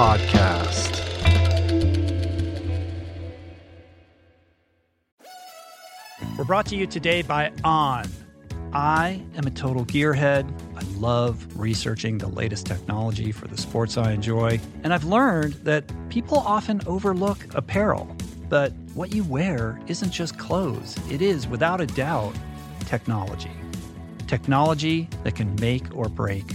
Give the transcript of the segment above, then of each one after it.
podcast. We're brought to you today by On. I am a total gearhead. I love researching the latest technology for the sports I enjoy. And I've learned that people often overlook apparel. But what you wear isn't just clothes, it is, without a doubt, technology. Technology that can make or break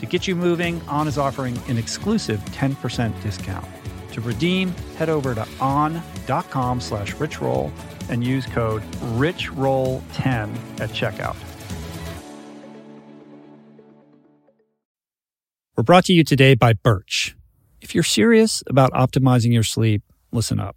To get you moving, On is offering an exclusive 10% discount. To redeem, head over to on.com slash richroll and use code richroll10 at checkout. We're brought to you today by Birch. If you're serious about optimizing your sleep, listen up.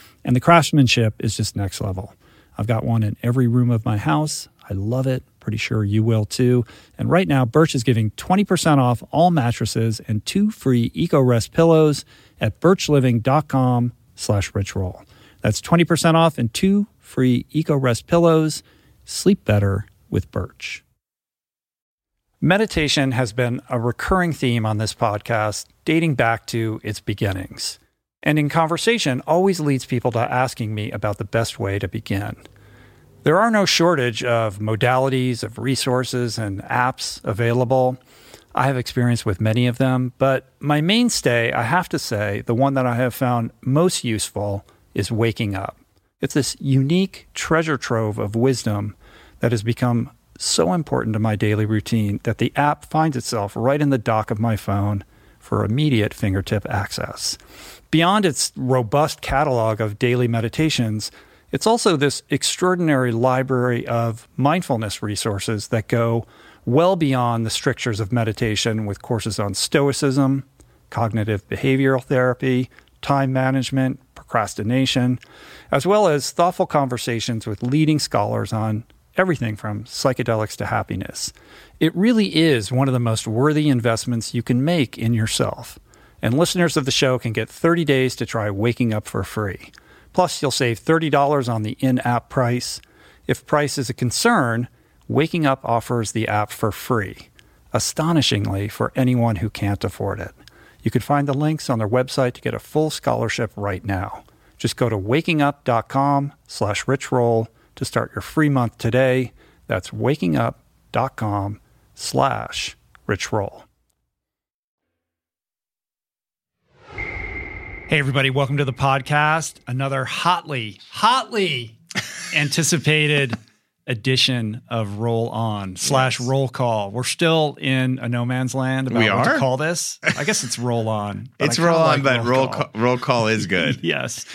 And the craftsmanship is just next level. I've got one in every room of my house. I love it. Pretty sure you will too. And right now, Birch is giving 20% off all mattresses and two free EcoRest pillows at birchliving.com slash richroll. That's 20% off and two free EcoRest pillows. Sleep better with Birch. Meditation has been a recurring theme on this podcast dating back to its beginnings and in conversation always leads people to asking me about the best way to begin. There are no shortage of modalities, of resources, and apps available. I have experience with many of them, but my mainstay, I have to say, the one that I have found most useful is Waking Up. It's this unique treasure trove of wisdom that has become so important to my daily routine that the app finds itself right in the dock of my phone for immediate fingertip access. Beyond its robust catalog of daily meditations, it's also this extraordinary library of mindfulness resources that go well beyond the strictures of meditation with courses on stoicism, cognitive behavioral therapy, time management, procrastination, as well as thoughtful conversations with leading scholars on everything from psychedelics to happiness. It really is one of the most worthy investments you can make in yourself. And listeners of the show can get 30 days to try Waking Up for free. Plus, you'll save $30 on the in app price. If price is a concern, Waking Up offers the app for free, astonishingly for anyone who can't afford it. You can find the links on their website to get a full scholarship right now. Just go to wakingup.com slash richroll to start your free month today. That's wakingup.com slash richroll. Hey, everybody, welcome to the podcast. Another hotly, hotly anticipated edition of Roll On slash Roll Call. We're still in a no man's land about We what to are? call this. I guess it's Roll On. It's roll on, like but roll call. call, roll call is good. Yes.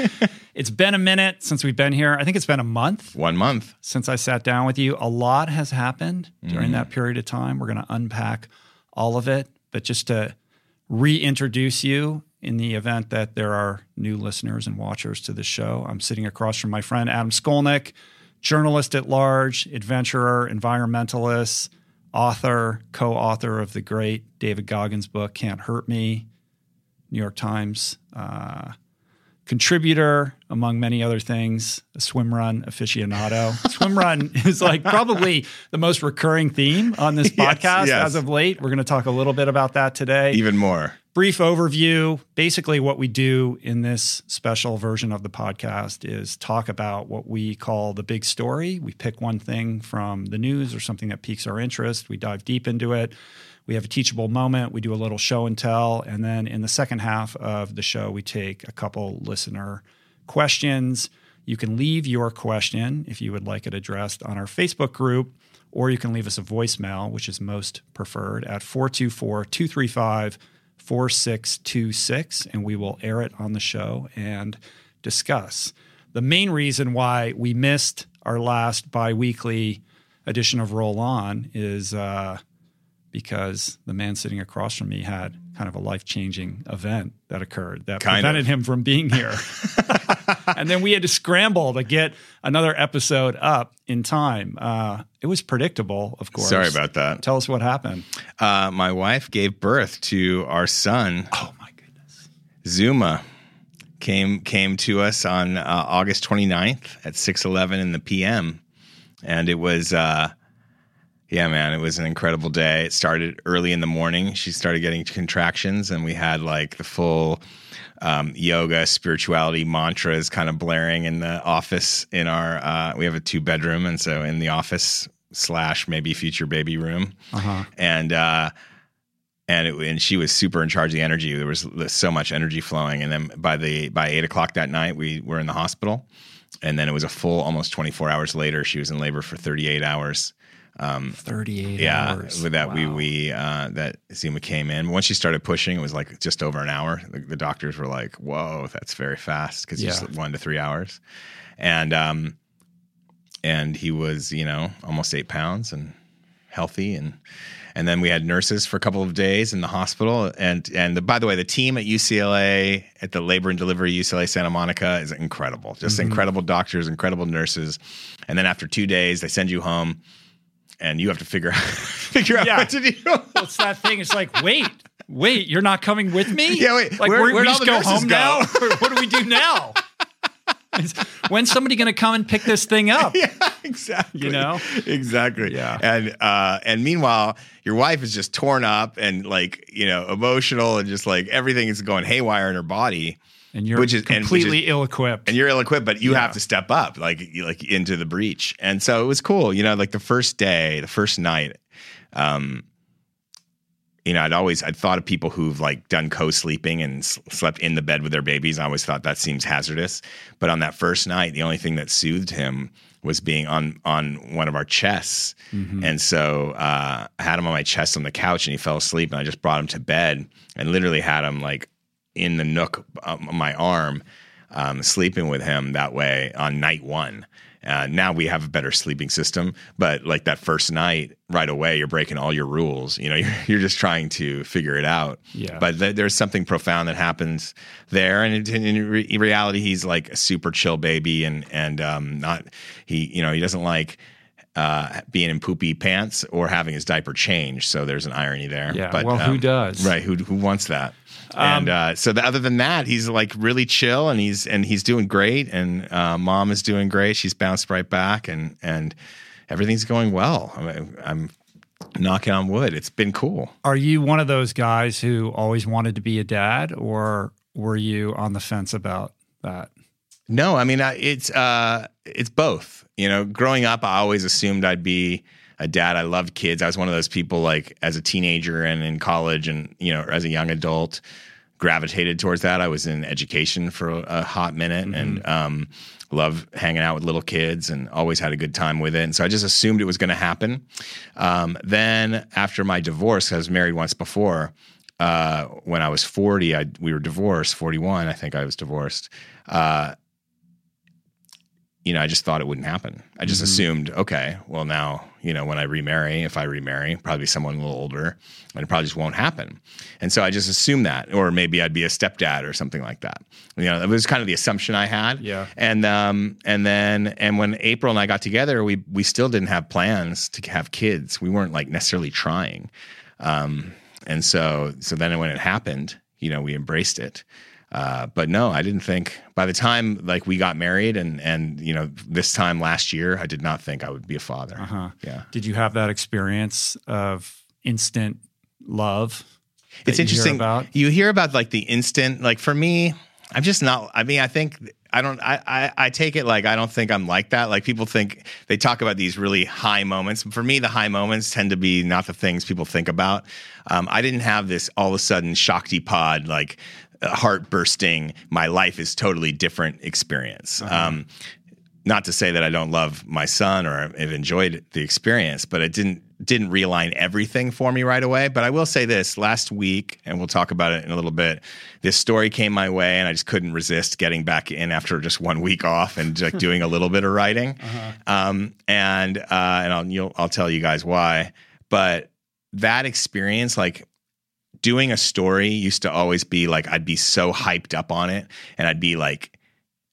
It's been a minute since we've been here. I think it's been a month. One month since I sat down with you. A lot has happened during mm. that period of time. We're going to unpack all of it, but just to reintroduce you in the event that there are new listeners and watchers to the show, I'm sitting across from my friend Adam Skolnick, journalist at large, adventurer, environmentalist, author, co-author of the great David Goggins book "Can't Hurt Me," New York Times. Uh, contributor, among many other things, a swim run aficionado. swim run is like probably the most recurring theme on this podcast yes, yes. as of late. We're going to talk a little bit about that today. Even more. Brief overview. Basically, what we do in this special version of the podcast is talk about what we call the big story. We pick one thing from the news or something that piques our interest, we dive deep into it we have a teachable moment, we do a little show and tell, and then in the second half of the show, we take a couple listener questions. You can leave your question if you would like it addressed on our Facebook group, or you can leave us a voicemail, which is most preferred, at 424 235 4626, and we will air it on the show and discuss. The main reason why we missed our last bi weekly edition of Roll On is uh, because the man sitting across from me had kind of a life changing event that occurred that kind prevented of. him from being here. and then we had to scramble to get another episode up in time. Uh, it was predictable, of course. Sorry about that. Tell us what happened. Uh, my wife gave birth to our son. Oh, my goodness. Zuma came came to us on uh, August 29th at 6:11 in the p.m. and it was uh, yeah, man, it was an incredible day. It started early in the morning. She started getting contractions, and we had like the full um, yoga, spirituality mantras kind of blaring in the office. In our, uh, we have a two bedroom, and so in the office slash maybe future baby room, uh-huh. and uh, and it, and she was super in charge of the energy. There was so much energy flowing, and then by the by eight o'clock that night, we were in the hospital, and then it was a full almost twenty four hours later. She was in labor for thirty eight hours um, 38 yeah, hours. with that wow. we we uh, that Zuma came in. Once she started pushing, it was like just over an hour. The, the doctors were like, "Whoa, that's very fast," because yeah. just one to three hours, and um, and he was you know almost eight pounds and healthy and and then we had nurses for a couple of days in the hospital and and the, by the way the team at UCLA at the labor and delivery UCLA Santa Monica is incredible just mm-hmm. incredible doctors incredible nurses and then after 2 days they send you home and you have to figure out figure out yeah. what to do. it's that thing. It's like, wait, wait, you're not coming with me? Yeah, wait. Like, where, we just go home go? now? what do we do now? When's somebody going to come and pick this thing up? Yeah, exactly. You know, exactly. Yeah. And uh, and meanwhile, your wife is just torn up and like you know emotional and just like everything is going haywire in her body and you're which is, completely is, ill-equipped and you're ill-equipped but you yeah. have to step up like like into the breach and so it was cool you know like the first day the first night um you know, I'd always I'd thought of people who've like done co-sleeping and s- slept in the bed with their babies. I always thought that seems hazardous. But on that first night, the only thing that soothed him was being on on one of our chests. Mm-hmm. And so uh, I had him on my chest on the couch, and he fell asleep. And I just brought him to bed and literally had him like in the nook of my arm, um, sleeping with him that way on night one. Uh, now we have a better sleeping system, but like that first night, right away, you're breaking all your rules. You know, you're, you're just trying to figure it out. Yeah. But th- there's something profound that happens there, and in, in, re- in, reality, he's like a super chill baby, and and um, not he. You know, he doesn't like. Uh, being in poopy pants or having his diaper changed, so there's an irony there. Yeah, but well, um, who does? Right? Who who wants that? And um, uh, so the, other than that, he's like really chill and he's and he's doing great. And uh, mom is doing great. She's bounced right back and and everything's going well. I'm, I'm knocking on wood. It's been cool. Are you one of those guys who always wanted to be a dad, or were you on the fence about that? No, I mean it's uh, it's both. You know, growing up, I always assumed I'd be a dad. I loved kids. I was one of those people like as a teenager and in college and you know as a young adult gravitated towards that. I was in education for a, a hot minute mm-hmm. and um, love hanging out with little kids and always had a good time with it. And so I just assumed it was going to happen. Um, then after my divorce, I was married once before. Uh, when I was 40, I, we were divorced, 41, I think I was divorced. Uh, you know, I just thought it wouldn't happen. I just assumed, okay, well now, you know, when I remarry, if I remarry, probably someone a little older, and it probably just won't happen. And so I just assumed that, or maybe I'd be a stepdad or something like that. You know, that was kind of the assumption I had. Yeah. And um, and then and when April and I got together, we we still didn't have plans to have kids. We weren't like necessarily trying. Um, and so so then when it happened, you know, we embraced it. Uh, but no, I didn't think by the time like we got married and and you know this time last year, I did not think I would be a father. Uh-huh. Yeah, Did you have that experience of instant love? it's you hear interesting. about? You hear about like the instant. Like for me, I'm just not. I mean, I think I don't. I, I I take it like I don't think I'm like that. Like people think they talk about these really high moments. For me, the high moments tend to be not the things people think about. Um, I didn't have this all of a sudden Shaktipat like heart bursting. My life is totally different experience. Um, not to say that I don't love my son or have enjoyed the experience, but it didn't didn't realign everything for me right away. But I will say this: last week, and we'll talk about it in a little bit. This story came my way, and I just couldn't resist getting back in after just one week off and like doing a little bit of writing. Um, and uh, and I'll you'll, I'll tell you guys why. But that experience, like doing a story used to always be like I'd be so hyped up on it and I'd be like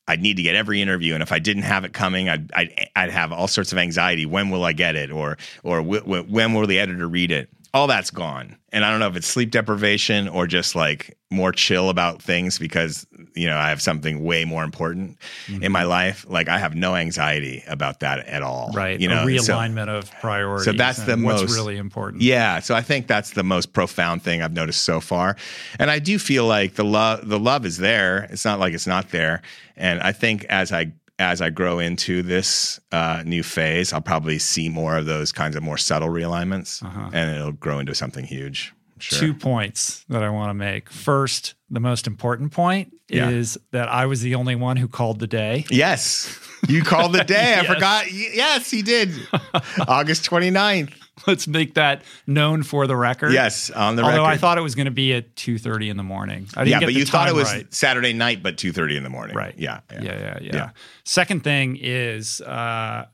I'd need to get every interview. And if I didn't have it coming I'd I'd, I'd have all sorts of anxiety. When will I get it? Or or w- w- when will the editor read it all that's gone and I don't know if it's sleep deprivation or just like more chill about things because you know I have something way more important in my mm-hmm. life like I have no anxiety about that at all Right. you know a so- realignment of priorities. so that's the what's most- really important. yeah, so I think that's the most profound thing I've noticed so far, and I do feel like the love the love is there. It's not like it's not there, and I think as I as I grow into this uh, new phase, I'll probably see more of those kinds of more subtle realignments, and it'll grow into something huge. Sure. Two points that I want to make. First, the most important point Yeah. is that I was the only one who called the day. Yes, you called the day. I forgot. Yes, he did. August 29th. Let's make that known for the record. Yes, on the Although record. I thought it was going to be at two thirty in the morning. I didn't yeah, but you thought it was right. Saturday night, but 2:30 in the morning. Right. Yeah. Yeah, yeah, yeah. Yeah. Second thing is uh,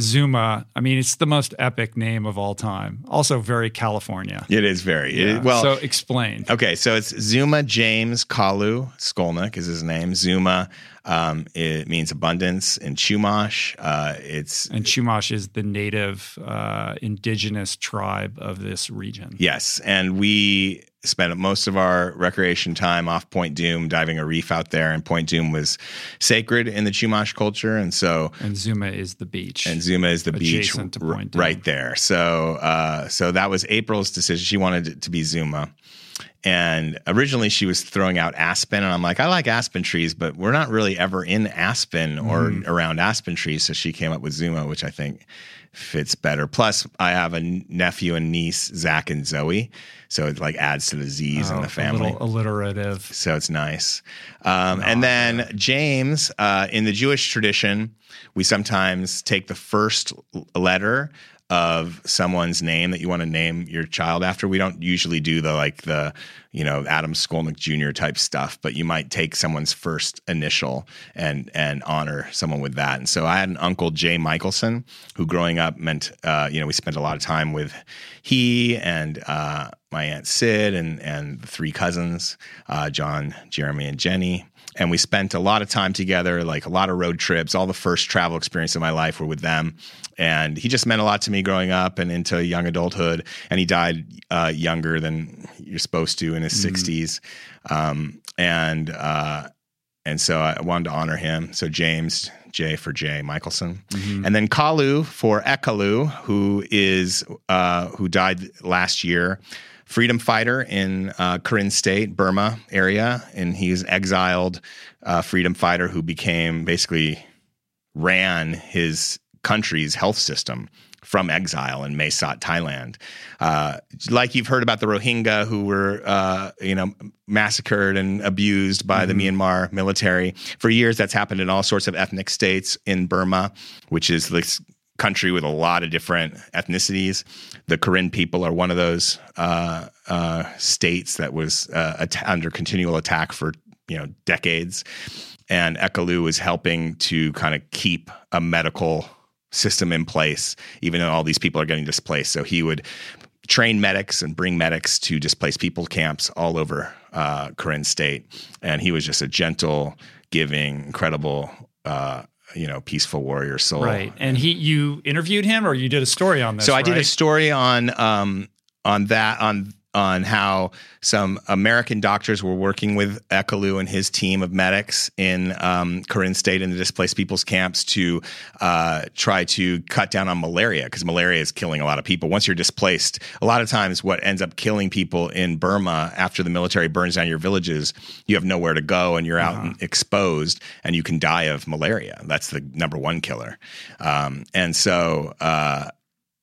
Zuma. I mean, it's the most epic name of all time. Also, very California. It is very it- well. so explain. Okay, so it's Zuma James Kalu Skolnick is his name. Zuma um, it means abundance in Chumash. Uh, it's And Chumash is the native uh, indigenous tribe of this region. yes, and we spent most of our recreation time off Point Dume, diving a reef out there. And Point Dume was sacred in the Chumash culture, and so And Zuma is the beach. and Zuma is the beach Adjacent to r- Point Dume. right there. So, uh, so that was April's decision. She wanted it to be Zuma, and originally she was throwing out aspen, and I'm like, I like aspen trees, but we're not really ever in aspen or Mm-hmm. around aspen trees. So she came up with Zuma, which I think fits better. Plus, I have a nephew and niece, Zach and Zoe, so it like adds to the Z's in Oh, the family A little alliterative. so it's nice. Um, and then James, uh, in the Jewish tradition, we sometimes take the first letter of someone's name that you want to name your child after. We don't usually do the like the you know Adam Skolnick Jr. type stuff, but you might take someone's first initial and and honor someone with that. And so I had an uncle Jay Michelson who growing up meant uh, you know we spent a lot of time with he and uh, my aunt Sid and and the three cousins uh, John, Jeremy, and Jenny. And we spent a lot of time together, like a lot of road trips. All the first travel experience of my life were with them. And he just meant a lot to me growing up and into young adulthood. And he died uh, younger than you're supposed to in his 60s. Um, and uh, and so I wanted to honor him. So James J for Jay Michelson, and then Kalu for Ekalu, who is uh, who died last year, freedom fighter in uh, Karen State, Burma area, and he's exiled uh, freedom fighter who became basically ran his country's health system from exile in Mae Sot, Thailand. Uh, like you've heard about the Rohingya who were, uh, you know, massacred and abused by the Myanmar military. For years, that's happened in all sorts of ethnic states in Burma, which is this country with a lot of different ethnicities. The Karen people are one of those uh, uh, states that was uh, at- under continual attack for you know decades and Ekalu was helping to kind of keep a medical system in place, even though all these people are getting displaced. So he would train medics and bring medics to displaced people camps all over uh, Karen State, and he was just a gentle, giving, incredible. Uh, you know, peaceful warrior soul. Right. And he, you interviewed him, or you did a story on this. So I did a story on um, on that on on how some American doctors were working with Ekalu and his team of medics in um, Karen State in the displaced people's camps to uh, try to cut down on malaria because malaria is killing a lot of people. Once you're displaced, a lot of times what ends up killing people in Burma after the military burns down your villages, you have nowhere to go and you're out Uh-huh. and exposed and you can die of malaria. That's the number one killer. Um, and so, uh,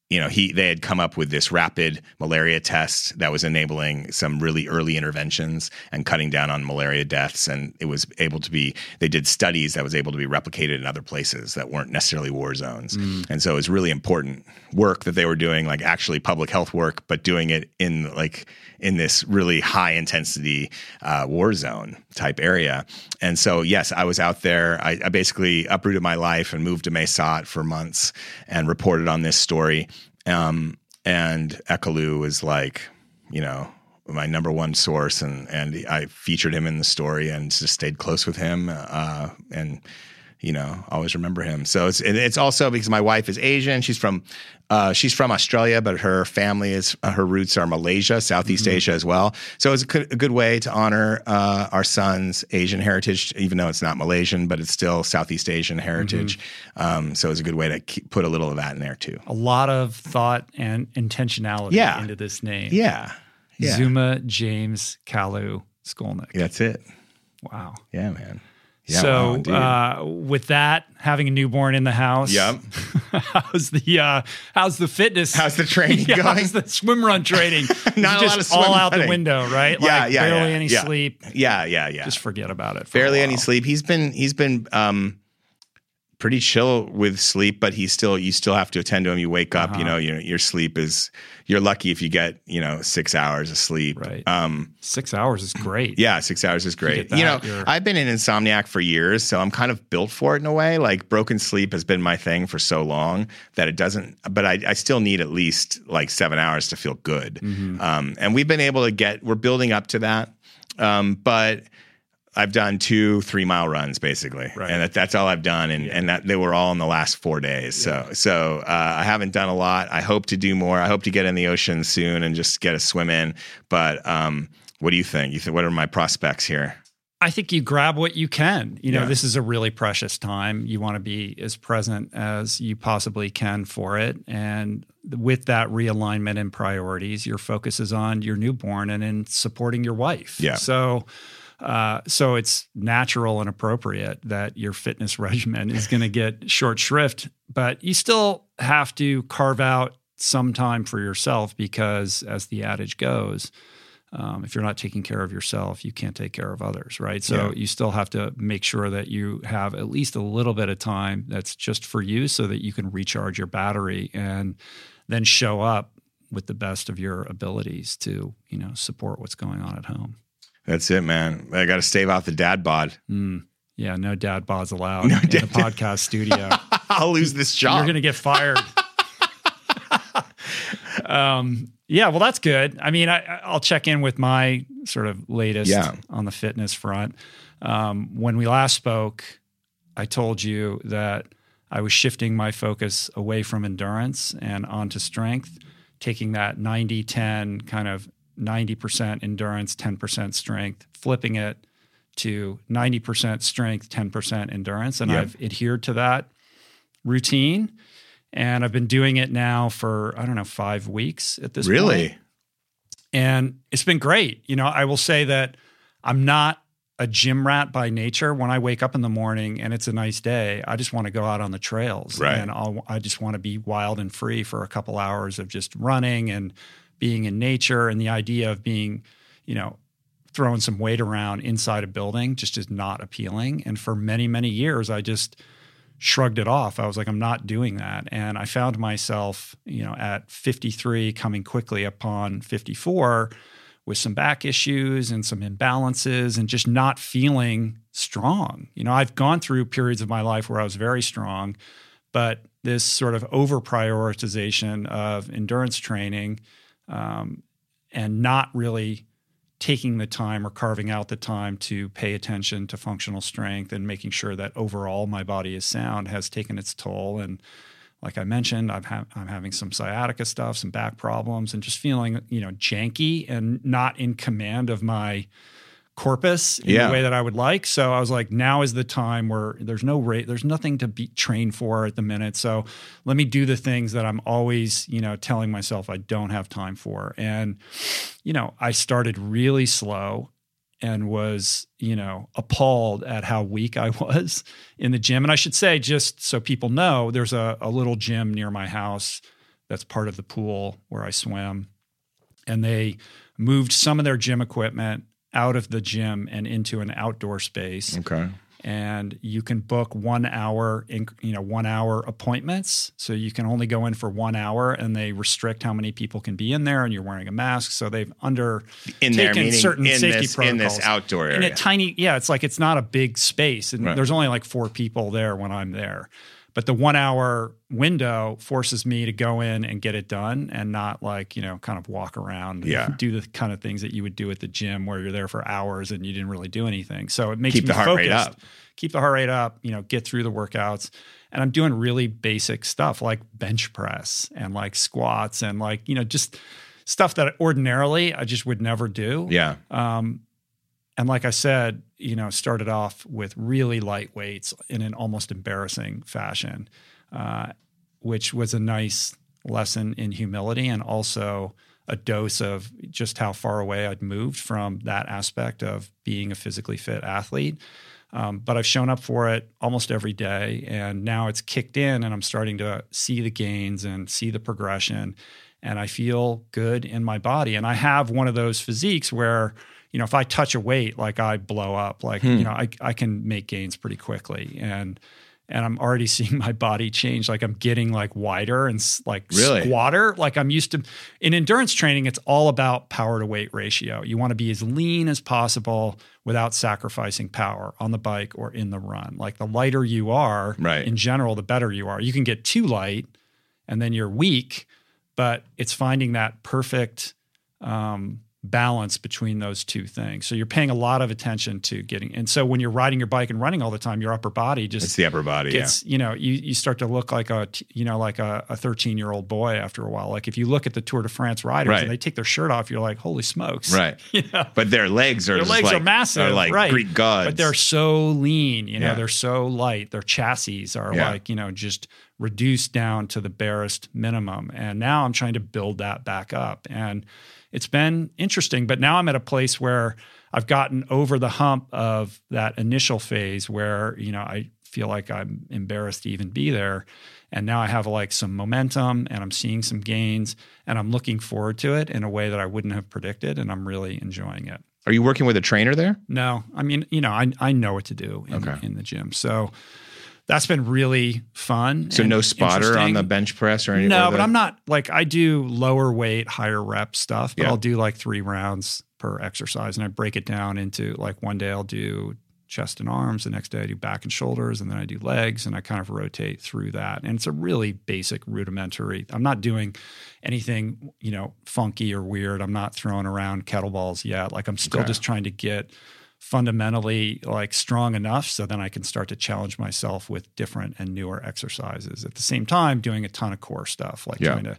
you know, he they had come up with this rapid malaria test that was enabling some really early interventions and cutting down on malaria deaths. And it was able to be they did studies that was able to be replicated in other places that weren't necessarily war zones. Mm. And so it was really important work that they were doing, like actually public health work, but doing it in like in this really high intensity uh, war zone type area. And so, yes, I was out there. I, I basically uprooted my life and moved to Mae Sot for months and reported on this story. Um, and Ekalu was like, you know, my number one source, and and I featured him in the story and just stayed close with him. Uh, and you know, always remember him. So it's it's also because my wife is Asian. She's from uh, she's from Australia, but her family is uh, her roots are Malaysia, Southeast Asia as well. So it's a good, a good way to honor uh, our son's Asian heritage, even though it's not Malaysian, but it's still Southeast Asian heritage. Um, so it's a good way to keep, put a little of that in there too. a lot of thought and intentionality Yeah. into this name. Yeah, yeah, Zuma James Kalu Skolnick. that's it. Wow. Yeah, man. Yeah, so wow, uh, with that, having a newborn in the house, Yep. how's the uh, how's the fitness? how's the training yeah, going? how's the swim run training? Not a just lot of swim all out running. the window, right? Yeah, like yeah, barely yeah, any yeah. sleep. yeah, yeah, yeah. Just forget about it. Barely any sleep. He's been he's been um pretty chill with sleep, but he's still you still have to attend to him. You wake up, you Uh-huh. know, your your sleep is you're lucky if you get, you know, six hours of sleep. Right. Um Six hours is great. yeah, six hours is great. get You, know, you're- I've been an insomniac for years, so I'm kind of built for it in a way. Like broken sleep has been my thing for so long that it doesn't. But I, I still need at least like seven hours to feel good. Mm-hmm. Um, and we've been able to get. We're building up to that. Um, but I've done two three mile runs basically, Right. and that, that's all I've done, and and that they were all in the last four days. So so uh, I haven't done a lot. I hope to do more. I hope to get in the ocean soon and just get a swim in. But um, what do you think? You think what are my prospects here? I think you grab what you can. You know, Yeah. this is a really precious time. You want to be as present as you possibly can for it. And with that realignment in priorities, your focus is on your newborn and in supporting your wife. Yeah. So, uh, so it's natural and appropriate that your fitness regimen is going to get short shrift, but you still have to carve out some time for yourself because, as the adage goes, um, if you're not taking care of yourself, you can't take care of others, right? So Yeah. you still have to make sure that you have at least a little bit of time that's just for you so that you can recharge your battery and then show up with the best of your abilities to, you know, support what's going on at home. That's it, man. I got to stave out the dad bod. Mm. Yeah, no dad bods allowed No in the podcast studio. I'll lose this job. You're going to get fired. um, yeah, well, that's good. I mean, I, I'll check in with my sort of latest Yeah. on the fitness front. Um, when we last spoke, I told you that I was shifting my focus away from endurance and onto strength, taking that 90 10 kind of 90% endurance, 10% strength, flipping it to 90% strength, 10% endurance. And Yep. I've adhered to that routine. And I've been doing it now for, I don't know, five weeks at this point. really? And it's been great. You know, I will say that I'm not a gym rat by nature. When I wake up in the morning and it's a nice day, I just want to go out on the trails Right. and I'll, I just want to be wild and free for a couple hours of just running and being in nature. And the idea of being, you know, throwing some weight around inside a building just is not appealing. And for many, many years, I just shrugged it off. I was like, I'm not doing that. And I found myself, you know, at 53 coming quickly upon 54 with some back issues and some imbalances and just not feeling strong. You know, I've gone through periods of my life where I was very strong, but this sort of over prioritization of endurance training um, and not really taking the time or carving out the time to pay attention to functional strength and making sure that overall my body is sound has taken its toll. And like I mentioned, I've ha- I'm having some sciatica stuff, some back problems, and just feeling you know janky and not in command of my corpus in Yeah. the way that I would like. So I was like, now is the time where there's no rate, there's nothing to be trained for at the minute. So let me do the things that I'm always, you know, telling myself I don't have time for. And, you know, I started really slow and was, you know, appalled at how weak I was in the gym. And I should say, just so people know, there's a, a little gym near my house that's part of the pool where I swim. And they moved some of their gym equipment out of the gym and into an outdoor space Okay. and you can book one hour in, you know one hour appointments so you can only go in for one hour and they restrict how many people can be in there and you're wearing a mask so they've under In there, certain in safety this in this protocols. outdoor in area. a tiny yeah it's like it's not a big space and Right. there's only like four people there when i'm there but the one hour window forces me to go in and get it done and not like you know kind of walk around and Yeah. do the kind of things that you would do at the gym where you're there for hours and you didn't really do anything so it makes Keep me the heart rate up. keep the heart rate up, you know, get through the workouts. And I'm doing really basic stuff like bench press and like squats and like, you know, just stuff that ordinarily I just would never do. yeah. Um, and like I said, you know, started off with really light weights in an almost embarrassing fashion, uh, which was a nice lesson in humility and also a dose of just how far away I'd moved from that aspect of being a physically fit athlete. Um, but I've shown up for it almost every day, and now it's kicked in, and I'm starting to see the gains and see the progression, and I feel good in my body. And I have one of those physiques where, you know, if I touch a weight, like I blow up, like you know, I I can make gains pretty quickly, and and I'm already seeing my body change. Like I'm getting like wider and like Really? squatter. Like I'm used to in endurance training, it's all about power to weight ratio. You want to be as lean as possible without sacrificing power on the bike or in the run. Like the lighter you are, Right. in general, the better you are. You can get too light and then you're weak, but it's finding that perfect um, balance between those two things. So you're paying a lot of attention to getting, and so when you're riding your bike and running all the time, your upper body just It's the upper body. gets you know you you start to look like a you know like a 13 year old boy after a while like if you look at the tour de france riders Right. and they take their shirt off you're like holy smokes. Right. you know But their legs are their legs like, are massive Are like right Greek gods. but they're so lean you know Yeah. they're so light their chassis are Yeah. like you know just reduced down to the barest minimum and now i'm trying to build that back up and it's been interesting but now i'm at a place where i've gotten over the hump of that initial phase where you know i feel like i'm embarrassed to even be there and now i have like some momentum and i'm seeing some gains and i'm looking forward to it in a way that i wouldn't have predicted and i'm really enjoying it Are you working with a trainer there? no, I mean, you know, I I know what to do in, Okay. in the gym. So that's been really fun. So no spotter on the bench press or anything? No, but I'm not like I do lower weight, higher rep stuff, but Yeah. I'll do like three rounds per exercise and I break it down into like one day I'll do chest and arms, the next day I do back and shoulders, and then I do legs and I kind of rotate through that. And it's a really basic rudimentary. I'm not doing anything, you know, funky or weird. I'm not throwing around kettlebells yet. Like I'm still Okay. just trying to get fundamentally like strong enough so then I can start to challenge myself with different and newer exercises. At the same time, doing a ton of core stuff, like Yeah. trying to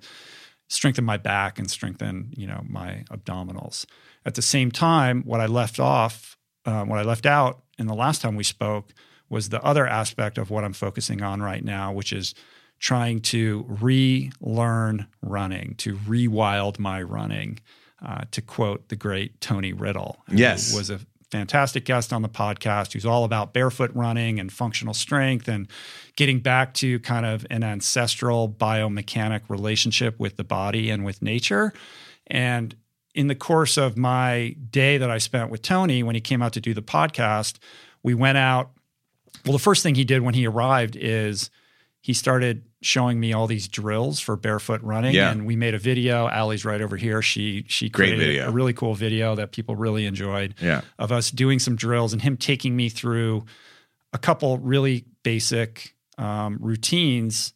strengthen my back and strengthen, you know, my abdominals. At the same time, what I left off, uh, what I left out in the last time we spoke was the other aspect of what I'm focusing on right now, which is trying to relearn running, to rewild my running, uh, to quote the great Tony Riddle, who Yes. was a fantastic guest on the podcast who's all about barefoot running and functional strength and getting back to kind of an ancestral biomechanic relationship with the body and with nature. And in the course of my day that I spent with Tony when he came out to do the podcast, we went out. Well, the first thing he did when he arrived is he started showing me all these drills for barefoot running Yeah. and we made a video Allie's right over here she she Great created video. a really cool video that people really enjoyed Yeah. of us doing some drills and him taking me through a couple really basic um, routines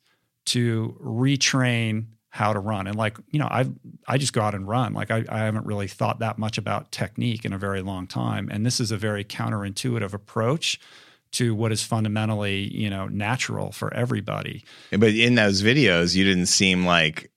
to retrain how to run and like you know i i just go out and run like I, I haven't really thought that much about technique in a very long time and this is a very counterintuitive approach to what is fundamentally you know natural for everybody. But in those videos, you didn't seem like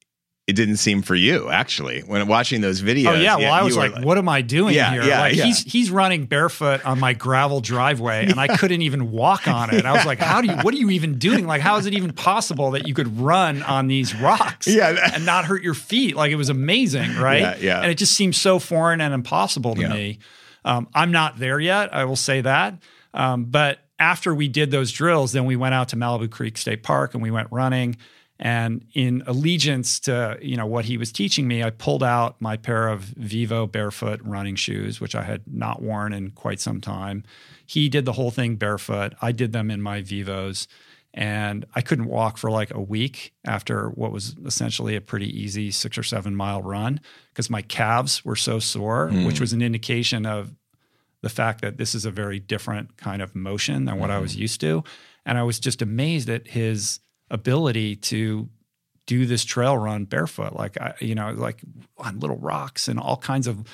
it didn't seem for you actually. When watching those videos, oh yeah well i was were like, what am i doing Yeah, here? yeah, like yeah. he's he's running barefoot on my gravel driveway and i couldn't even walk on it. I was like how do you what are you even doing? Like how is it even possible that you could run on these rocks Yeah, and not hurt your feet? Like it was amazing right? Yeah, yeah. and it just seems so foreign and impossible to Yeah. me. Um, i'm not there yet i will say that. Um, but after we did those drills then we went out to malibu creek state park and we went running. And in allegiance to you know what he was teaching me i pulled out my pair of vivo barefoot running shoes which i had not worn in quite some time. He did the whole thing barefoot. I did them in my vivos. And i couldn't walk for like a week after what was essentially a pretty easy six or seven mile run because my calves were so sore which mm. was an indication of the fact that this is a very different kind of motion than what I was mm-hmm. used to. And I was just amazed at his ability to do this trail run barefoot, like, I, you know, like on little rocks and all kinds of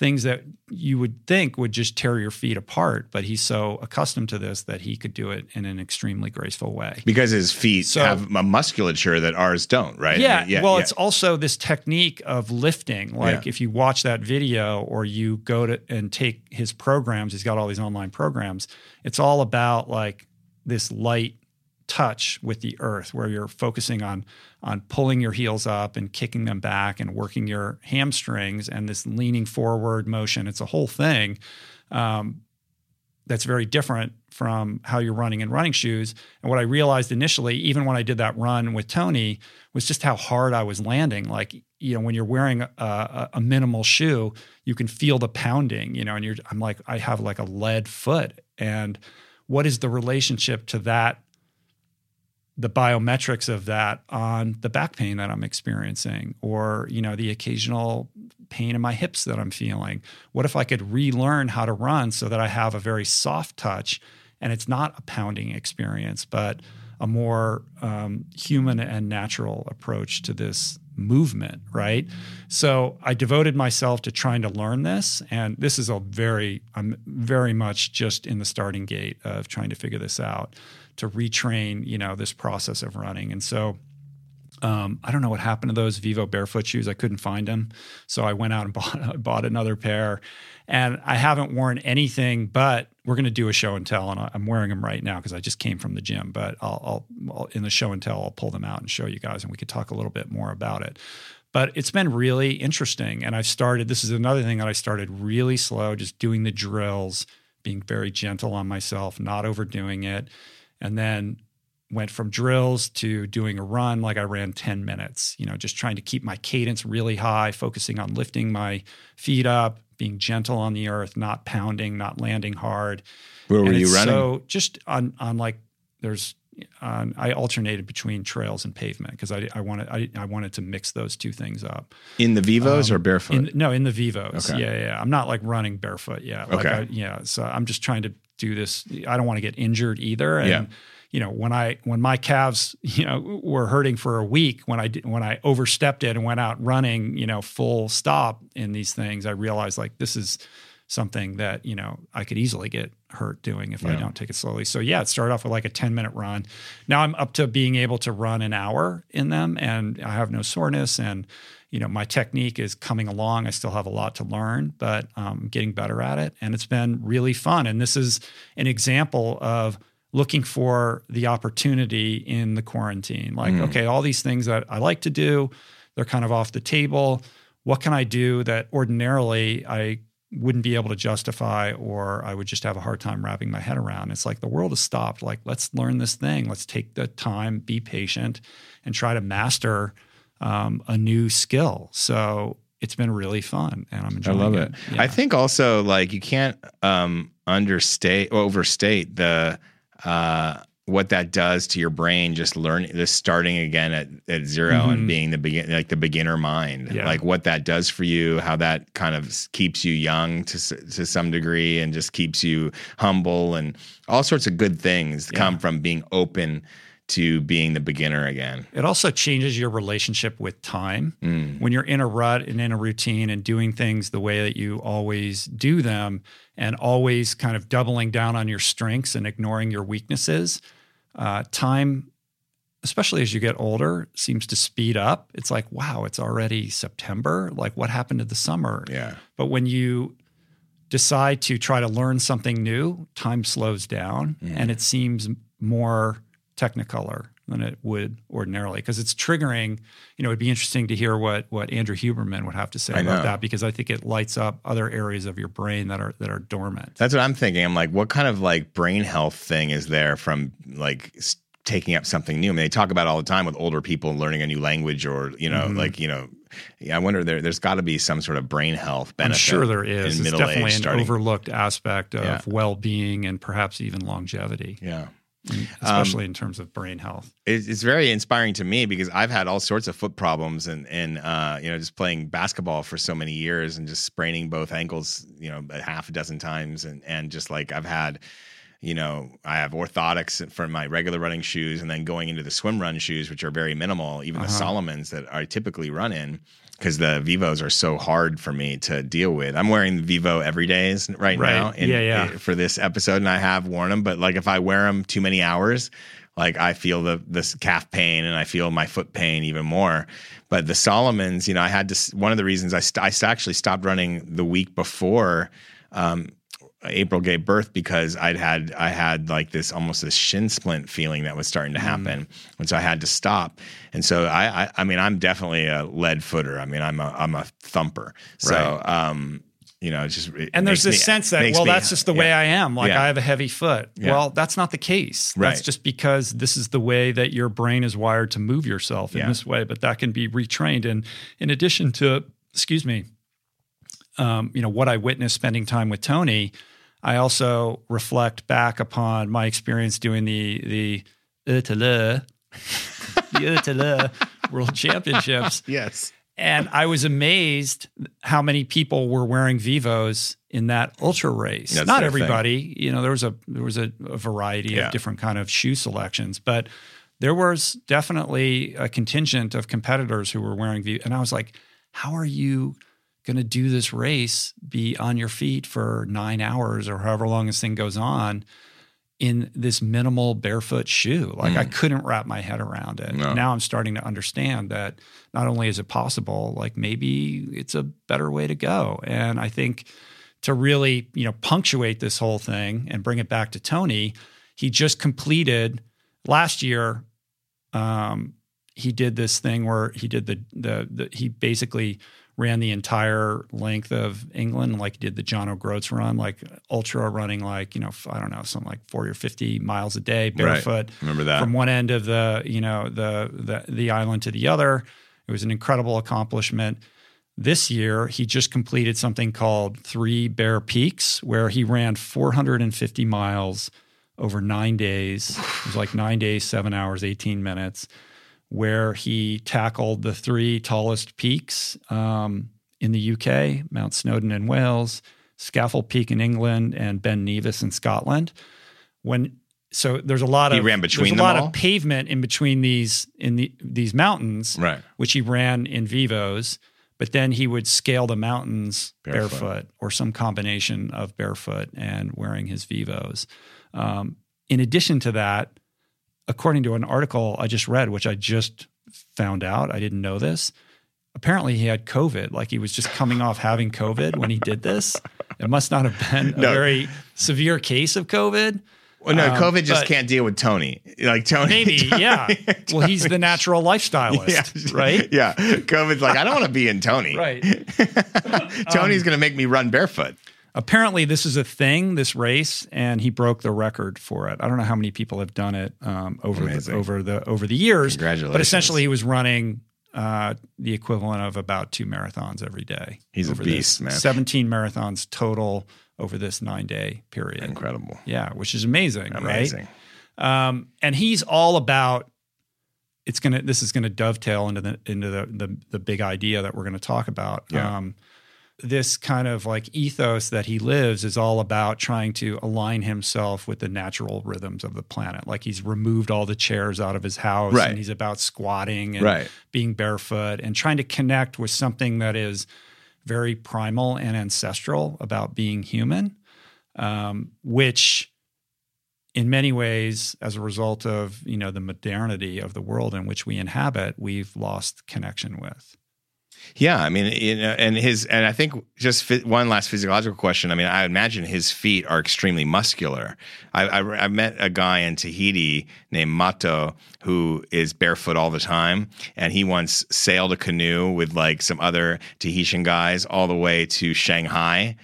things that you would think would just tear your feet apart. But he's so accustomed to this that he could do it in an extremely graceful way. because his feet So- have a musculature that ours don't, right? Yeah, I mean, well, yeah. it's also this technique of lifting. Like Yeah. if you watch that video or you go to and take his programs, he's got all these online programs. It's all about like this light touch with the earth where you're focusing on on pulling your heels up and kicking them back and working your hamstrings and this leaning forward motion. It's a whole thing. Um, that's very different from how you're running in running shoes. And what I realized initially, even when I did that run with Tony, was just how hard I was landing. Like, you know, when you're wearing a, a, minimal shoe, you can feel the pounding, you know, and you're, I'm like, I have like a lead foot. And what is the relationship to that? The biometrics of that on the back pain that I'm experiencing or you know the occasional pain in my hips that I'm feeling. What if I could relearn how to run so that I have a very soft touch and it's not a pounding experience but a more um, human and natural approach to this movement right? So I devoted myself to trying to learn this and this is a very I'm very much just in the starting gate of trying to figure this out to retrain, you know, this process of running. And so um, I don't know what happened to those Vivo barefoot shoes. I couldn't find them, so I went out and bought bought another pair. And I haven't worn anything, but we're going to do a show and tell, and I'm wearing them right now because I just came from the gym. But I'll, I'll, I'll in the show and tell, I'll pull them out and show you guys, and we could talk a little bit more about it. But it's been really interesting, and I've started. This is another thing that I started really slow, just doing the drills, being very gentle on myself, not overdoing it, and then went from drills to doing a run like I ran 10 minutes, you know, just trying to keep my cadence really high, focusing on lifting my feet up, being gentle on the earth, not pounding, not landing hard. Where were And you running? So just on on like there's on, I alternated between trails and pavement because I, I wanted I, I wanted to mix those two things up. in the Vivos Um, or barefoot? In, no, in the Vivos. Okay. Yeah, yeah. I'm not like running barefoot yet. Like Okay. I, yeah. So I'm just trying to do this. I don't want to get injured either. And Yeah. you know, when I when my calves, you know, were hurting for a week when I did, when I overstepped it and went out running, you know, full stop in these things, I realized like this is something that you know I could easily get hurt doing if I don't take it slowly. So yeah, it started off with like a 10 minute run. Now I'm up to being able to run an hour in them and I have no soreness and you know my technique is coming along. I still have a lot to learn, but um, I'm getting better at it and it's been really fun. And this is an example of looking for the opportunity in the quarantine. Like, okay, all these things that I like to do, they're kind of off the table. What can I do that ordinarily I wouldn't be able to justify or I would just have a hard time wrapping my head around. It's like the world has stopped. Like, let's learn this thing. Let's take the time, be patient, and try to master um, a new skill. So it's been really fun and I'm enjoying. I enjoying love it. it. Yeah. I think also like you can't um understate or overstate the uh what that does to your brain just learning this starting again at, at 0 Mhm. and being the begin like the beginner mind Yeah. like what that does for you how that kind of keeps you young to s- to some degree and just keeps you humble and all sorts of good things come from being open to being the beginner again It also changes your relationship with time. When you're in a rut and in a routine and doing things the way that you always do them and always kind of doubling down on your strengths and ignoring your weaknesses, uh, time, especially as you get older, seems to speed up. It's like, wow, it's already September. Like, what happened to the summer? yeah But when you decide to try to learn something new, time slows down and it seems more technicolor than it would ordinarily because it's triggering. You know, it'd be interesting to hear what what Andrew Huberman would have to say I about know. that because I think it lights up other areas of your brain that are that are dormant. That's what I'm thinking. I'm like, what kind of like brain health thing is there from like s- taking up something new? I mean, they talk about it all the time with older people learning a new language or, you know, Mhm. like, you know, yeah, I wonder there, there's got to be some sort of brain health benefit. I'm sure there is. It's definitely an starting. overlooked aspect of Yeah. well-being and perhaps even longevity, Yeah. Especially in terms of brain health. It's, it's very inspiring to me because I've had all sorts of foot problems and, and, uh, you know, just playing basketball for so many years and just spraining both ankles, you know, a half a dozen times. And, and just like I've had, you know, I have orthotics for my regular running shoes and then going into the swim run shoes, which are very minimal, even the Uh-huh. Salomons that I typically run in because the Vivos are so hard for me to deal with. I'm wearing the Vivo every days right, Right. now in- Yeah, yeah. for this episode and I have worn them, but like if I wear them too many hours, like I feel the this calf pain and I feel my foot pain even more. But the Salomons, you know, I had to. One of the reasons I, st- I actually stopped running the week before um, April gave birth because I'd had I had like this almost this shin splint feeling that was starting to Mm. happen, and so I had to stop. And so I, I, I mean, I'm definitely a lead footer. I mean, I'm a I'm a thumper. So. um you know, it's just And there's this me- sense that, well, me- that's just the way. I am. Like Yeah. I have a heavy foot. Yeah. Well, that's not the case. That's just because this is the way that your brain is wired to move yourself in Yeah. this way. But that can be retrained. And in addition to, excuse me, um, you know, what I witnessed spending time with Tony, I also reflect back upon my experience doing the the ÖtillÖ, the World Championships. Yes. And I was amazed how many people were wearing Vivos in that ultra race. That's Not everybody, you know, there was a there was a, a variety Yeah. of different kind of shoe selections, but there was definitely a contingent of competitors who were wearing Vivos. And I was like, how are you going to do this race, be on your feet for nine hours or however long this thing goes on in this minimal barefoot shoe? Like I couldn't wrap my head around it. Mm. No. Now I'm starting to understand that not only is it possible, like maybe it's a better way to go. And I think to really, you know, punctuate this whole thing and bring it back to Tony, he just completed last year. Um, he did this thing where he did the, the the he basically ran the entire length of England, like he did the John O'Groats run, like ultra running, like you know, I don't know, something like forty or fifty miles a day barefoot Remember that? from one end of the you know the the the island to the other. It was an incredible accomplishment. This year, he just completed something called Three Bare Peaks, where he ran 450 miles over nine days. It was like nine days, seven hours, 18 minutes, where he tackled the three tallest peaks um, in the UK Mount Snowdon in Wales, Scafell Peak in England, and Ben Nevis in Scotland. When so there's a lot of He ran between there's a lot all? of pavement in between these in the, these mountains, Right. which he ran in vivos. But then he would scale the mountains Barefoot. barefoot, or some combination of barefoot and wearing his vivos. Um, in addition to that, according to an article I just read, which I just found out, I didn't know this. Apparently, he had COVID. Like he was just coming off having COVID when he did this. It must not have been a No. very severe case of COVID. Well, no, Um, COVID just can't deal with Tony. Like Tony, Maybe, Tony- yeah. Well, he's the natural yeah, lifestylist, right? Yeah, COVID's like I don't want to be in Tony. Right. Tony's going to make me run barefoot. Apparently, this is a thing, this race, and he broke the record for it. I don't know how many people have done it um, over the, over the over the years. Congratulations. But essentially, he was running uh, the equivalent of about two marathons every day. He's a beast, man. Seventeen marathons total over this nine day period. Incredible. Yeah, which is amazing, Amazing. right? Um, and he's all about it's gonna this is gonna dovetail into the into the the, the big idea that we're gonna talk about. Yeah. Um, this kind of like ethos that he lives is all about trying to align himself with the natural rhythms of the planet. Like he's removed all the chairs out of his house Right. and he's about squatting and Right. being barefoot and trying to connect with something that is very primal and ancestral about being human, um, which in many ways, as a result of you know the modernity of the world in which we inhabit, we've lost connection with. Yeah, I mean, you know, and his, and I think just one last physiological question. I mean, I imagine his feet are extremely muscular. I, I, I met a guy in Tahiti named Mato who is barefoot all the time, and he once sailed a canoe with like some other Tahitian guys all the way to Shanghai.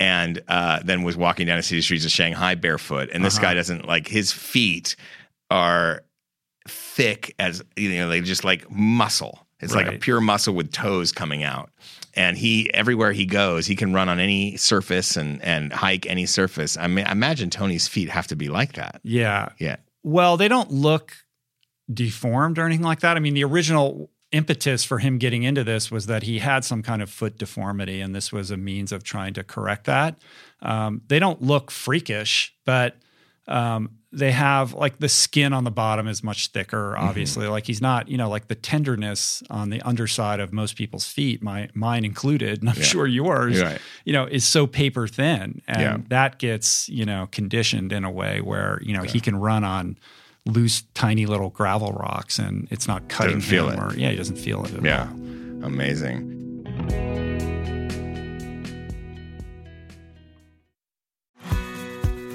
And uh, then was walking down the city streets of Shanghai barefoot. And this Uh-huh. guy doesn't like his feet are thick as you know, they just like muscle. It's like a pure muscle with toes coming out. And he everywhere he goes, he can run on any surface and and hike any surface. I mean, I imagine Tony's feet have to be like that. Yeah. Yeah. Well, they don't look deformed or anything like that. I mean, the original impetus for him getting into this was that he had some kind of foot deformity, and this was a means of trying to correct that. Um, they don't look freakish, but um, they have like the skin on the bottom is much thicker. Mm-hmm. Obviously, like he's not, you know, like the tenderness on the underside of most people's feet, my mine included, and I'm Yeah. sure yours, Right. you know, is so paper thin, and Yeah. that gets you know conditioned in a way where you know he can run on loose, tiny little gravel rocks, and it's not cutting Doesn't feel him, it. or yeah, he doesn't feel it at Yeah. all. Amazing.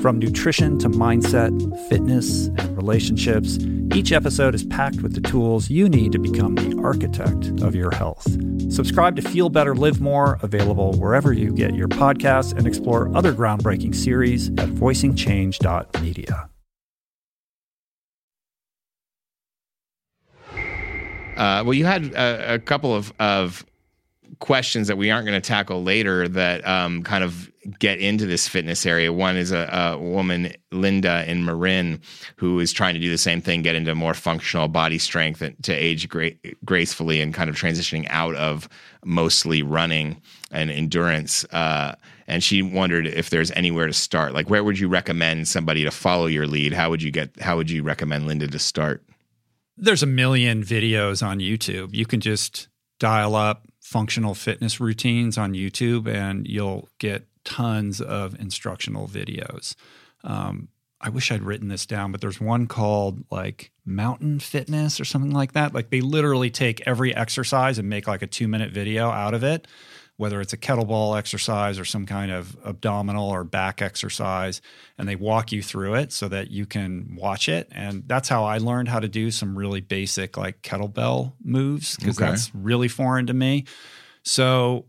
From nutrition to mindset, fitness, and relationships, each episode is packed with the tools you need to become the architect of your health. Subscribe to Feel Better, Live More, available wherever you get your podcasts, and explore other groundbreaking series at voicingchange.media. Uh, well, you had a, a couple of, of questions that we aren't going to tackle later that um, kind of get into this fitness area. One is a, a, woman, Linda in Marin, who is trying to do the same thing, get into more functional body strength to age gra- gracefully and kind of transitioning out of mostly running and endurance. Uh, and she wondered if there's anywhere to start. Like, where would you recommend somebody to follow your lead? How would you get? How would you recommend Linda to start? There's a million videos on YouTube. You can just dial up functional fitness routines on YouTube and you'll get tons of instructional videos. Um, I wish I'd written this down, but there's one called like Mountain Fitness or something like that. Like they literally take every exercise and make like a two minute video out of it whether it's a kettlebell exercise or some kind of abdominal or back exercise, and they walk you through it so that you can watch it. And that's how I learned how to do some really basic like kettlebell moves because okay. that's really foreign to me. So,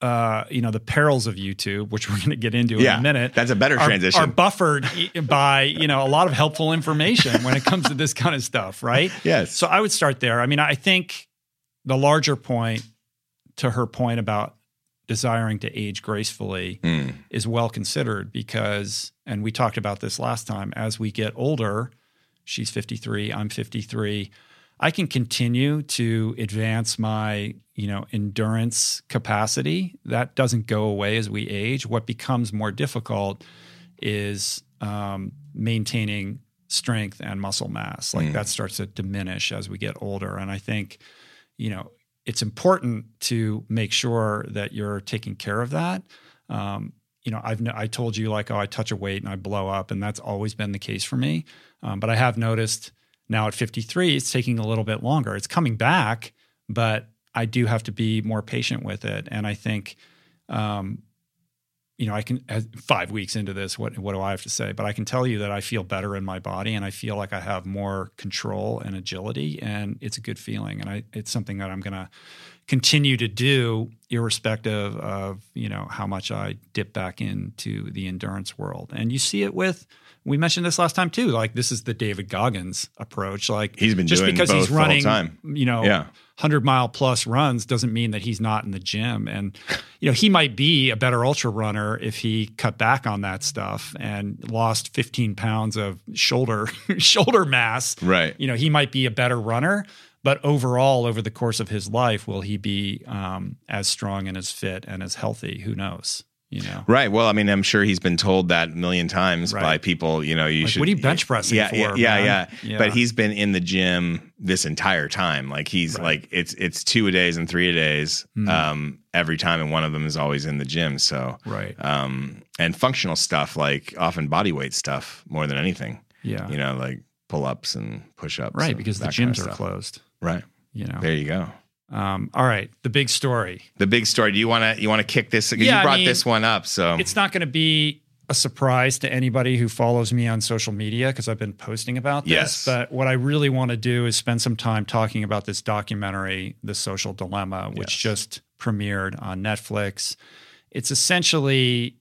uh, you know, the perils of YouTube, which we're going to get into yeah, in a minute, that's a better are, transition. Are buffered by you know a lot of helpful information when it comes to this kind of stuff, right? Yes. So I would start there. I mean, I think the larger point to her point about desiring to age gracefully mm. is well considered because and we talked about this last time as we get older she's 53 i'm 53 i can continue to advance my you know endurance capacity that doesn't go away as we age what becomes more difficult is um, maintaining strength and muscle mass like mm. that starts to diminish as we get older and i think you know it's important to make sure that you're taking care of that. Um, you know, I've I told you like, oh, I touch a weight and I blow up, and that's always been the case for me. Um, but I have noticed now at 53, it's taking a little bit longer. It's coming back, but I do have to be more patient with it. And I think um, you know, I can five weeks into this, what what do I have to say? But I can tell you that I feel better in my body, and I feel like I have more control and agility, and it's a good feeling, and I it's something that I'm going to continue to do, irrespective of you know how much I dip back into the endurance world. And you see it with we mentioned this last time too. Like this is the David Goggins approach. Like he's been just because he's running, you know, yeah. hundred mile plus runs doesn't mean that he's not in the gym. And you know, he might be a better ultra runner if he cut back on that stuff and lost fifteen pounds of shoulder shoulder mass. Right. You know, he might be a better runner. But overall, over the course of his life, will he be um, as strong and as fit and as healthy? Who knows? You know. Right. Well, I mean, I'm sure he's been told that a million times right. by people. You know, you like, should. What are you bench pressing yeah, for? Yeah, yeah, yeah, But he's been in the gym this entire time. Like he's right. like it's it's two a days and three a days mm. um, every time, and one of them is always in the gym. So right. Um, and functional stuff like often body weight stuff more than anything. Yeah. You know, like pull ups and push ups. Right, because the gyms kind of are closed. Right. You know. There you go. Um, all right, the big story. The big story. Do you want to you want to kick this? Yeah, you brought I mean, this one up, so it's not going to be a surprise to anybody who follows me on social media because I've been posting about this. Yes. But what I really want to do is spend some time talking about this documentary, The Social Dilemma, which yes. just premiered on Netflix. It's essentially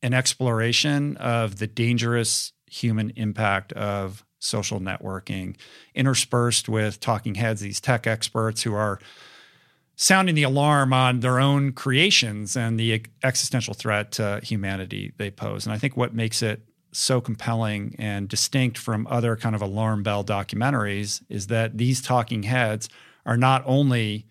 an exploration of the dangerous human impact of social networking, interspersed with talking heads, these tech experts who are sounding the alarm on their own creations and the existential threat to humanity they pose. And I think what makes it so compelling and distinct from other kind of alarm bell documentaries is that these talking heads are not only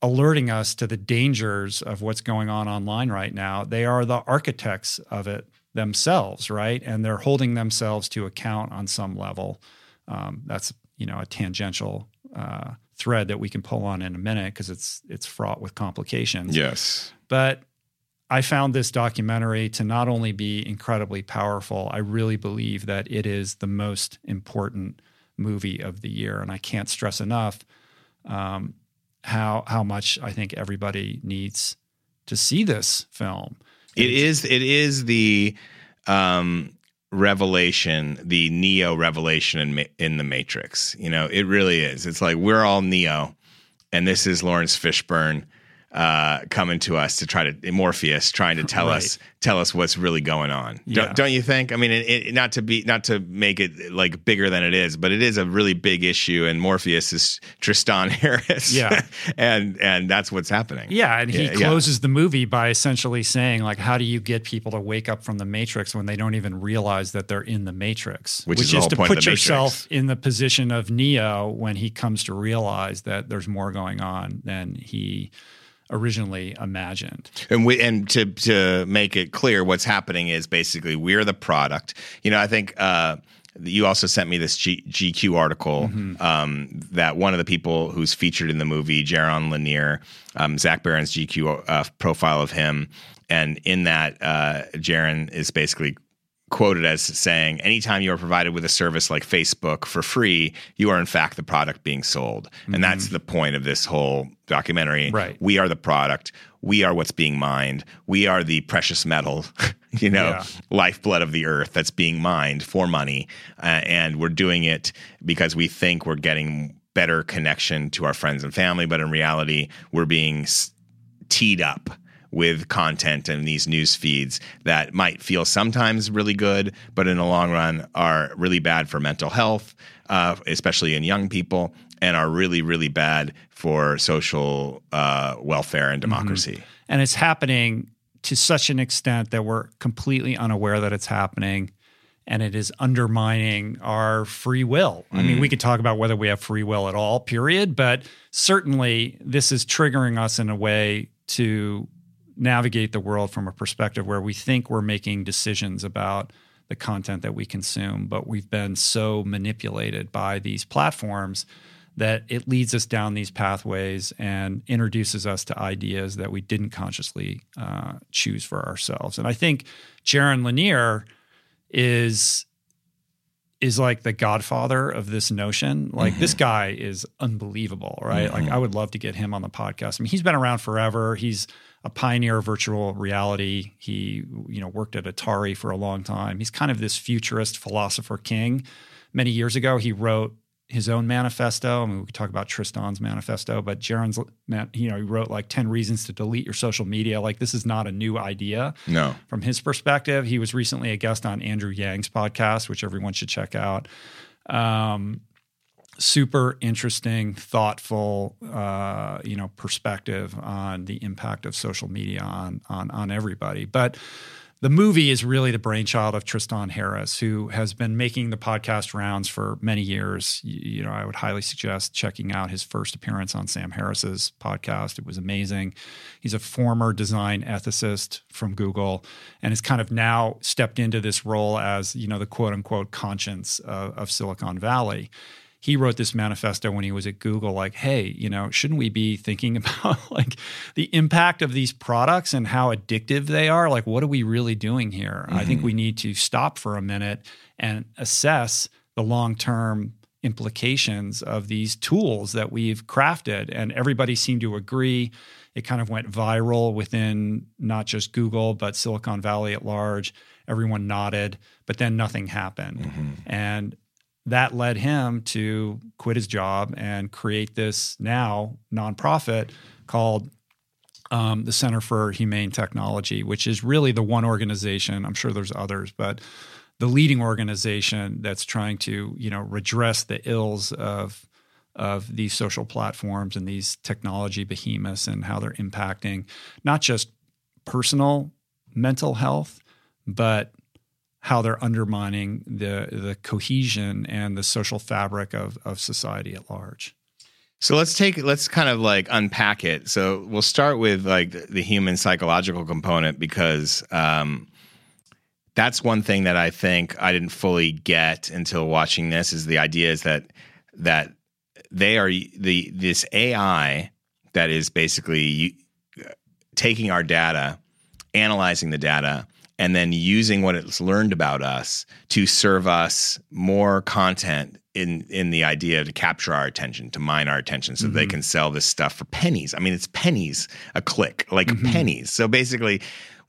alerting us to the dangers of what's going on online right now, they are the architects of it themselves, right? And they're holding themselves to account on some level. Um, that's you know a tangential uh, thread that we can pull on in a minute because it's it's fraught with complications. Yes, but I found this documentary to not only be incredibly powerful. I really believe that it is the most important movie of the year, and I can't stress enough. Um, how how much I think everybody needs to see this film. It is it is the um revelation, the Neo revelation in in the Matrix. You know, it really is. It's like we're all Neo, and this is Laurence Fishburne uh, coming to us to try to Morpheus trying to tell right. us tell us what's really going on. Yeah. Don't, don't, you think? I mean, it, it, not to be not to make it like bigger than it is, but it is a really big issue. And Morpheus is Tristan Harris. Yeah, and and that's what's happening. Yeah, and he yeah, closes yeah. the movie by essentially saying like, how do you get people to wake up from the Matrix when they don't even realize that they're in the Matrix? Which, Which is, is to put yourself in the position of Neo when he comes to realize that there's more going on than he originally imagined. And we and to to make it clear, what's happening is basically we're the product. You know, I think. Uh, you also sent me this G- GQ article mm-hmm. um, that one of the people who's featured in the movie, Jaron Lanier, um, Zach Baron's GQ uh, profile of him, and in that, uh, Jaron is basically quoted as saying, anytime you are provided with a service like Facebook for free, you are in fact the product being sold. Mm-hmm. And that's the point of this whole documentary. Right. We are the product. We are what's being mined. We are the precious metal, you know, yeah. lifeblood of the earth that's being mined for money. Uh, and we're doing it because we think we're getting better connection to our friends and family. But in reality, we're being teed up with content and these news feeds that might feel sometimes really good, but in the long run are really bad for mental health, uh, especially in young people, and are really, really bad for social uh, welfare and mm-hmm. democracy. Mm-hmm. And it's happening to such an extent that we're completely unaware that it's happening and it is undermining our free will. I mean, we mm. could talk about whether we have free will at all, period, but certainly this is triggering us in a way to navigate the world from a perspective where we think we're making decisions about the content that we consume, but we've been so manipulated by these platforms that it leads us down these pathways and introduces us to ideas that we didn't consciously uh, choose for ourselves. And I think Jaron Lanier is is like the godfather of this notion. Like mm-hmm. this guy is unbelievable, right? Mm-hmm. Like I would love to get him on the podcast. I mean, he's been around forever. He's a pioneer of virtual reality. He, you know, worked at Atari for a long time. He's kind of this futurist philosopher king. Many years ago, he wrote his own manifesto. I mean, we could talk about Tristan's manifesto, but Jaron's, you know, he wrote like 10 reasons to delete your social media. Like, this is not a new idea. No. From his perspective, he was recently a guest on Andrew Yang's podcast, which everyone should check out. Um, super interesting, thoughtful, uh, you know, perspective on the impact of social media on on on everybody. But the movie is really the brainchild of Tristan Harris, who has been making the podcast rounds for many years. You, know, I would highly suggest checking out his first appearance on Sam Harris's podcast. It was amazing. He's a former design ethicist from Google and has kind of now stepped into this role as, you know, the quote unquote conscience of, of Silicon Valley he wrote this manifesto when he was at Google like, hey, you know, shouldn't we be thinking about like the impact of these products and how addictive they are? Like, what are we really doing here? Mm-hmm. I think mm-hmm. we need to stop for a minute and assess the long term implications of these tools that we've crafted. And everybody seemed to agree. It kind of went viral within not just Google, but Silicon Valley at large. Everyone nodded, but then nothing happened. Mm-hmm. And that led him to quit his job and create this now nonprofit called um, the Center for Humane Technology, which is really the one organization. I'm sure there's others, but the leading organization that's trying to you know redress the ills of of these social platforms and these technology behemoths and how they're impacting not just personal mental health, but how they're undermining the the cohesion and the social fabric of of society at large. So let's take let's kind of like unpack it. So we'll start with like the human psychological component because um, that's one thing that I think I didn't fully get until watching this is the idea is that that they are the this AI that is basically taking our data, analyzing the data, and then using what it's learned about us to serve us more content in in the idea to capture our attention, to mine our attention, so mm-hmm. they can sell this stuff for pennies. I mean, it's pennies a click, like mm-hmm. pennies. So basically,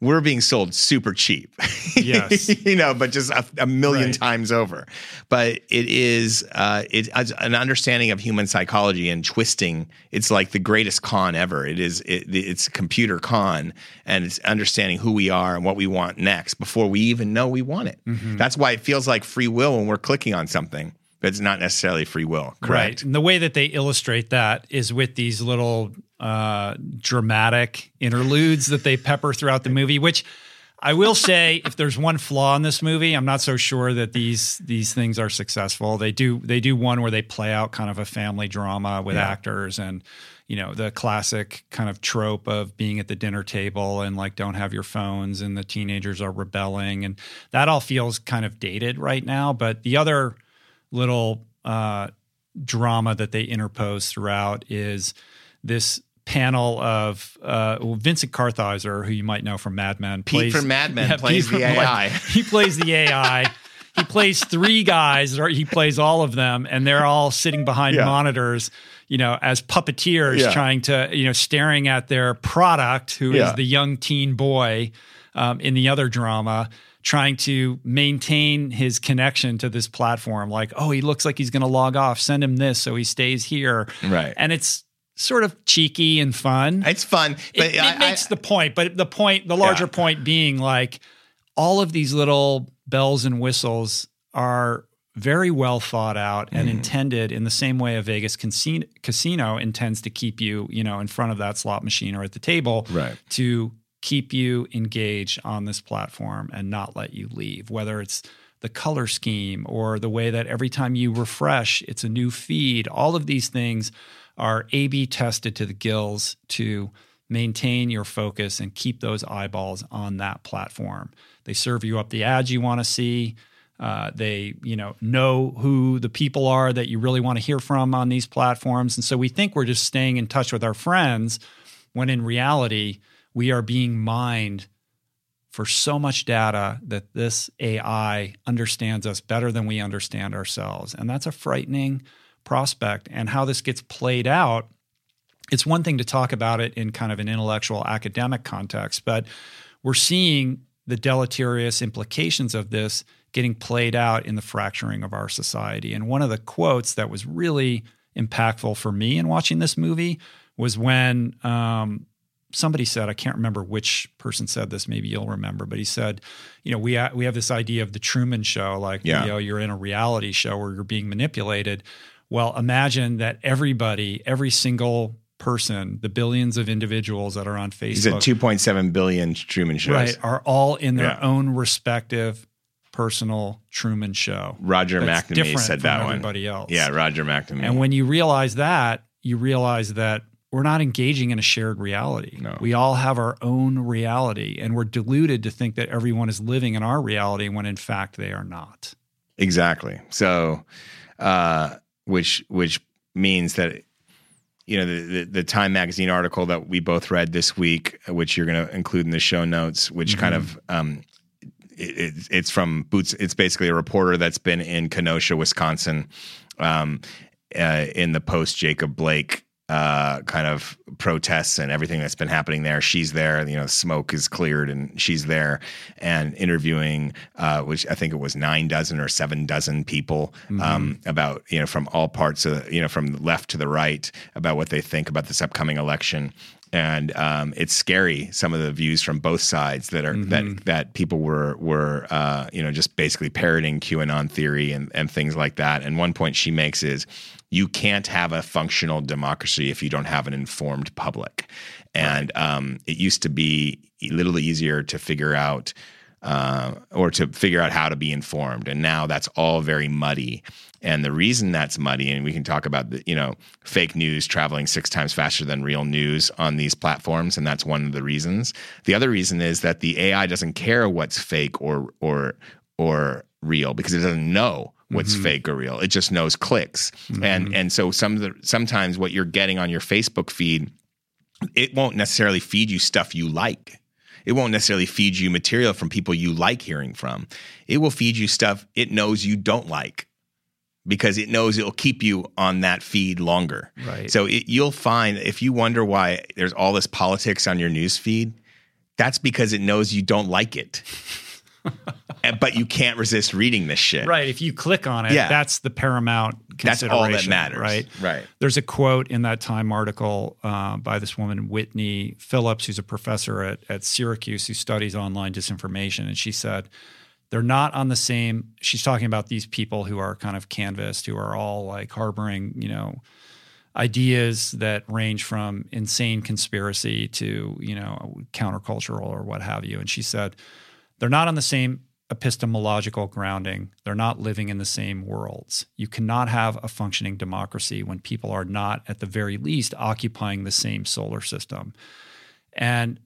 we're being sold super cheap. Yes. you know, but just a, a million right. times over. But it is uh, it, an understanding of human psychology and twisting. It's like the greatest con ever. It is it, it's computer con, and it's understanding who we are and what we want next before we even know we want it. Mm-hmm. That's why it feels like free will when we're clicking on something but it's not necessarily free will. Correct. Right. And the way that they illustrate that is with these little uh, dramatic interludes that they pepper throughout the movie, which I will say, if there's one flaw in this movie, I'm not so sure that these these things are successful. They do they do one where they play out kind of a family drama with yeah. actors and you know the classic kind of trope of being at the dinner table and like don't have your phones and the teenagers are rebelling and that all feels kind of dated right now. But the other little uh, drama that they interpose throughout is this panel of uh, well, Vincent Kartheiser, who you might know from Mad Men. Pete plays, from Mad Men yeah, plays the AI. he plays the AI. he plays three guys, or he plays all of them, and they're all sitting behind yeah. monitors, you know, as puppeteers, yeah. trying to, you know, staring at their product, who is the young teen boy um, in the other drama trying to maintain his connection to this platform. Like, oh, he looks like he's going to log off. Send him this so he stays here. Right. And it's sort of cheeky and fun. It's fun, but it, it makes I, the point. But the point, the larger yeah. point being like all of these little bells and whistles are very well thought out and mm-hmm. intended in the same way a Vegas casino, casino intends to keep you, you know, in front of that slot machine or at the table right. to keep you engaged on this platform and not let you leave, whether it's the color scheme or the way that every time you refresh, it's a new feed. All of these things are A B tested to the gills to maintain your focus and keep those eyeballs on that platform. They serve you up the ads you want to see. Uh, they, you know, know who the people are that you really want to hear from on these platforms, and so we think we're just staying in touch with our friends, when in reality, we are being mined for so much data that this AI understands us better than we understand ourselves. And that's a frightening prospect. And how this gets played out, it's one thing to talk about it in kind of an intellectual academic context, but we're seeing the deleterious implications of this getting played out in the fracturing of our society. And one of the quotes that was really impactful for me in watching this movie was when um, somebody said, I can't remember which person said this, maybe you'll remember, but he said, you know, we, ha- we have this idea of the Truman Show, like, yeah. you know, you're in a reality show where you're being manipulated. Well, imagine that everybody, every single person, the billions of individuals that are on Facebook, he's at 2.7 billion Truman shows, right, are all in their yeah. own respective personal Truman Show. Roger McNamee said that one. Everybody else, yeah, Roger McNamee. And when you realize that, you realize that we're not engaging in a shared reality. No. We all have our own reality, and we're deluded to think that everyone is living in our reality when in fact they are not. Exactly. So, uh, which which means that you know the, the, the Time magazine article that we both read this week, which you're going to include in the show notes, which mm-hmm. kind of um, it, it's from Boots. It's basically a reporter that's been in Kenosha, Wisconsin, um, uh, in the post Jacob Blake uh, kind of protests and everything that's been happening there. She's there, you know, smoke is cleared and she's there and interviewing, uh, which I think it was nine dozen or seven dozen people mm-hmm. um, about, you know, from all parts of, you know, from left to the right about what they think about this upcoming election. And um, it's scary some of the views from both sides that are mm-hmm. that that people were were uh, you know just basically parroting QAnon theory and and things like that. And one point she makes is you can't have a functional democracy if you don't have an informed public. And um, it used to be a little easier to figure out uh, or to figure out how to be informed. And now that's all very muddy. And the reason that's muddy, and we can talk about the, you know, fake news traveling six times faster than real news on these platforms, and that's one of the reasons. The other reason is that the AI doesn't care what's fake or or or real because it doesn't know what's mm-hmm. fake or real. It just knows clicks. Mm-hmm. And and so some of the sometimes what you're getting on your Facebook feed, it won't necessarily feed you stuff you like. it won't necessarily feed you material from people you like hearing from. It will feed you stuff it knows you don't like because it knows it'll keep you on that feed longer. Right. So it, you'll find if you wonder why there's all this politics on your news feed, that's because it knows you don't like it. but you can't resist reading this shit. Right. If you click on it, Yeah. that's the paramount That's all that matters. Right. Right. There's a quote in that Time article uh, by this woman, Whitney Phillips, who's a professor at, at Syracuse who studies online disinformation. And she said, they're not on the same. She's talking about these people who are kind of canvassed, who are all like harboring, you know, ideas that range from insane conspiracy to, you know, countercultural or what have you. And she said, they're not on the same epistemological grounding. They're not living in the same worlds. You cannot have a functioning democracy when people are not, at the very least, occupying the same solar system. And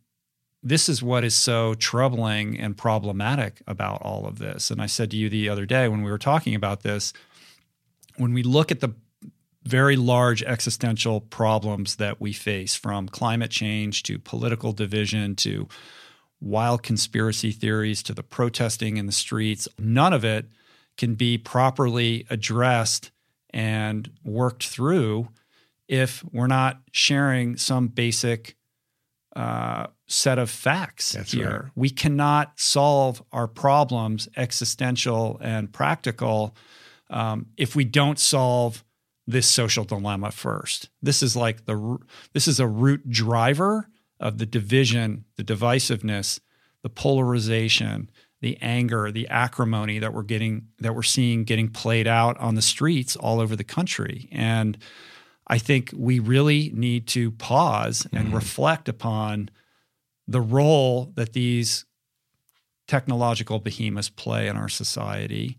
this is what is so troubling and problematic about all of this. And I said to you the other day when we were talking about this, when we look at the very large existential problems that we face from climate change to political division to wild conspiracy theories to the protesting in the streets, none of it can be properly addressed and worked through if we're not sharing some basic uh, set of facts That's here. right. We cannot solve our problems, existential and practical, um, if we don't solve this social dilemma first. This is like the this is a root driver of the division, the divisiveness, the polarization, the anger, the acrimony that we're getting that we're seeing getting played out on the streets all over the country. And I think we really need to pause and mm-hmm. reflect upon the role that these technological behemoths play in our society.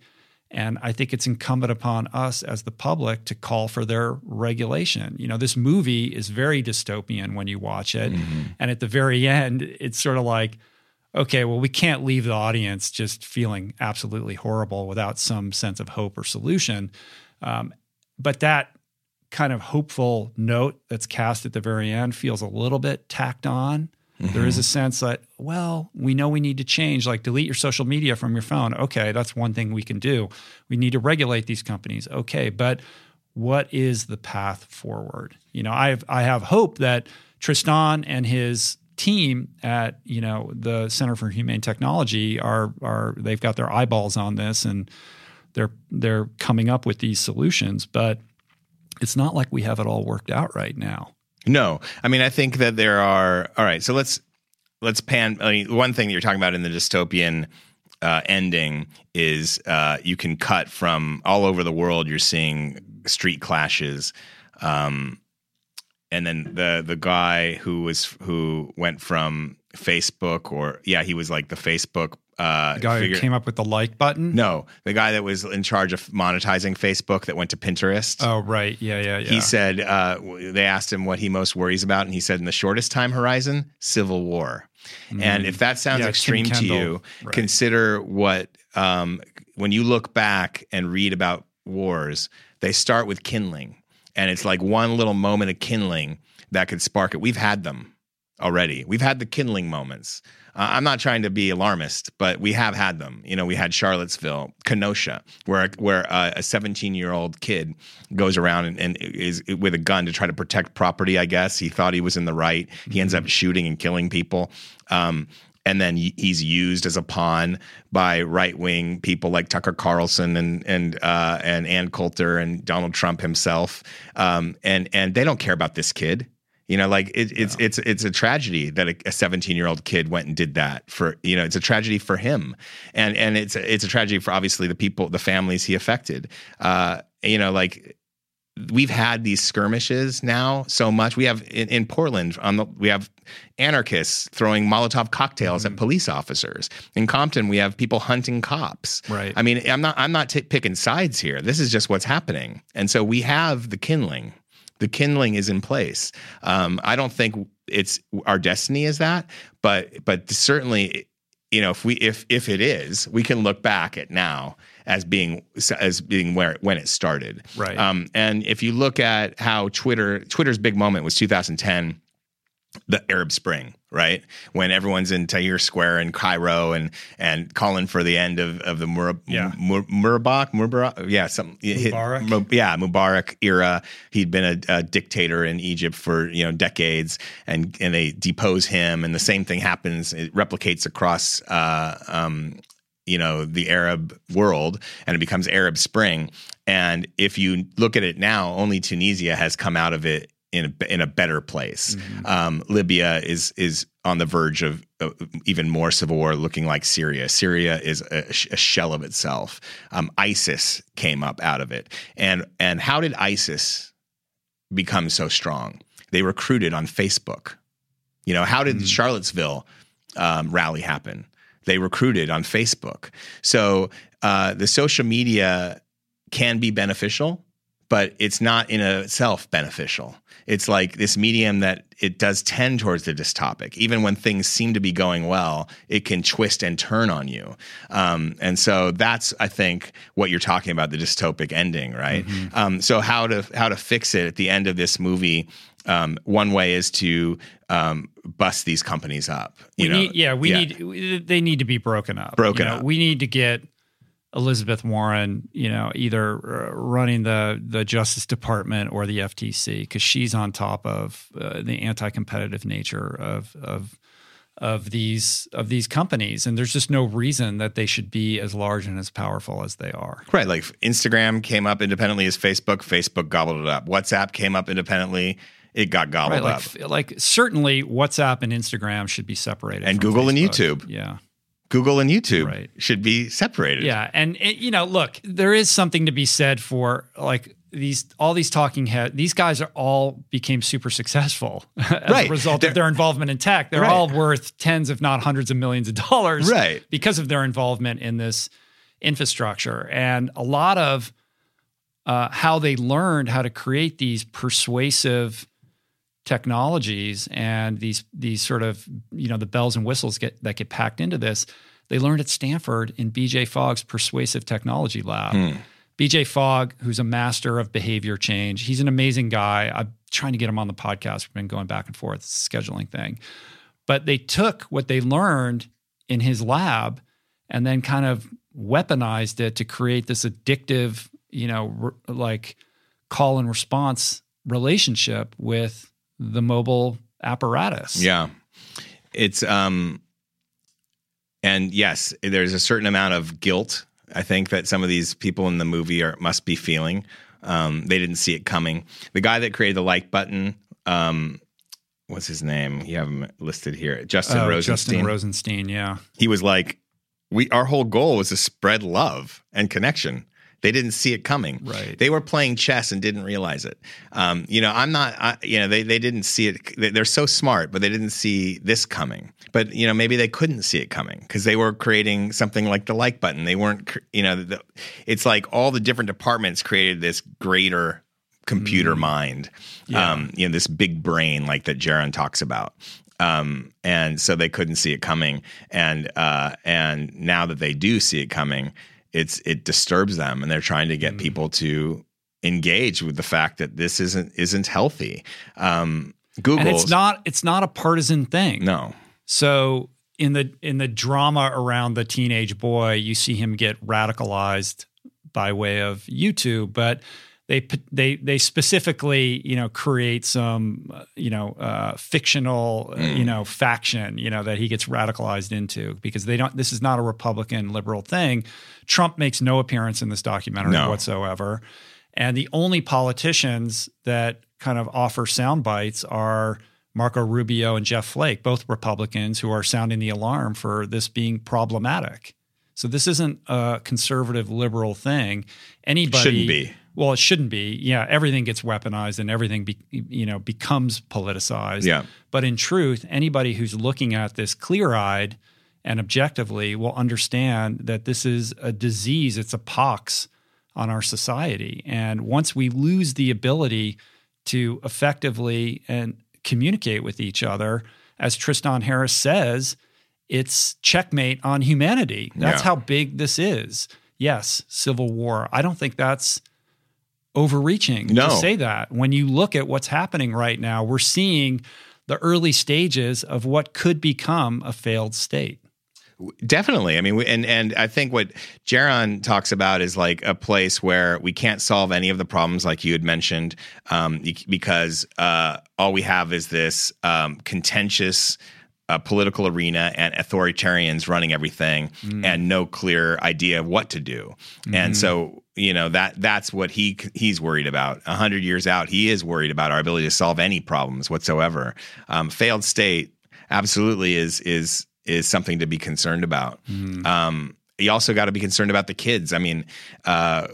And I think it's incumbent upon us as the public to call for their regulation. You know, this movie is very dystopian when you watch it. And at the very end, it's sort of like, okay, well, we can't leave the audience just feeling absolutely horrible without some sense of hope or solution. Um, but that kind of hopeful note that's cast at the very end feels a little bit tacked on. There is a mm-hmm. sense that, well, we know we need to change, like delete your social media from your phone. Okay, that's one thing we can do. We need to regulate these companies. Okay, but what is the path forward? You know, I have I have hope that Tristan and his team at you know the Center for Humane Technology are are they've got their eyeballs on this and they're they're coming up with these solutions, but it's not like we have it all worked out right now. No, I mean I think that there are. All right, so let's let's pan. I mean, one thing that you're talking about in the dystopian uh, ending is uh, you can cut from all over the world. You're seeing street clashes, um, and then the the guy who was who went from Facebook or yeah, he was like the Facebook uh, The guy figure- who came up with the like button. no, the guy that was in charge of monetizing Facebook that went to Pinterest. Oh right, yeah, yeah, yeah. He said uh, they asked him what he most worries about, and he said, in the shortest time horizon, civil war. And if that sounds Mm. Yeah, extreme to you, Right. consider what um, when you look back and read about wars, they start with kindling, and it's like one little moment of kindling that could spark it. We've had them already. We've had the kindling moments. Uh, I'm not trying to be alarmist, but we have had them. You know, we had Charlottesville, Kenosha, where where uh, a 17 year old kid goes around and, and is with a gun to try to protect property. I guess he thought he was in the right. He ends up shooting and killing people. Um, and then he's used as a pawn by right wing people like Tucker Carlson and and uh, and Ann Coulter and Donald Trump himself. Um, and and they don't care about this kid. You know, like it, it's it's it's a tragedy that a 17 year old kid went and did that for you know it's a tragedy for him, and and it's it's a tragedy for obviously the people the families he affected. Uh, you know, like we've had these skirmishes now so much. We have in, in Portland on the we have anarchists throwing Molotov cocktails Mm-hmm. at police officers. In Compton, we have people hunting cops. Right. I mean, I'm not I'm not t- picking sides here. This is just what's happening, and so we have the kindling. The kindling is in place. Um, I don't think it's our destiny is that, but but certainly you know if we if if it is we can look back at now as being as being where when it started Right. um and if you look at how twitter twitter's big moment was 2010 the arab spring right? When everyone's in Tahrir Square in Cairo and and calling for the end of of the Mur- Yeah. Mur- Mubarak, Mubarak, yeah, some Mubarak? Mu- yeah, Mubarak era. He'd been a, a dictator in Egypt for you know decades, and and they depose him, and the same thing happens. It replicates across. Uh, um, you know the Arab world, and it becomes Arab Spring. And if you look at it now, only Tunisia has come out of it in a, in a better place. Um, Libya is is on the verge of uh, even more civil war, looking like Syria. Syria is a, a shell of itself. Um, ISIS came up out of it, and and how did ISIS become so strong? They recruited on Facebook. You know, how did the Charlottesville um, rally happen? They recruited on Facebook. So uh, the social media can be beneficial, but it's not in itself beneficial. It's like this medium that it does tend towards the dystopic. Even when things seem to be going well, it can twist and turn on you. Um, and so that's, I think, what you're talking about—the dystopic ending, right? Um, so how to how to fix it at the end of this movie? Um, one way is to um, bust these companies up. You We know? need, yeah, we need they need to be broken up. Broken You know, up. We need to get Elizabeth Warren, you know, either uh, running the the Justice Department or the FTC because she's on top of uh, the anti-competitive nature of of of these of these companies, and there's just no reason that they should be as large and as powerful as they are. Right. Like Instagram came up independently as Facebook. Facebook gobbled it up. WhatsApp came up independently. It got gobbled Right, up. like, like certainly WhatsApp and Instagram should be separated, And Google and YouTube. Yeah, Google and YouTube Right. should be separated. Yeah, and it, you know, look, there is something to be said for like these all these talking head. These guys are all became super successful as Right. a result They're- of their involvement in tech. They're Right. all worth tens, if not hundreds of millions of dollars, Right. because of their involvement in this infrastructure. And a lot of uh, how they learned how to create these persuasive technologies and these these sort of you know the bells and whistles get that get packed into this they learned at Stanford in BJ Fogg's persuasive technology lab. Hmm. BJ Fogg, who's a master of behavior change, he's an amazing guy. I'm trying to get him on the podcast. We've been going back and forth, it's a scheduling thing. But they took what they learned in his lab and then kind of weaponized it to create this addictive, you know, r- like call and response relationship with the mobile apparatus. Yeah. It's um and yes, there's a certain amount of guilt I think that some of these people in the movie are must be feeling. Um they didn't see it coming. The guy that created the like button um what's his name? You have him listed here. Justin Oh, Rosenstein. Justin Rosenstein, yeah. he was like we our whole goal was to spread love and connection they didn't see it coming. Right. they were playing chess and didn't realize it. Um, you know i'm not I, you know they, they didn't see it they- they're so smart but they didn't see this coming. But you know maybe they couldn't see it coming because they were creating something like the like button. They weren't you know the, it's like all the different departments created this greater computer mind um, you know this big brain like that jaron talks about. Um, and so they couldn't see it coming. And uh, and now that they do see it coming, it's it disturbs them, and they're trying to get people to engage with the fact that this isn't isn't healthy. Um, Google, it's not it's not a partisan thing. no, So in the in the drama around the teenage boy, you see him get radicalized by way of YouTube, but they they they specifically you know create some uh, you know uh, fictional uh, you know faction you know that he gets radicalized into because they don't. This is not a Republican liberal thing. Trump makes no appearance in this documentary No. whatsoever, and the only politicians that kind of offer sound bites are Marco Rubio and Jeff Flake, both Republicans who are sounding the alarm for this being problematic. So this isn't a conservative liberal thing. Anybody Shouldn't be. Well, it shouldn't be. Yeah, everything gets weaponized and everything be, you know becomes politicized. Yeah. But in truth, anybody who's looking at this clear-eyed and objectively will understand that this is a disease, it's a pox on our society. And once we lose the ability to effectively and communicate with each other, as Tristan Harris says, it's checkmate on humanity. That's Yeah. how big this is. Yes, civil war. I don't think that's overreaching No. to say that. When you look at what's happening right now, we're seeing the early stages of what could become a failed state. Definitely. I mean, we, and and I think what Jaron talks about is like a place where we can't solve any of the problems, like you had mentioned, um, because uh, all we have is this um, contentious. Uh, political arena and authoritarians running everything mm. and no clear idea of what to do mm. and so you know that that's what he he's worried about a hundred years out he is worried about our ability to solve any problems whatsoever um, failed state absolutely is is is something to be concerned about. Mm. Um, you also got to be concerned about the kids. I mean, uh,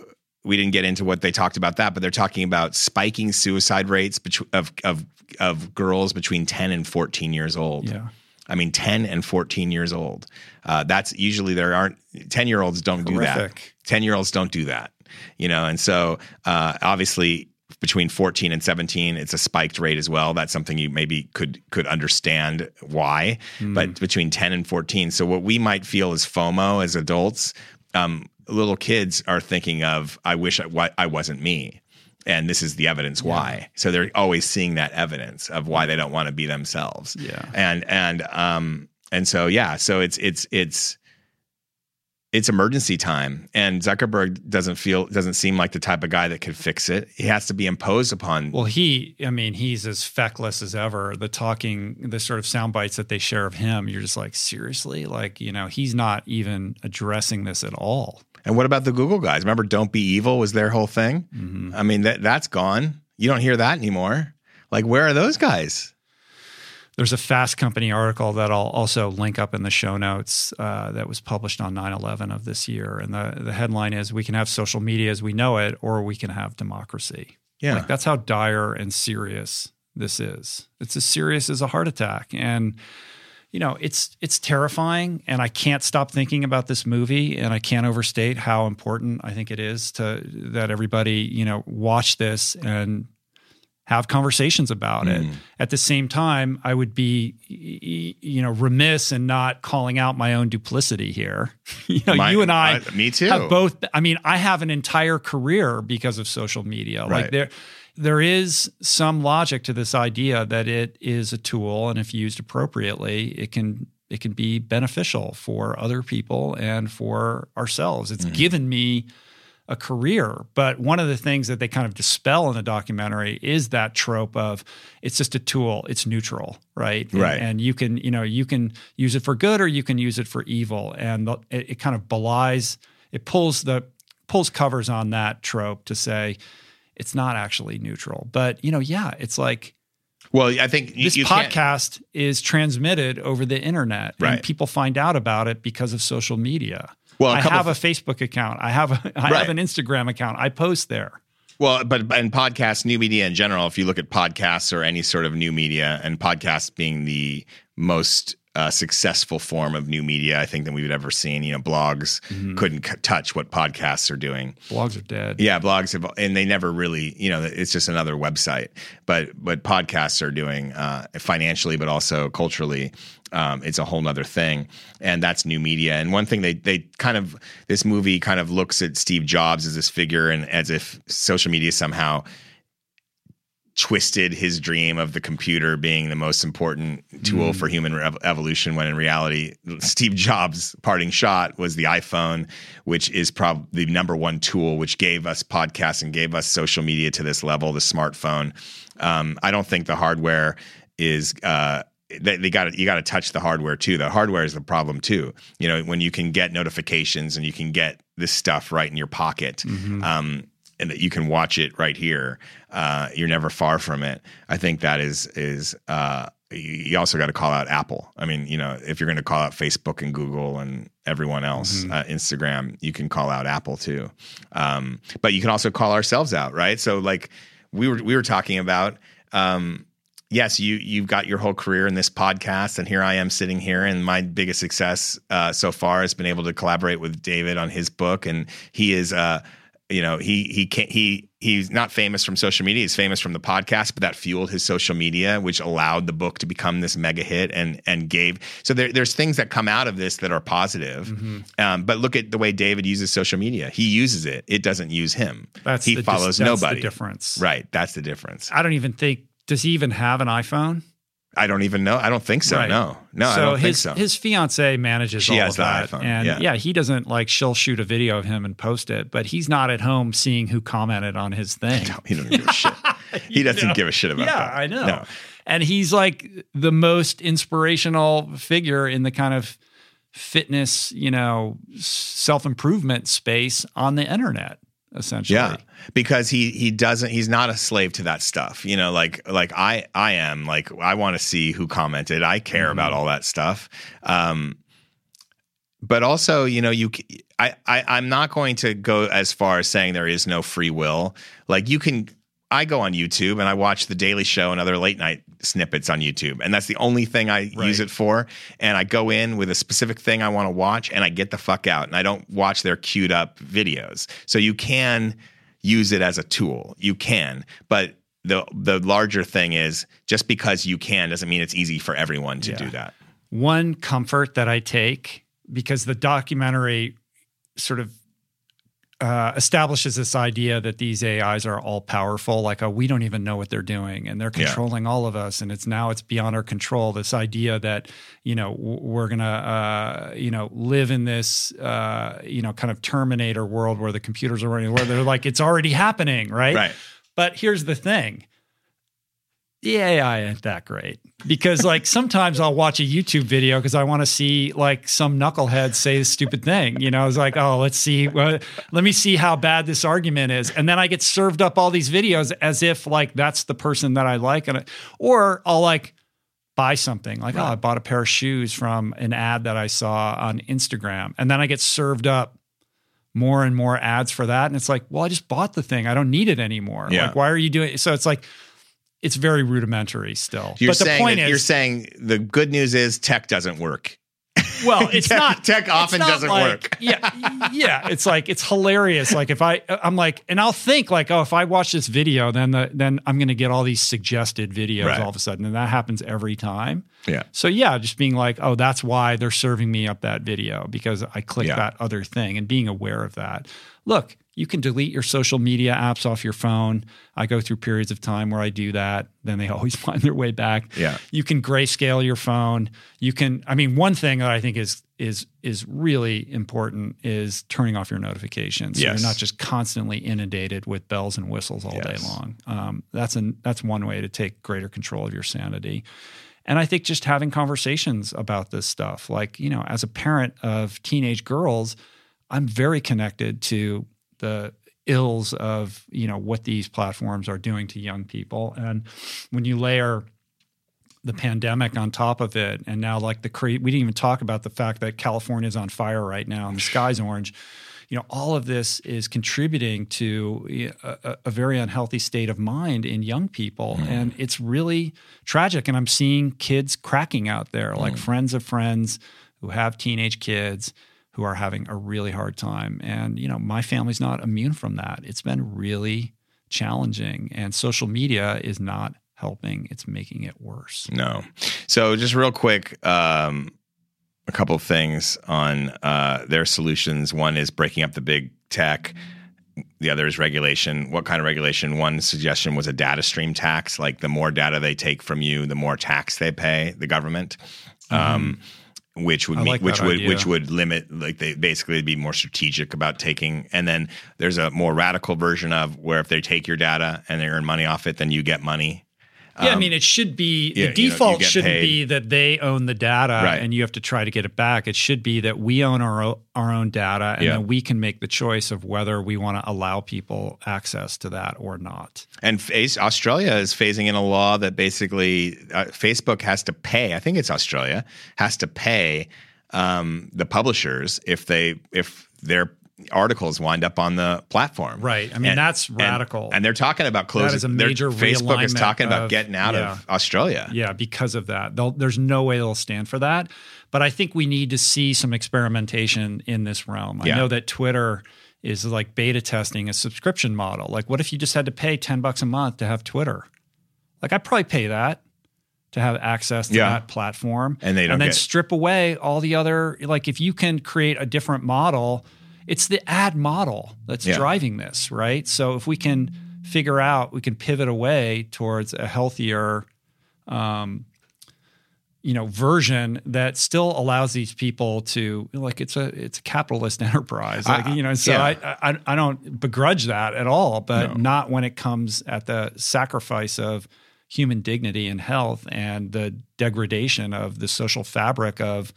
we didn't get into what they talked about that, but they're talking about spiking suicide rates of of of girls between ten and fourteen years old. Yeah. I mean, 10 and 14 years old. Uh, that's usually there aren't 10 year olds don't Horrific. do that. 10 year olds don't do that, you know? And so, uh, obviously, between 14 and 17 it's a spiked rate as well that's something you maybe could could understand why mm. but between 10 and 14 so what we might feel as fomo as adults um, little kids are thinking of i wish I, I wasn't me and this is the evidence yeah. why so they're always seeing that evidence of why they don't want to be themselves yeah and and um and so yeah so it's it's it's it's emergency time and zuckerberg doesn't feel doesn't seem like the type of guy that could fix it. He has to be imposed upon. Well he i mean he's as feckless as ever. The talking the sort of sound bites that they share of him you're just like seriously? Like you know he's not even addressing this at all. And what about the google guys? Remember don't be evil was their whole thing? Mm-hmm. i mean that that's gone. You don't hear that anymore. Like where are those guys there's a Fast Company article that I'll also link up in the show notes uh, that was published on 9 11 of this year. And the, the headline is We can have social media as we know it, or we can have democracy. Yeah. Like, that's how dire and serious this is. It's as serious as a heart attack. And, you know, it's it's terrifying, and I can't stop thinking about this movie, and I can't overstate how important I think it is to that everybody you know watch this and have conversations about mm. it. At the same time, I would be, you know, remiss in not calling out my own duplicity here. you know, my, you and I, uh, me too, have both. I mean, I have an entire career because of social media. Right. Like there, there is some logic to this idea that it is a tool, and if used appropriately, it can it can be beneficial for other people and for ourselves. It's mm. given me a career. But one of the things that they kind of dispel in the documentary is that trope of it's just a tool, it's neutral, right? Right. And, and you can, you know, you can use it for good or you can use it for evil. And the, it, it kind of belies, it pulls the pulls covers on that trope to say it's not actually neutral. But you know, yeah, it's like well, I think you, this you podcast is transmitted over the internet, right. and people find out about it because of social media. Well, I have a Facebook account. I have a, I right. have an Instagram account. I post there. Well, but in podcasts, new media in general, if you look at podcasts or any sort of new media, and podcasts being the most uh, successful form of new media, I think, than we've ever seen. You know, blogs mm-hmm. couldn't c- touch what podcasts are doing. Blogs are dead. Yeah, blogs have, and they never really, you know, it's just another website. But what podcasts are doing uh, financially, but also culturally, um, it's a whole nother thing and that's new media and one thing they they kind of this movie kind of looks at steve jobs as this figure and as if social media somehow twisted his dream of the computer being the most important tool mm. for human rev- evolution when in reality Steve Jobs parting shot was the iPhone which is probably the number one tool which gave us podcasts and gave us social media to this level the smartphone um, I don't think the hardware is uh, they, they got you got to touch the hardware too. The hardware is the problem too. You know, when you can get notifications and you can get this stuff right in your pocket, mm-hmm. um, and that you can watch it right here. Uh, you're never far from it. I think that is is uh, you also got to call out Apple. I mean, you know, if you're going to call out Facebook and Google and everyone else, mm-hmm. uh, Instagram, you can call out Apple too. Um, but you can also call ourselves out, right? So like we were we were talking about. Um, yes, you you've got your whole career in this podcast, and here I am sitting here, and my biggest success uh, so far has been able to collaborate with David on his book, and he is. Uh, you know he he can't he he's not famous from social media he's famous from the podcast but that fueled his social media which allowed the book to become this mega hit and and gave so there, there's things that come out of this that are positive. Mm-hmm. um, but look at the way david uses social media. He uses it it doesn't use him. That's he follows that's nobody. the difference. Right that's the difference. I don't even think does he even have an iphone I don't even know. I don't think so. Right. No, no, I so don't his think so. his fiance manages She all has of the that, iPhone, and yeah. he doesn't like she'll shoot a video of him and post it, but he's not at home seeing who commented on his thing. No, he doesn't give a shit. He doesn't know? give a shit about yeah, that. I know. No. And he's like the most inspirational figure in the kind of fitness, you know, self improvement space on the internet, essentially. Yeah, because he he doesn't. He's not a slave to that stuff. You know, like like I I am. Like I want to see who commented. I care about Mm-hmm. all that stuff. Um, but also, you know, you. I I'm not going to go as far as saying there is no free will. Like you can. I go on YouTube and I watch The Daily Show and other late night snippets on YouTube, and that's the only thing I Right. use it for. And I go in with a specific thing I want to watch, and I get the fuck out, and I don't watch their queued up videos. So you can use it as a tool. You can, but the the larger thing is just because you can doesn't mean it's easy for everyone to Yeah. do that. One comfort that I take because the documentary sort of uh, establishes this idea that these AIs are all powerful, like oh, we don't even know what they're doing, and they're Yeah. controlling all of us, and it's now it's beyond our control. This idea that you know we're gonna uh, you know live in this uh, you know kind of Terminator world where the computers are running, where they're like it's already happening, right? Right. But here's the thing. The AI ain't that great because like sometimes I'll watch a YouTube video because I want to see like some knucklehead say a stupid thing. You know, it's like, oh, let's see, well, let me see how bad this argument is, and then I get served up all these videos as if like that's the person that I like, and I- or I'll like buy something like, oh, I bought a pair of shoes from an ad that I saw on Instagram, and then I get served up more and more ads for that. And it's like, well, I just bought the thing. I don't need it anymore. Yeah. Like, why are you doing So it's like, it's very rudimentary still. You're but the saying point that- is, you're saying the good news is tech doesn't work. well, it's Tech- not tech often not doesn't like- work. yeah, yeah. It's like it's hilarious. Like if I, I'm like, and I'll think like, oh, if I watch this video, then the then I'm going to get all these suggested videos Right. all of a sudden, and that happens every time. Yeah. So yeah, just being like, oh, that's why they're serving me up that video because I clicked Yeah. that other thing and being aware of that. Look, you can delete your social media apps off your phone. I go through periods of time where I do that. Then they always find their way back. Yeah. You can grayscale your phone. You can I mean one thing that I think is is is really important is turning off your notifications. So you're not just constantly inundated with bells and whistles all day long. Um, that's an that's one way to take greater control of your sanity. And I think just having conversations about this stuff, like, you know, as a parent of teenage girls, I'm very connected to the ills of, you know, what these platforms are doing to young people. And when you layer the pandemic on top of it, and now like the cre- we didn't even talk about the fact that california is on fire right now and the sky's orange. You know, all of this is contributing to a, a- a very unhealthy state of mind in young people, mm. and it's really tragic. And I'm seeing kids cracking out there, like mm. friends of friends who have teenage kids who are having a really hard time. And you know, my family's not immune from that. It's been really challenging, and social media is not helping. It's making it worse. No. So just real quick, um, a couple of things on uh, their solutions. One is breaking up the big tech. The other is regulation. What kind of regulation? One suggestion was a data stream tax. Like the more data they take from you, the more tax they pay the government. Um, which would. Mean, like which would idea. which would limit like they basically be more strategic about taking and then there's a more radical version of where if they take your data and they earn money off it then you get money Yeah, I mean, it should be Um, yeah, the you know, you default shouldn't paid. be that they own the data Right. and you have to try to get it back. It should be that we own our o- our own data and Yeah. then we can make the choice of whether we want to allow people access to that or not. And face, Australia is phasing in a law that basically uh, Facebook has to pay. I think it's Australia has to pay um, the publishers if they if their articles wind up on the platform. Right. I mean, that's radical. And, they're talking about closing. is a major Facebook is talking about getting out yeah. of Australia. Yeah, because of that. They'll, there's no way they'll stand for that. But I think we need to see some experimentation in this realm. I Yeah. know that Twitter is like beta testing a subscription model. Like, what if you just had to pay 10 bucks a month to have Twitter? Like, I'd probably pay that to have access to Yeah. that platform. And they don't and then strip away all the other, like, if you can create a different model, it's the ad model that's Yeah. driving this, right? So if we can figure out, we can pivot away towards a healthier, um, you know version that still allows these people to like it's a it's a capitalist enterprise like I- you know so yeah. I, I I don't begrudge that at all but No. not when it comes at the sacrifice of human dignity and health and the degradation of the social fabric of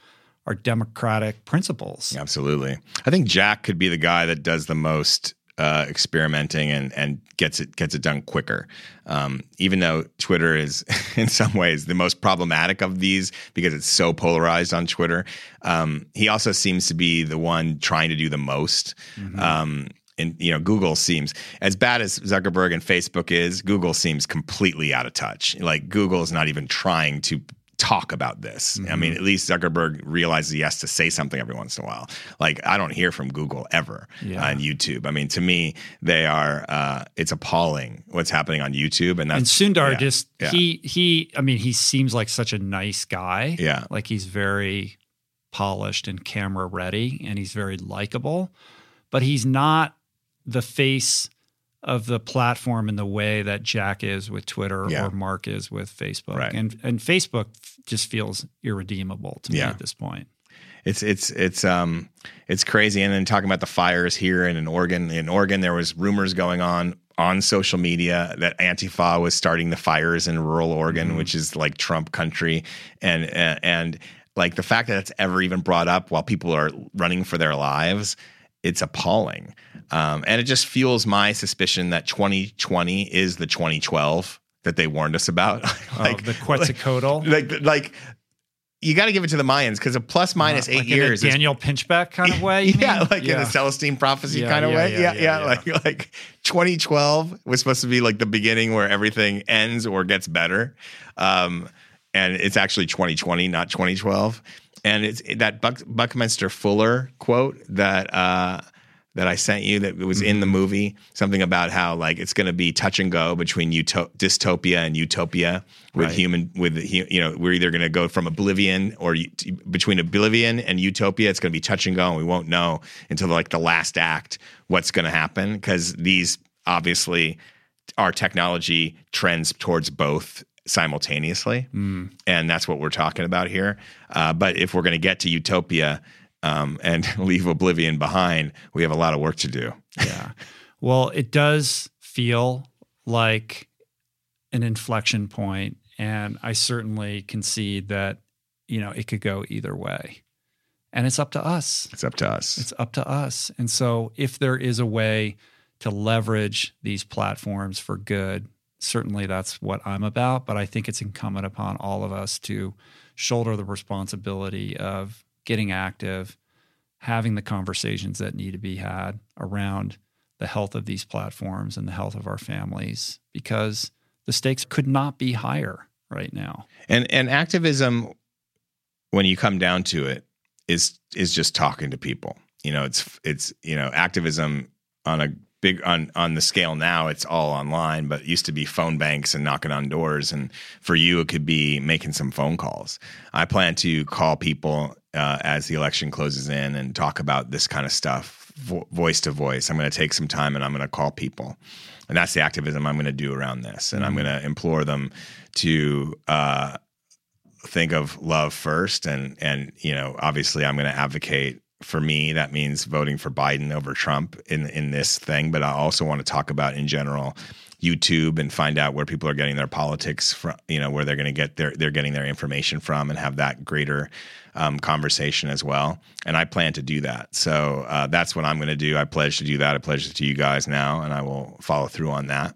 our democratic principles Absolutely. I think Jack could be the guy that does the most uh, experimenting and and gets it gets it done quicker. Um, even though Twitter is in some ways the most problematic of these because it's so polarized on Twitter, um, he also seems to be the one trying to do the most. Um, and you know, Google seems as bad as Zuckerberg and Facebook is. Google seems completely out of touch. Like Google is not even trying to talk about this. I mean, at least Zuckerberg realizes he has to say something every once in a while. Like I don't hear from Google ever Yeah. on YouTube. I mean, to me, they are. Uh, it's appalling what's happening on YouTube, and and Sundar yeah, just yeah. he he I mean he seems like such a nice guy. Yeah. Like he's very polished and camera ready and he's very likable, but he's not the face of the platform in the way that Jack is with Twitter Yeah. or Mark is with Facebook. Right. And and Facebook just feels irredeemable to me at this point. It's it's it's um it's crazy. And then talking about the fires here and in Oregon. In Oregon, there was rumors going on on social media that Antifa was starting the fires in rural Oregon, which is like Trump country, and and, and like the fact that it's ever even brought up while people are running for their lives, it's appalling. Um, and it just fuels my suspicion that 2020 is the 2012 that they warned us about. Like, the Quetzalcoatl. like like you got to give it to the Mayans because a plus minus Uh, eight like in a years. is- Daniel Pinchbeck kind of way. you yeah, mean? like in a Celestine prophecy Yeah, kind of yeah, way. yeah, Yeah, yeah, yeah, yeah. Like like 2012 was supposed to be like the beginning where everything ends or gets better, um, and it's actually 2020, not 2012. And it's that Buck, Buckminster Fuller quote that. Uh, that I sent you that was in the Mm-hmm. movie something about how like it's going to be touch and go between uto- dystopia and utopia with Right. human with you know we're either going to go from oblivion or between oblivion and utopia it's going to be touch and go and we won't know until like the last act what's going to happen because these obviously our technology trends towards both simultaneously and that's what we're talking about here uh, but if we're going to get to utopia um, and leave oblivion behind we have a lot of work to do yeah. Well, it does feel like an inflection point, and I certainly concede that you know it could go either way, and it's up to us. it's up to us It's up to us. And so, if there is a way to leverage these platforms for good, certainly that's what I'm about. But I think it's incumbent upon all of us to shoulder the responsibility of getting active, having the conversations that need to be had around the health of these platforms and the health of our families, because the stakes could not be higher right now. and and activism when you come down to it is is just talking to people you know it's it's you know activism on a big on on the scale now it's all online but used to be phone banks and knocking on doors and for you it could be making some phone calls i plan to call people uh, as the election closes in and talk about this kind of stuff vo- voice to voice. I'm going to take some time and i'm going to call people. And that's the activism i'm going to do around this. And i'm going to implore them to uh, think of love first and and you know obviously I'm going to advocate for me. That means voting for Biden over Trump in in this thing. But I also want to talk about in general YouTube and find out where people are getting their politics from you know where they're going to get their they're getting their information from and have that greater um, conversation as well and I plan to do that so uh, that's what I'm going to do I pledge to do that I pledge it to you guys now and I will follow through on that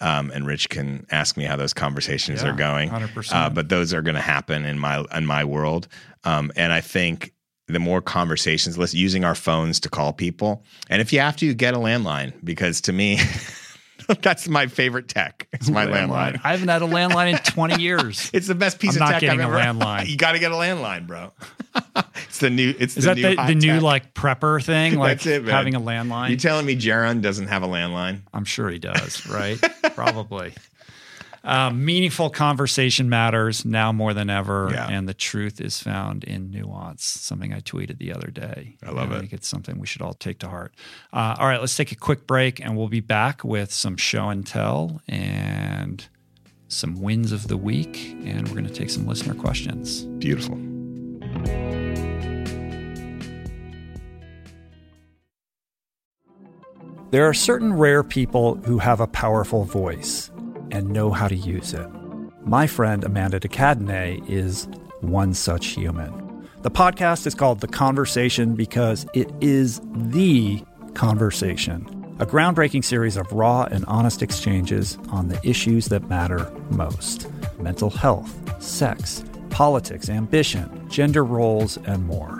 um, and Rich can ask me how those conversations Yeah, are going. 100%. Uh, but those are going to happen in my in my world, um, and I think the more conversations, let's using our phones to call people, and if you have to, get a landline because to me. That's my favorite tech. It's my landline. I haven't had a landline in 20 years. It's the best piece I'm of not tech getting I've a landline. You got to get a landline, bro. it's the new. It's Is the that new the, the new like prepper thing? Like That's it, man. having a landline? You telling me Jaron doesn't have a landline? I'm sure he does, right? Probably. Um, meaningful conversation matters now more than ever, Yeah. and the truth is found in nuance. Something I tweeted the other day. I love it. I think it's something we should all take to heart. Uh, all right, let's take a quick break, and we'll be back with some show and tell and some wins of the week, and we're going to take some listener questions. Beautiful. There are certain rare people who have a powerful voice and know how to use it. My friend Amanda de Cadenet is one such human. The podcast is called The Conversation because it is the conversation, a groundbreaking series of raw and honest exchanges on the issues that matter most mental health, sex, politics, ambition, gender roles, and more.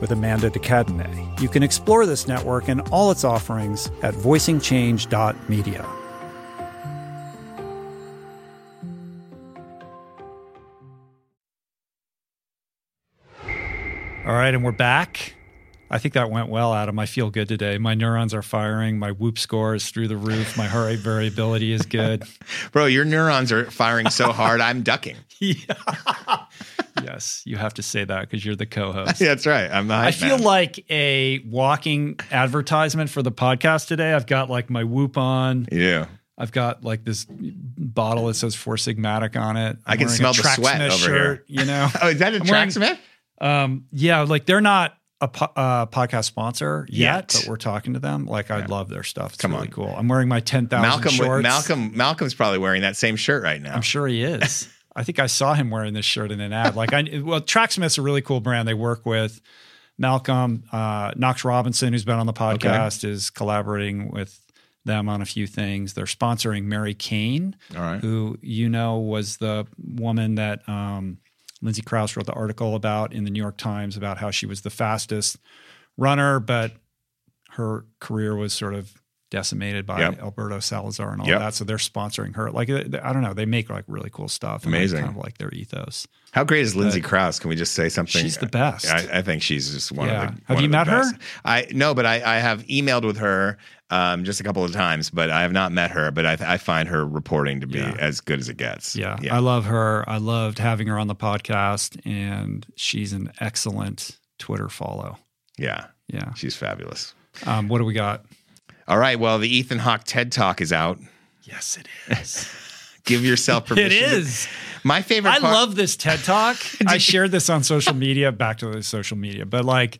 with Amanda de Cadenet. You can explore this network and all its offerings at voicingchange.media. All right, and we're back. I think that went well, Adam. I feel good today. My neurons are firing. My whoop score is through the roof. My heart rate variability is good. Bro, your neurons are firing so hard, I'm ducking. Yeah. yes, you have to say that because you're the co-host. yeah, That's right. I'm the I feel man. like a walking advertisement for the podcast today. I've got like my whoop on. Yeah. I've got like this bottle that says Four Sigmatic on it. I I'm can smell the sweat over shirt, You know, Oh, is that a Tracksmith? um, yeah, like they're not a po- uh, podcast sponsor yet, Yet. but we're talking to them. Like I love their stuff. It's Come really on. cool. I'm wearing my ten thousand Malcolm, shorts. Malcolm, Malcolm's probably wearing that same shirt right now. I'm sure he is. I think I saw him wearing this shirt in an ad. Like I well, Tracksmith's a really cool brand they work with. Malcolm uh, Knox Robinson, who's been on the podcast, is collaborating with them on a few things. They're sponsoring Mary Cain, right. who you know was the woman that um, Lindsay Crouse wrote the article about in the New York Times about how she was the fastest runner, but her career was sort of decimated by Yep. Alberto Salazar and all Yep. that. So they're sponsoring her. Like uh, I don't know, they make like really cool stuff. and, like, Amazing. kind of like their ethos. How great is Lindsay Crouse? Can we just say something? She's the best. I, I think she's just one Yeah. of the. Have you met her? I no, but I, I have emailed with her um, just a couple of times, but I have not met her. But I, I find her reporting to be Yeah. as good as it gets. Yeah, yeah. I love her. I loved having her on the podcast, and she's an excellent Twitter follow. yeah. Yeah. She's fabulous. Um, what do we got? All right. Well, the Ethan Hawke TED Talk is out. Yes, it is. Give yourself permission. it is. to- My favorite. I part- love this TED Talk. I shared this on social media, back to the social media, but like,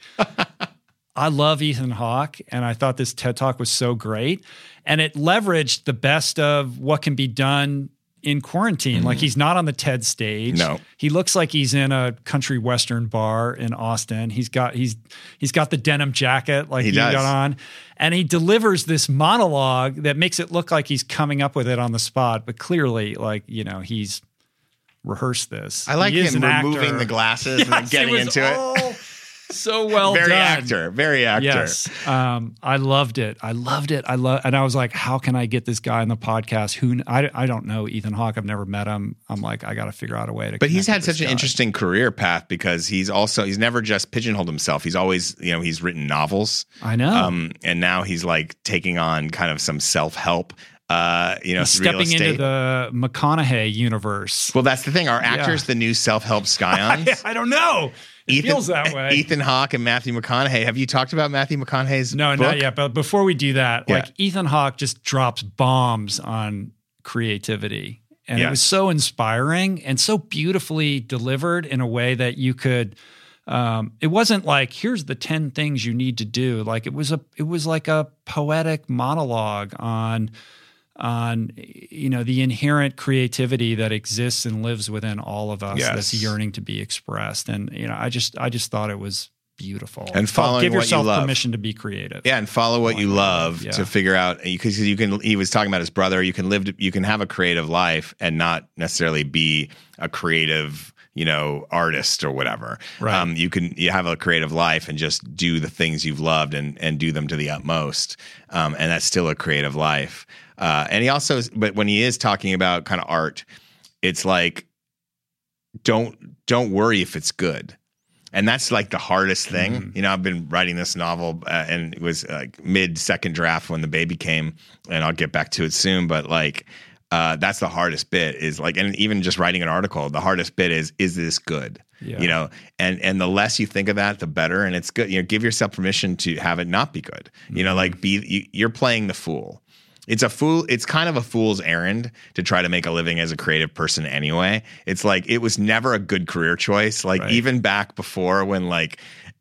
I love Ethan Hawke, and I thought this TED Talk was so great, and it leveraged the best of what can be done in quarantine. Like, he's not on the TED stage. Mm-hmm. No. he looks like he's in a country western bar in Austin. He's got he's he's got the denim jacket like He does. got on, and he delivers this monologue that makes it look like he's coming up with it on the spot, but clearly, like you know, he's rehearsed this. I like He him removing actor. the glasses and getting into it. So well Very done. actor. Very actor. Yes, um, I loved it. I loved it. I love, and I was like, "How can I get this guy on the podcast?" Who I, I don't know Ethan Hawke. I've never met him. I'm like, I got to figure out a way to. But he's had such this an interesting career path because he's also he's never just pigeonholed himself. He's always you know he's written novels, I know. um, and now he's like taking on kind of some self help uh, you know, stepping into the McConaughey universe. well, that's the thing. Are actors the new self-help scions? I don't know. It feels that way. Ethan Hawke and Matthew McConaughey. Have you talked about Matthew McConaughey's no, book? not yet. But before we do that, Yeah. like Ethan Hawke just drops bombs on creativity. And it was so inspiring and so beautifully delivered in a way that you could um, it wasn't like here's the 10 things you need to do like it was a it was like a poetic monologue on on you know the inherent creativity that exists and lives within all of us Yes. that's yearning to be expressed and you know i just i just thought it was beautiful And following give you yourself love. permission to be creative Yeah, and follow what you love Yeah. to figure out because you can. He was talking about his brother. You can live. You can have a creative life and not necessarily be a creative, you know, artist or whatever. Right. Um, you can you have a creative life and just do the things you've loved and and do them to the utmost. Um, and that's still a creative life. Uh, and he also, but when he is talking about kind of art, it's like don't don't worry if it's good and that's like the hardest thing Mm-hmm. you know i've been writing this novel uh, and it was like mid second draft when the baby came and i'll get back to it soon but like uh, that's the hardest bit is like and even just writing an article the hardest bit is is this good Yeah. you know and and the less you think of that the better and it's good you know give yourself permission to have it not be good you know Mm-hmm. like be you, you're playing the fool it's a fool it's kind of a fool's errand to try to make a living as a creative person anyway it's like it was never a good career choice like Right. even back before when like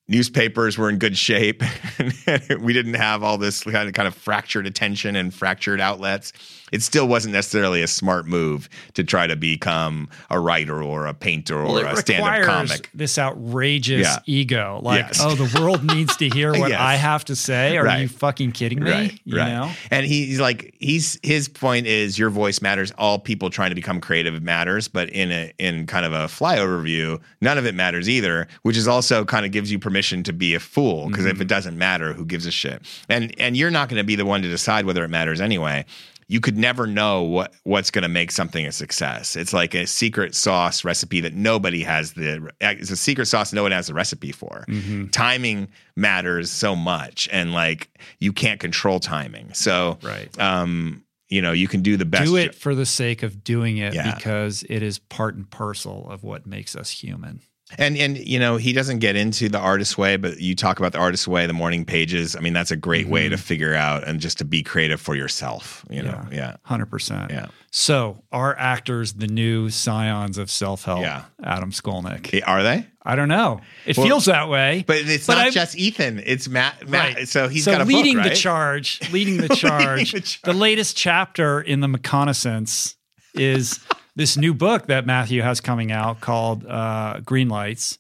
newspapers were in good shape and we didn't have all this kind of kind of fractured attention and fractured outlets it still wasn't necessarily a smart move to try to become a writer or a painter or Well, a stand-up comic this outrageous Yeah. ego. Like, Yes. oh, the world needs to hear what Yes. I have to say. Are Right. you fucking kidding me? Right, you right. know? And he's like, he's his point is your voice matters. All people trying to become creative matters, but in a in kind of a flyover view, none of it matters either. Which is also kind of gives you permission to be a fool because Mm-hmm. if it doesn't matter, who gives a shit? And and you're not going to be the one to decide whether it matters anyway. You could never know what what's going to make something a success. It's like a secret sauce recipe that nobody has the. It's a secret sauce no one has the recipe for. Mm-hmm. Timing matters so much, and like you can't control timing. So Right. um, you know, you can do the best. Do it for the sake of doing it Yeah. because it is part and parcel of what makes us human. And and you know, he doesn't get into the artist way, but you talk about the artist way, the morning pages. I mean, that's a great way Mm-hmm. to figure out and just to be creative for yourself. You know, yeah. Hundred percent. Yeah. So are actors the new scions of self help? Yeah. Adam Skolnick. Are they? I don't know. It Well, feels that way. But it's But not I- just Ethan. It's Matt. Matt. Right. So he's so got a leading book, right? the charge, leading the charge. the charge. The latest chapter in the McConaissance is this new book that Matthew has coming out called uh, Green Lights,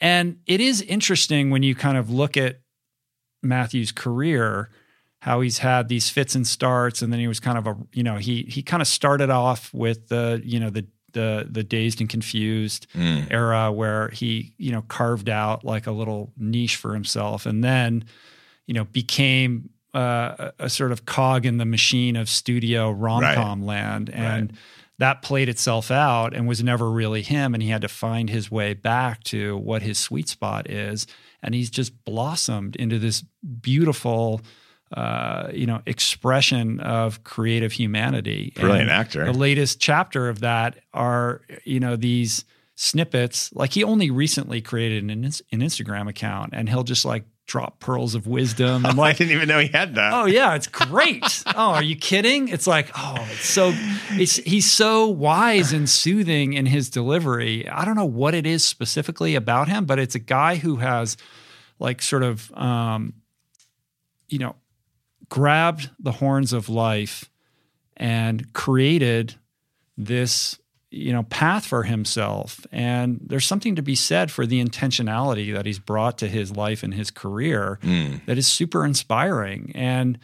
and it is interesting when you kind of look at Matthew's career, how he's had these fits and starts, and then he was kind of a you know he he kind of started off with the you know the the the dazed and confused Mm. era where he you know carved out like a little niche for himself, and then you know became uh, a, a sort of cog in the machine of studio rom com land, and that played itself out and was never really him, and he had to find his way back to what his sweet spot is, and he's just blossomed into this beautiful. Uh, you know, expression of creative humanity. Brilliant And actor. The latest chapter of that are, you know, these snippets. Like he only recently created an, an Instagram account, and he'll just like drop pearls of wisdom and I like didn't even know he had that. Oh yeah, it's great. oh, are you kidding? It's like, oh, it's so it's he's so wise and soothing in his delivery. I don't know what it is specifically about him, but it's a guy who has like sort of um you know, grabbed the horns of life and created this you know path for himself and there's something to be said for the intentionality that he's brought to his life and his career that is super inspiring and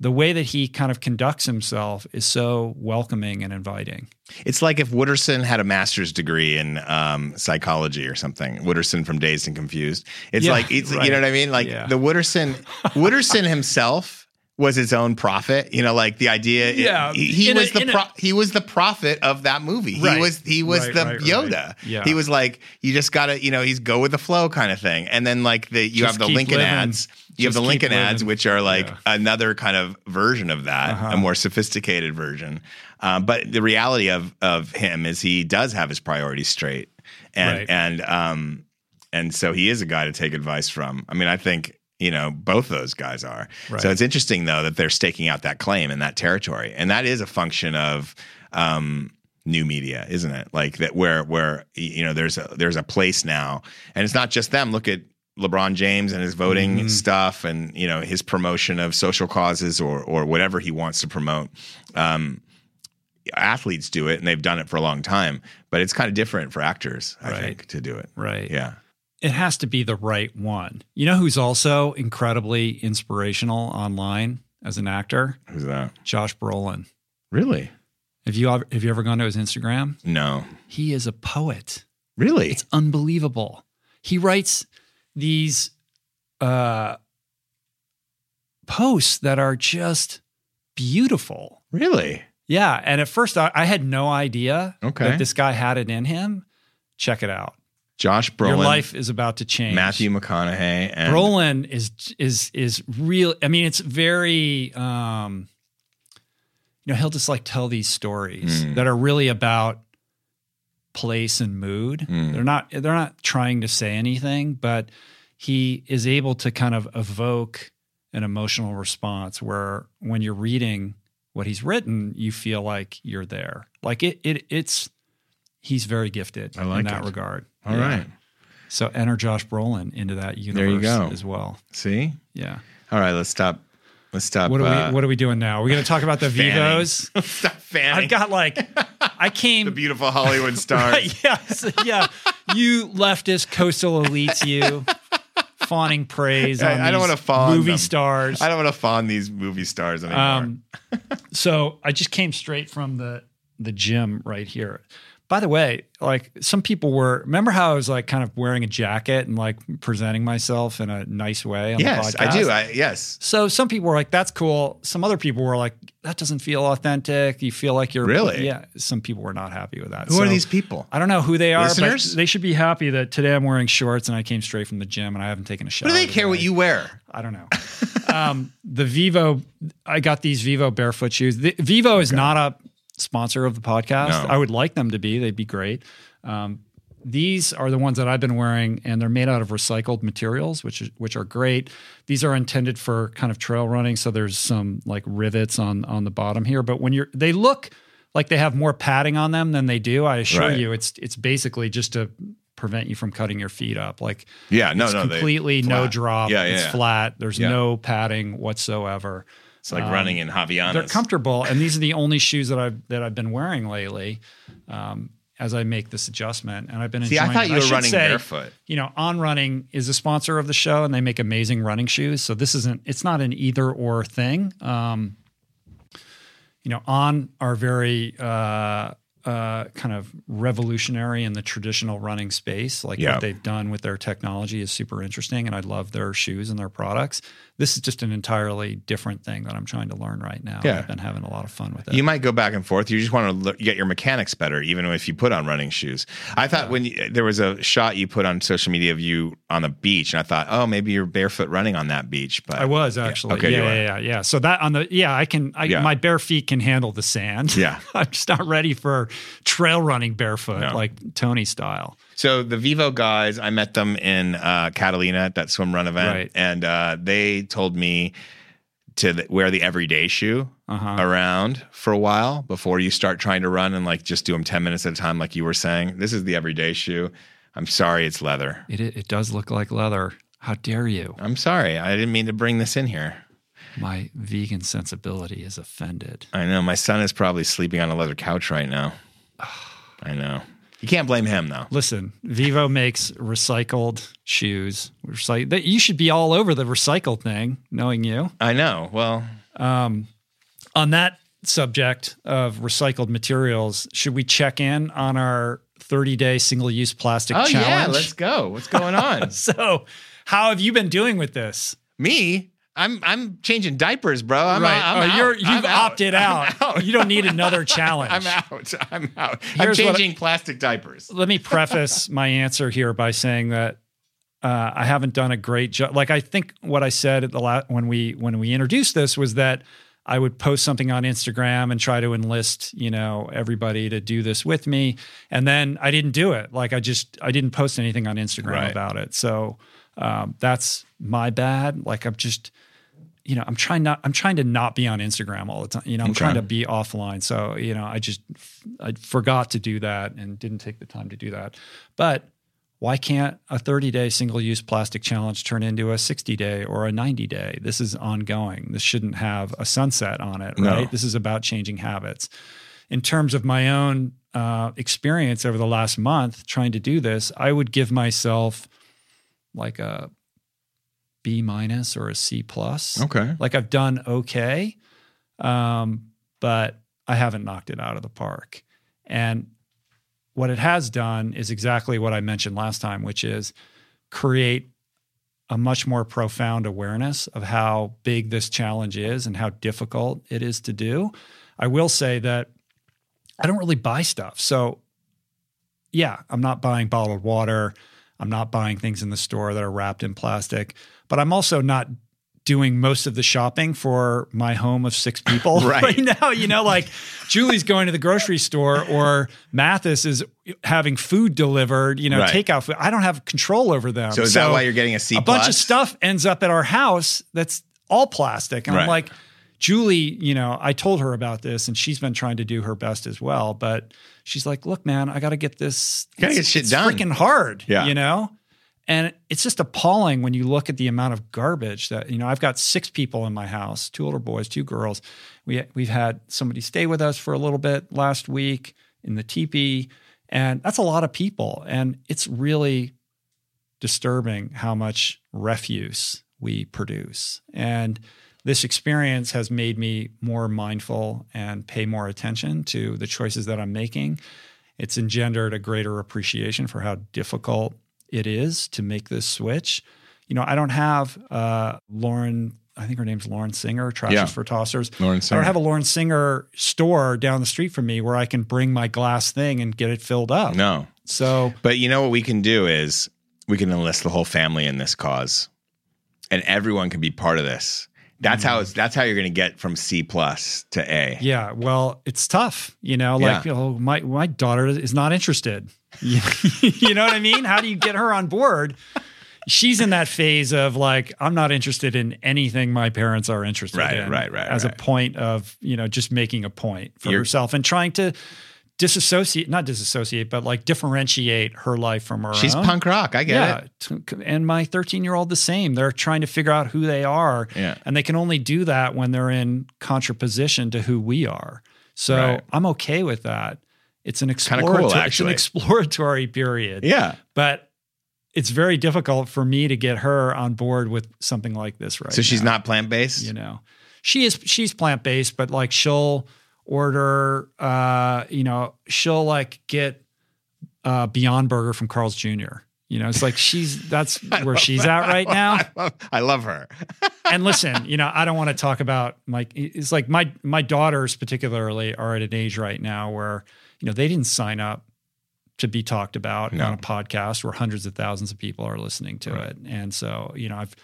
the way that he kind of conducts himself is so welcoming and inviting It's like if Wooderson had a master's degree in um, psychology or something. Wooderson from Dazed and Confused. It's Yeah, like it's right. you know what I mean. Like Yeah. the Wooderson, Wooderson himself was his own prophet. You know, like the idea. Yeah, he, he in a- was the in a- he was the prophet of that movie. Right. He was he was Right, the right. Yoda. Yeah. he was like you just got to you know he's go with the flow kind of thing. And then like the you Just have the Lincoln living. ads. You have the Lincoln ads, which are like Yeah. another kind of version of that, Uh-huh. a more sophisticated version. Um, but the reality of of him is he does have his priorities straight, and and um and so he is a guy to take advice from. I mean, I think you know both those guys are. Right. So it's interesting though that they're staking out that claim in that territory, and that is a function of. Um, new media isn't it like that where where you know there's a there's a place now and it's not just them look at LeBron James and his voting Mhm. stuff and you know his promotion of social causes or or whatever he wants to promote um athletes do it and they've done it for a long time but it's kind of different for actors i Right. think to do it Right. yeah It has to be the right one. You know who's also incredibly inspirational online as an actor? who's that Josh Brolin. really Have you ever, have you ever gone to his Instagram? no He is a poet. really It's unbelievable. He writes these uh, posts that are just beautiful. really Yeah. And at first, I, I had no idea Okay. that this guy had it in him. Check it out. Josh brolin Your life is about to change. matthew mcconaughey and Brolin is is is real. I mean, it's very. Um, you know, he'll just like tell these stories Mm. that are really about place and mood. Mm. They're not. They're not trying to say anything, but he is able to kind of evoke an emotional response where when you're reading what he's written, you feel like you're there. Like it. It. It's. He's very gifted I like in that it. regard. All Yeah. right So enter Josh Brolin into that universe There you go. as well. see Yeah. all right let's stop let's stop What are uh, we What are we doing now? We're going to talk about the fanning. Vivos. stop fanning I've got like I came the beautiful hollywood stars yes, yeah. You leftist coastal elites, you fawning praise on I- I don't wanna fawn movie them. stars. i don't want to fawn these movie stars anymore Um, so I just came straight from the the gym right here. By the way, like some people were. Remember how I was like kind of wearing a jacket and like presenting myself in a nice way on yes i do I, yes So some people were like, "That's cool." Some other people were like, "That doesn't feel authentic." You feel like you're Really? Yeah. Some people were not happy with that. who are these people I don't know who they are, Listeners? but they should be happy that today I'm wearing shorts and I came straight from the gym and I haven't taken a shower. what do they care what you wear I don't know. um, the Vivo, I got these Vivo barefoot shoes. The, Vivo is not a sponsor of the podcast. No. I would like them to be. They'd be great. Um, these are the ones that I've been wearing, and they're made out of recycled materials, which is, which are great. These are intended for kind of trail running, so there's some like rivets on on the bottom here. But when you're, they look like they have more padding on them than they do. I assure Right. you, it's it's basically just to prevent you from cutting your feet up. Like yeah no it's no completely no drop. yeah, it's yeah. flat. There's Yeah. no padding whatsoever. It's like Um, running in Havaianas. They're comfortable, and these are the only shoes that I've that I've been wearing lately. Um, as I make this adjustment, and I've been See, enjoying. I thought it. you were running say, barefoot. You know, On Running is a sponsor of the show, and they make amazing running shoes. So this isn't. It's not an either or thing. Um, you know, On are very uh, uh, kind of revolutionary in the traditional running space. Like Yeah. what they've done with their technology is super interesting, and I love their shoes and their products. This is just an entirely different thing that I'm trying to learn right now. Yeah. I've been having a lot of fun with it. You might go back and forth. You just want to get your mechanics better, even if you put on running shoes. I thought when you, uh, there was a shot you put on social media of you on the beach, and I thought, oh, maybe you're barefoot running on that beach. But I was actually. Okay, yeah, yeah, yeah, yeah. So that on the yeah, I can. I, Yeah. My bare feet can handle the sand. Yeah. I'm just not ready for trail running barefoot No. like Tony style. So the Vivo guys, I met them in uh, Catalina at that swim run event, Right. and uh, they told me to wear the everyday shoe Uh-huh. around for a while before you start trying to run and like just do them ten minutes at a time, like you were saying. This is the everyday shoe. I'm sorry, it's leather. It it does look like leather. How dare you? I'm sorry, I didn't mean to bring this in here. My vegan sensibility is offended. I know my son is probably sleeping on a leather couch right now. I know. You can't blame him though. Listen, Vivo makes recycled shoes. Recyc- that- you should be all over the recycled thing, knowing you. I know. Well, Um, on that subject of recycled materials, should we check in on our 30 day single use plastic oh challenge? yeah, let's go. What's going on? so, how have you been doing with this? Me? I'm I'm changing diapers, bro. I'm, right. I'm oh, you're you've I'm opted out. Out. You don't need another challenge. I'm out. I'm out. Here's I'm I- changing plastic diapers. Let me preface my answer here by saying that uh, I haven't done a great job. Like I think what I said at the last when we when we introduced this was that I would post something on Instagram and try to enlist you know everybody to do this with me, and then I didn't do it. Like I just I didn't post anything on Instagram Right. about it. So um, that's my bad. Like I'm just you know I'm trying not I'm trying to not be on Instagram all the time. You know I'm Okay. trying to be offline. So you know I just I forgot to do that and didn't take the time to do that. But why can't a 30 day single use plastic challenge turn into a 60 day or a 90 day? This is ongoing. This shouldn't have a sunset on it, No. right? This is about changing habits. In terms of my own uh, experience over the last month trying to do this, I would give myself like a B minus or a C plus. Okay. Like I've done okay, um, but I haven't knocked it out of the park. And what it has done is exactly what I mentioned last time, which is create a much more profound awareness of how big this challenge is and how difficult it is to do. I will say that I don't really buy stuff. So, yeah, I'm not buying bottled water. I'm not buying things in the store that are wrapped in plastic, but I'm also not doing most of the shopping for my home of six people Right. now. You know, like Julie's going to the grocery store or Mathis is having food delivered, you know, Right. takeout food. I don't have control over them. So is that why you're getting a C a bunch of stuff ends up at our house that's all plastic. And I'm like, Julie, you know, I told her about this and she's been trying to do her best as well. But she's like, look, man, I got to get this. Gotta it's- get shit it's done. freaking hard, Yeah. you know? And it's just appalling when you look at the amount of garbage that, you know, I've got six people in my house, two older boys, two girls. We, we've had somebody stay with us for a little bit last week in the teepee. And that's a lot of people. And it's really disturbing how much refuse we produce. And this experience has made me more mindful and pay more attention to the choices that I'm making. It's engendered a greater appreciation for how difficult it is to make this switch. You know, I don't have uh, Lauren, I think her name's Lauren Singer, Trash is Yeah. for Tossers. Lauren Singer. I don't have a Lauren Singer store down the street from me where I can bring my glass thing and get it filled up. No. So But you know what we can do is we can enlist the whole family in this cause, and everyone can be part of this. That's how mm-hmm. it's. That's how you're going to get from C plus to A. Yeah, well, it's tough, you know. Like, Yeah. know, my my daughter is not interested. you know what I mean? How do you get her on board? She's in that phase of like, I'm not interested in anything my parents are interested Right, in. right, right, As right. a point of you know just making a point for You're- herself and trying to disassociate, not disassociate, but like differentiate her life from her She's own. punk rock. I get yeah, it. and my 13 year old the same. They're trying to figure out who they are, Yeah. and they can only do that when they're in contraposition to who we are. So Right. I'm okay with that. It's an exploratory, cool, it's an exploratory period. Yeah. but it's very difficult for me to get her on board with something like this right So she's now, not plant based. you know she is she's plant based but like she'll order uh you know she'll like get uh beyond burger from carl's jr you know it's like she's that's where she's at right now. I love, I love her. and listen you know i don't want to talk about like it's like my my daughters particularly are at an age right now where you know they didn't sign up to be talked about No. on a podcast where hundreds of thousands of people are listening to it. And so you know i've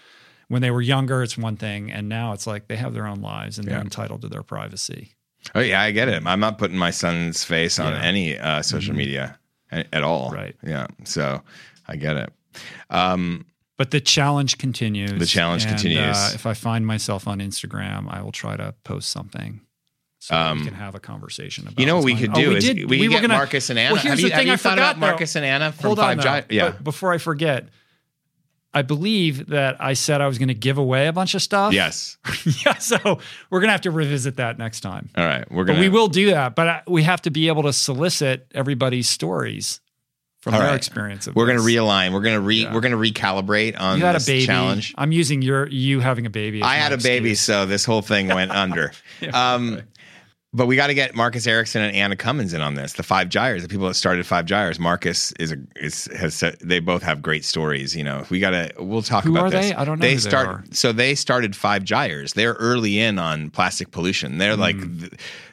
when they were younger it's one thing and now it's like they have their own lives and they're entitled to their privacy Oh yeah, I get it. I'm not putting my son's face on Yeah. any uh, social media at all. Right. Yeah. So I get it. Um, but the challenge continues The challenge And, continues. uh, if i find myself on instagram i will try to post something so that we Um, can have a conversation about you know what we could on. do Oh, is did- we, could were get gonna- Marcus and Anna. Well, here's have you, the have thing you I thought forgot, about though. Marcus and Anna from Hold Five on, Gyres? Yeah. But before I forget, I believe that I said I was going to give away a bunch of stuff. Yes. yeah. So we're going to have to revisit that next time. All right. We're gonna. we will do that. But I, we have to be able to solicit everybody's stories from All their right. experience. Of We're gonna realign. We're gonna re. Yeah. We're gonna recalibrate on You had a baby. challenge. I'm using your you having a baby. I had a baby, so this whole thing went under. um, but we got to get Marcus Eriksen and Anna Cummins in on this. The Five Gyres, the people that started Five Gyres. Marcus is a is has said, they both have great stories. You know, we got to we'll talk about this Who about are this. they? I don't know They they start are. so they started Five Gyres. They're early in on plastic pollution. They're like Hmm.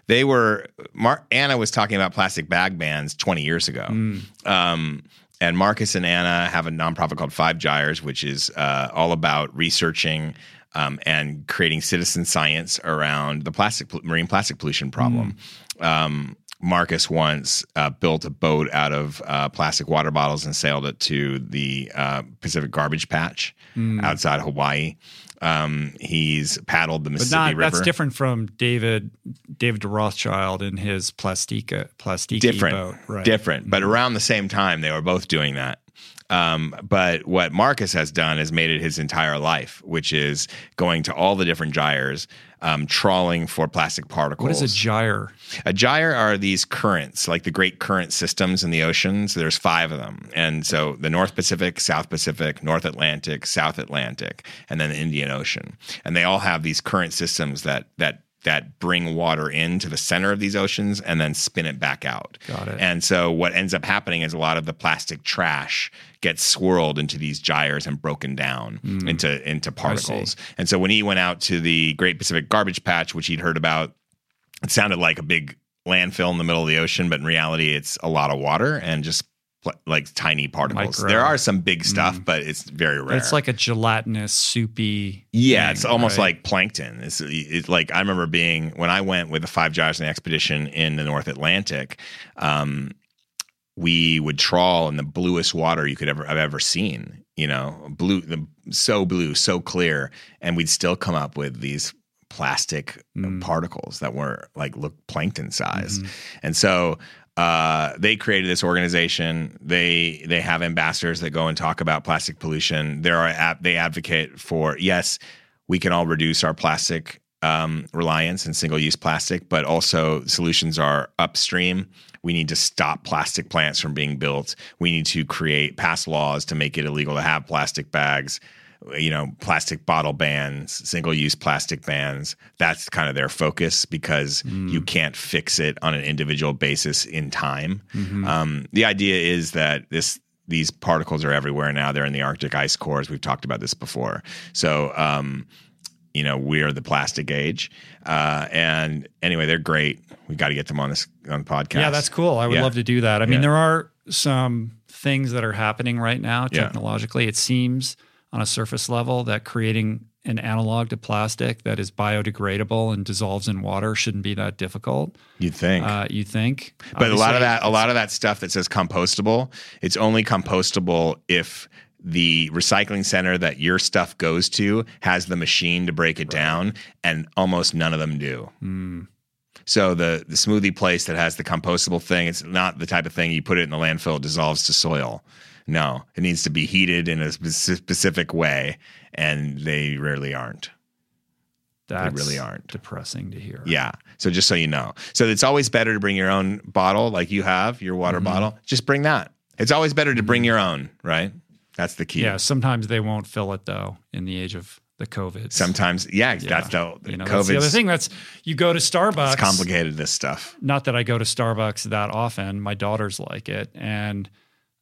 they were. Mar- Anna was talking about plastic bag bans twenty years ago. Hmm. Um, and Marcus and Anna have a nonprofit called Five Gyres, which is uh, all about researching um, and creating citizen science around the plastic marine plastic pollution problem. Um, Marcus once uh, built a boat out of uh, plastic water bottles and sailed it to the uh, Pacific Garbage Patch outside Hawaii. Um, he's paddled the But Mississippi not River. that's different from David David Rothschild and his Plastiki different, boat, right? different. But around the same time, they were both doing that. Um, but what Marcus has done is made it his entire life, which is going to all the different gyres, um, trawling for plastic particles. What is a gyre? A gyre are these currents, like the great current systems in the oceans. There's five of them. And so the North Pacific, South Pacific, North Atlantic, South Atlantic, and then the Indian Ocean. And they all have these current systems that that that bring water into the center of these oceans and then spin it back out. Got it. And so what ends up happening is a lot of the plastic trash gets swirled into these gyres and broken down into into particles. And so when he went out to the Great Pacific Garbage Patch, which he'd heard about it sounded like a big landfill in the middle of the ocean, but in reality, it's a lot of water and just like tiny particles. Micro. There are some big stuff, but it's very rare. It's like a gelatinous, soupy. yeah, thing, it's almost right? like plankton. It's, it's like I remember being when I went with the Five Gyres expedition in the North Atlantic. Um, we would trawl in the bluest water you could ever I've ever seen. You know, blue, the, so blue, so clear, and we'd still come up with these plastic Mm. particles that were like look plankton size, Mm-hmm. and so. Uh, they created this organization. They they have ambassadors that go and talk about plastic pollution. There are they advocate for yes, we can all reduce our plastic um, reliance and single use plastic, but also solutions are upstream. We need to stop plastic plants from being built. We need to create pass laws to make it illegal to have plastic bags. You know, plastic bottle bans, single use plastic bans. That's kind of their focus because you can't fix it on an individual basis in time. Um, the idea is that this these particles are everywhere now. They're in the Arctic ice cores. We've talked about this before. So, um, you know, we're the plastic age. Uh, and anyway, they're great. We got to get them on this on the podcast. Yeah, that's cool. I would Yeah. love to do that. I mean, Yeah. there are some things that are happening right now Yeah. technologically. It seems on a surface level that creating an analog to plastic that is biodegradable and dissolves in water shouldn't be that difficult. You'd think. Uh, you think? but a lot of that, a lot of that stuff that says compostable, it's only compostable if the recycling center that your stuff goes to has the machine to break it down, and almost none of them do. Hmm. So the the smoothie place that has the compostable thing, it's not the type of thing you put it in the landfill, it dissolves to soil. No, it needs to be heated in a specific way, and they rarely aren't. That's really aren't. depressing to hear. Yeah. So just so you know. So it's always better to bring your own bottle like you have, your water Mm-hmm. bottle. Just bring that. It's always better to bring your own, right? That's the key. Yeah. Sometimes they won't fill it though in the age of the COVID. Sometimes, yeah, that's the you know, that's the other thing. That's you go to Starbucks. It's complicated, this stuff. not that I go to Starbucks that often. My daughters like it, and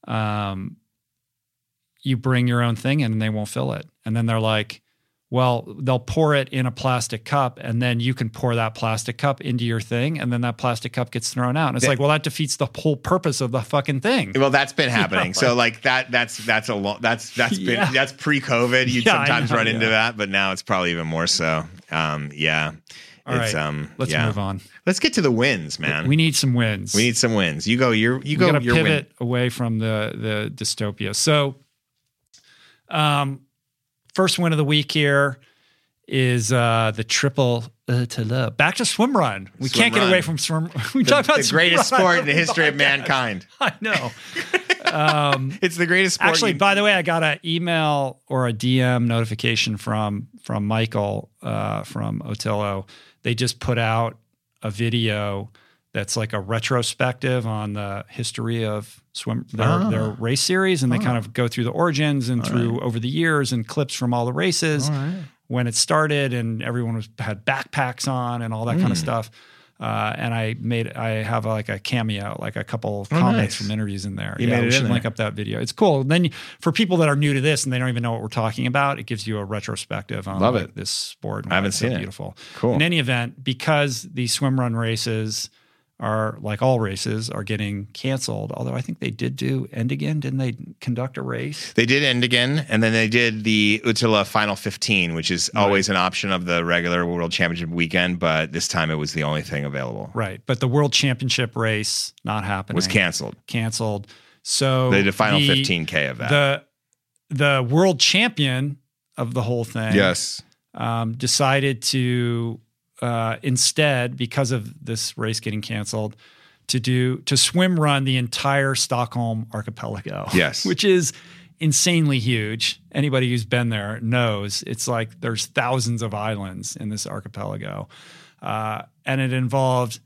um, you bring your own thing in, and they won't fill it. And then they're like, "Well, they'll pour it in a plastic cup, and then you can pour that plastic cup into your thing, and then that plastic cup gets thrown out." And it's That- like, well, that defeats the whole purpose of the fucking thing. Well, that's been happening. so like that that's that's a lot that's that's been Yeah. that's pre-COVID. You'd Yeah, sometimes know, run into that, but now it's probably even more so. Um yeah. All it's right, um Let's yeah. move on. Let's get to the wins, man. We need some wins. We need some wins. You go your you we go your win. pivot away from the the dystopia. So, um, first win of the week here is uh the triple uh, to love. Back to swim run. We Swim can't get away from swim. We The, talk about the greatest run sport in the the history of mankind. I know. Um, It's the greatest sport. actually, you- by the way, I got an email or a DM notification from from Michael uh, from ÖtillÖ. They just put out a video that's like a retrospective on the history of swim their, Ah. their race series, and they kind of go through the origins and through over the years and clips from all the races when it started, and everyone was had backpacks on and all that kind Hmm. of stuff. Uh, and I made I have like a cameo, like a couple of Oh, comments nice. from interviews in there. You yeah, we should link up that video. It's cool. Then for people that are new to this and they don't even know what we're talking about, it gives you a retrospective on Love like, it. this sport. and I haven't it's so seen it. Beautiful. Cool. In any event, because the swim run races are like all races are getting canceled. Although I think they did do Engadin. Didn't they conduct a race? They did Engadin, and then they did the ÖtillÖ Final 15, which is always an option of the regular World Championship weekend, but this time it was the only thing available. Right. But the world championship race not happening. Was canceled. canceled. So They did the final the- 15k of that. The the world champion of the whole thing yes. um, decided to uh, instead, because of this race getting canceled, to do to swim run the entire Stockholm archipelago. Yes. which is insanely huge. Anybody who's been there knows it's like there's thousands of islands in this archipelago, uh, and it involved.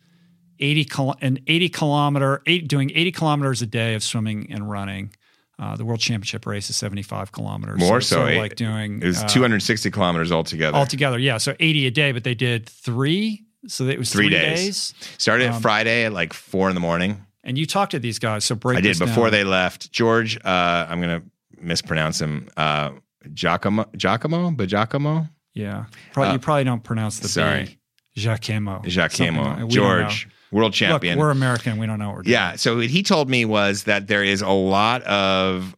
80 kil- an 80 kilometer eight, doing 80 kilometers a day of swimming and running uh, the world championship race is 75 kilometers More so, of eight- like doing It was uh, 260 kilometers altogether. altogether yeah so 80 a day but they did three so it was Three three, days. days. Started Um, Friday at like four in the morning. and you talked to these guys so break I did before down. they left. George, uh, I'm going to mispronounce him. Uh, Giacomo, Giacomo, Giacomo, yeah probably, Uh, you probably don't pronounce the sorry. B. Giacomo Giacomo, like- we don't George, world champion. Look, we're American we don't know what we're doing Yeah. So what he told me was that there is a lot of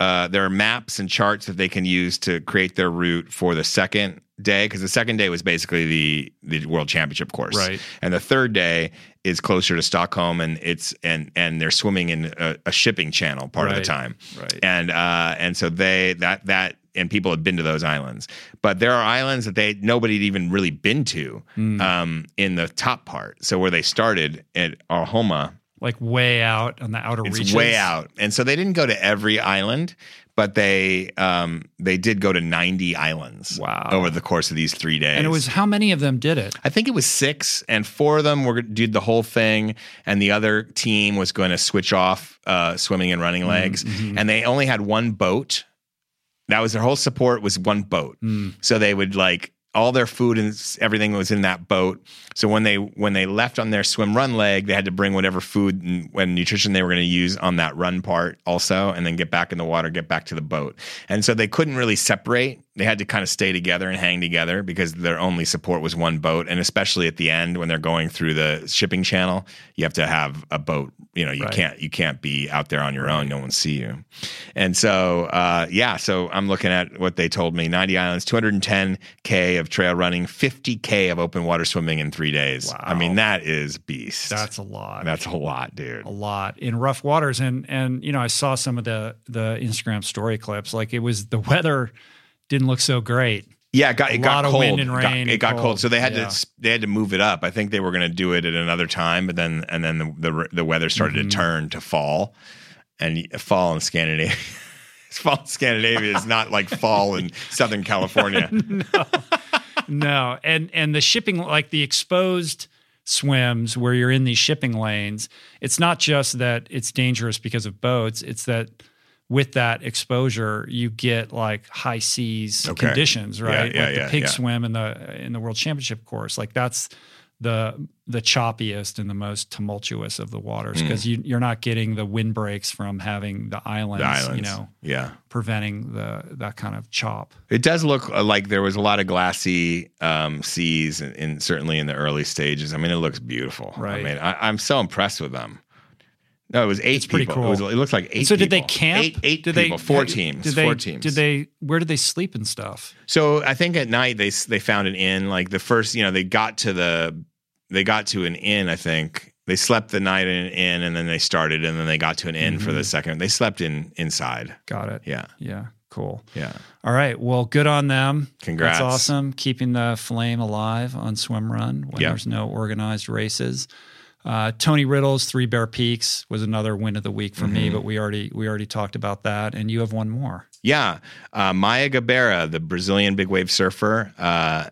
uh, there are maps and charts that they can use to create their route for the second day because the second day was basically the the world championship course, Right. And the third day is closer to Stockholm, and it's and and they're swimming in a, a shipping channel part of the time, right and uh, and so they that that and people had been to those islands, but there are islands that they nobody had even really been to Mm. um, in the top part. So where they started at Arholma, like way out on the outer it's reaches way out, and so they didn't go to every island, but they um, they did go to ninety islands. Wow. Over the course of these three days, and it was how many of them did it I think it was six, and four of them were did the whole thing, and the other team was going to switch off uh, swimming and running legs, and they only had one boat. That was their whole support was one boat. Hmm. So they would like all their food and everything was in that boat. So when they when they left on their swim run leg, they had to bring whatever food and, and nutrition they were going to use on that run part also, and then get back in the water, get back to the boat. And so they couldn't really separate. They had to kind of stay together and hang together because their only support was one boat. And especially at the end when they're going through the shipping channel, you have to have a boat. You know, you Right. can't you can't be out there on your own. No one see you. And so uh, yeah, so I'm looking at what they told me: 90 islands, 210k of trail running, 50k of open water swimming in three days. Wow. I mean, that is beast. that's a lot that's a lot, dude. a lot in rough waters and and you know I saw some of the the Instagram story clips like it was the weather didn't look so great Yeah, it got it A got lot of cold. wind and Got- it got cold. cold. so they had Yeah. to they had to move it up. I think they were going to do it at another time, but then and then the the, the weather started Mm-hmm. to turn to fall, and fall in Scandinavia. fall in Scandinavia is not like fall in Southern California. no, no and and the shipping like the exposed swims where you're in these shipping lanes it's not just that it's dangerous because of boats it's that with that exposure you get like high seas Okay. conditions right Yeah, yeah, like yeah, the pig yeah. swim in the in the world championship course like that's the the choppiest and the most tumultuous of the waters because you, you're not getting the wind breaks from having the islands, Mm. The islands, you know yeah. preventing the that kind of chop It does look uh, like there was a lot of glassy um, seas, in certainly in the early stages. I mean, it looks beautiful. Right. I mean, I, I'm so impressed with them. No, it was eight It's pretty people. cool. It, was, it looks like eight. so did they camp? Eight, eight did people. they four teams. Did they, four teams. Did they? Where did they sleep and stuff? So I think at night they they found an inn. Like the first, you know, they got to the they got to an inn. I think they slept the night in an inn, and then they started, and then they got to an inn for the mm-hmm. second. They slept in inside. Got it. Yeah, Yeah. Cool. yeah. All right. Well, good on them. Congrats. That's awesome. Keeping the flame alive on swim run when Yeah. there's no organized races. Uh, Tony Riddle's Three Bare Peaks was another win of the week for Mm-hmm. me, but we already we already talked about that, and you have one more. Yeah. Uh, Maya Gabeira, the Brazilian big wave surfer, uh,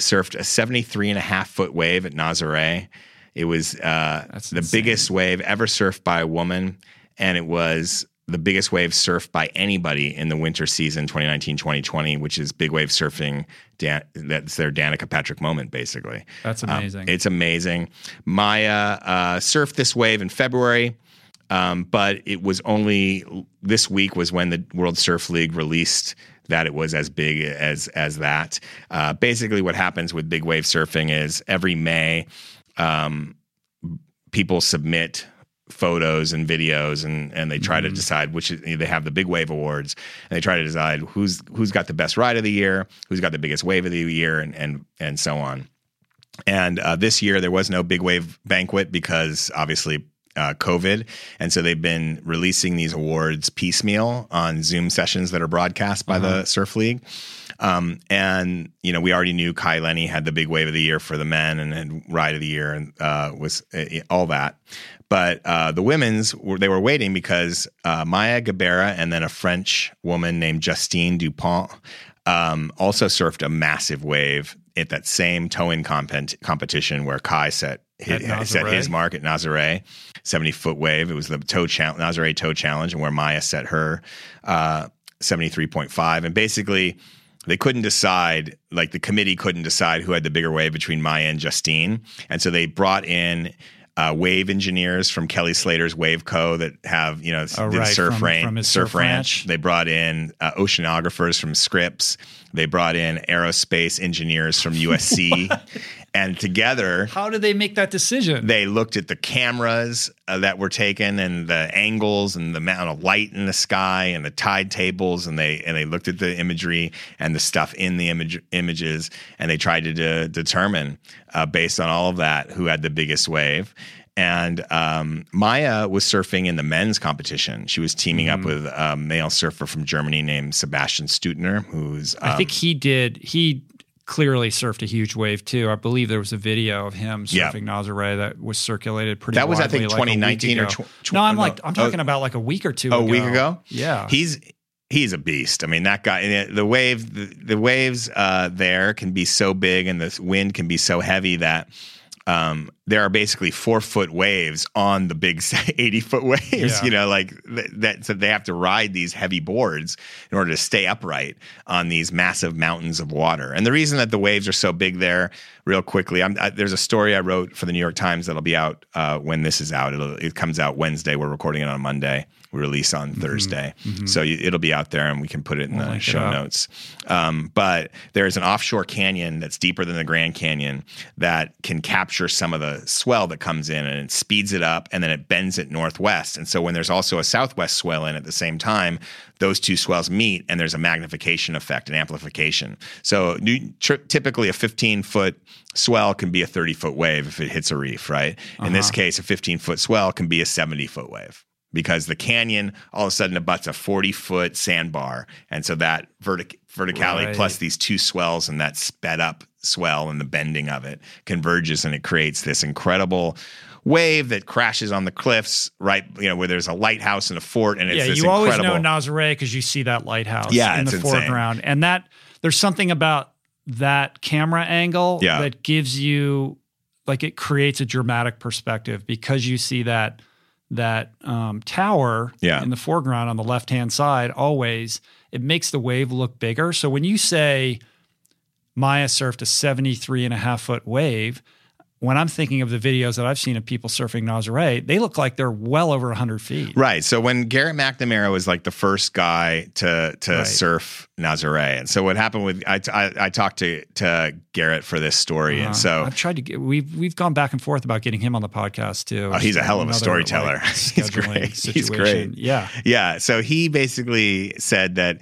surfed a 73 and a half foot wave at Nazaré. It was uh, the insane. biggest wave ever surfed by a woman. And it was the biggest wave surfed by anybody in the winter season 2019-2020, which is big wave surfing. Dan, that's their Danica Patrick moment, basically. That's amazing. Um, it's amazing. Maya uh, surfed this wave in February. Um, but it was only this week was when the World Surf League released that it was as big as as that. Uh, basically, what happens with big wave surfing is every May, um, people submit photos and videos and and they try mm-hmm. to decide which is, they have the big wave awards and they try to decide who's who's got the best ride of the year who's got the biggest wave of the year and and and so on and uh, this year there was no big wave banquet because obviously uh, COVID. And so they've been releasing these awards piecemeal on Zoom sessions that are broadcast by uh-huh. the Surf League. Um, and, you know, we already knew Kai Lenny had the big wave of the year for the men and, and ride of the year and uh, was uh, all that. But uh, the women's, they were waiting because uh, Maya Gabeira and then a French woman named Justine Dupont um, also surfed a massive wave at that same towing comp- competition where Kai set his, set his mark at Nazare, 70 foot wave. It was the toe challenge, Nazare toe challenge, and where Maya set her uh, 73.5. And basically, they couldn't decide, like the committee couldn't decide who had the bigger wave between Maya and Justine. And so they brought in uh, wave engineers from Kelly Slater's Wave Co. that have you know oh, right. surf, from, from surf, surf ranch. ranch. They brought in uh, oceanographers from Scripps. They brought in aerospace engineers from USC, and together, how did they make that decision? They looked at the cameras uh, that were taken and the angles and the amount of light in the sky and the tide tables, and they and they looked at the imagery and the stuff in the image images, and they tried to de- determine uh, based on all of that who had the biggest wave. And um, Maya was surfing in the men's competition. She was teaming mm-hmm. up with a male surfer from Germany named Sebastian Steudtner, who's um, I think um, he did he clearly surfed a huge wave too. I believe there was a video of him surfing yeah. Nazare that was circulated pretty. That was widely, I think 2019 or tw- tw- no, I'm like I'm talking uh, about like a week or two. Oh, ago. a week ago. Yeah, he's he's a beast. I mean, that guy, the wave, the, the waves uh, there can be so big and the wind can be so heavy that um, there are basically four foot waves on the big 80 foot waves, yeah. you know, like that. So they have to ride these heavy boards in order to stay upright on these massive mountains of water. And the reason that the waves are so big there, real quickly, I, there's a story I wrote for the New York Times that'll be out uh, when this is out. It'll, it comes out Wednesday. We're recording it on Monday We release on mm-hmm. Thursday. Mm-hmm. So you, it'll be out there and we can put it in we'll the show notes. Um, but there's an offshore canyon that's deeper than the Grand Canyon that can capture some of the swell that comes in and it speeds it up and then it bends it northwest. And so when there's also a southwest swell in at the same time, those two swells meet and there's a magnification effect, an amplification. So typically a 15 foot swell can be a 30 foot wave if it hits a reef, right? Uh-huh. In this uh-huh. case, a 15 foot swell can be a 70 foot wave because the canyon all of a sudden abuts a 40 foot sandbar. And so that vertic- verticality right. plus these two swells and that sped up swell and the bending of it converges and it creates this incredible wave that crashes on the cliffs right you know where there's a lighthouse and a fort and it's yeah you always know Nazare because you see that lighthouse yeah, in the insane. foreground and that there's something about that camera angle yeah. that gives you like it creates a dramatic perspective because you see that that um, tower yeah. in the foreground on the left hand side, always, it makes the wave look bigger. So when you say Maya surfed a 73 and a half foot wave, when I'm thinking of the videos that I've seen of people surfing Nazare, they look like they're well over 100 feet. Right. So when Garrett McNamara was like the first guy to to right. surf Nazare, and so what happened with I, I, I talked to to Garrett for this story, uh, and so I've tried to get we've we've gone back and forth about getting him on the podcast too. Oh, he's a hell of a storyteller. Like, he's great. Situation. He's great. Yeah. Yeah. So he basically said that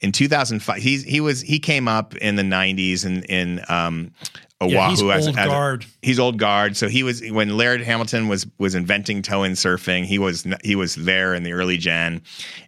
in 2005 he's he was he came up in the 90s in in um Oahu yeah, he's as, old as guard. A, he's old guard. So he was when Laird Hamilton was was inventing tow in surfing. He was he was there in the early gen,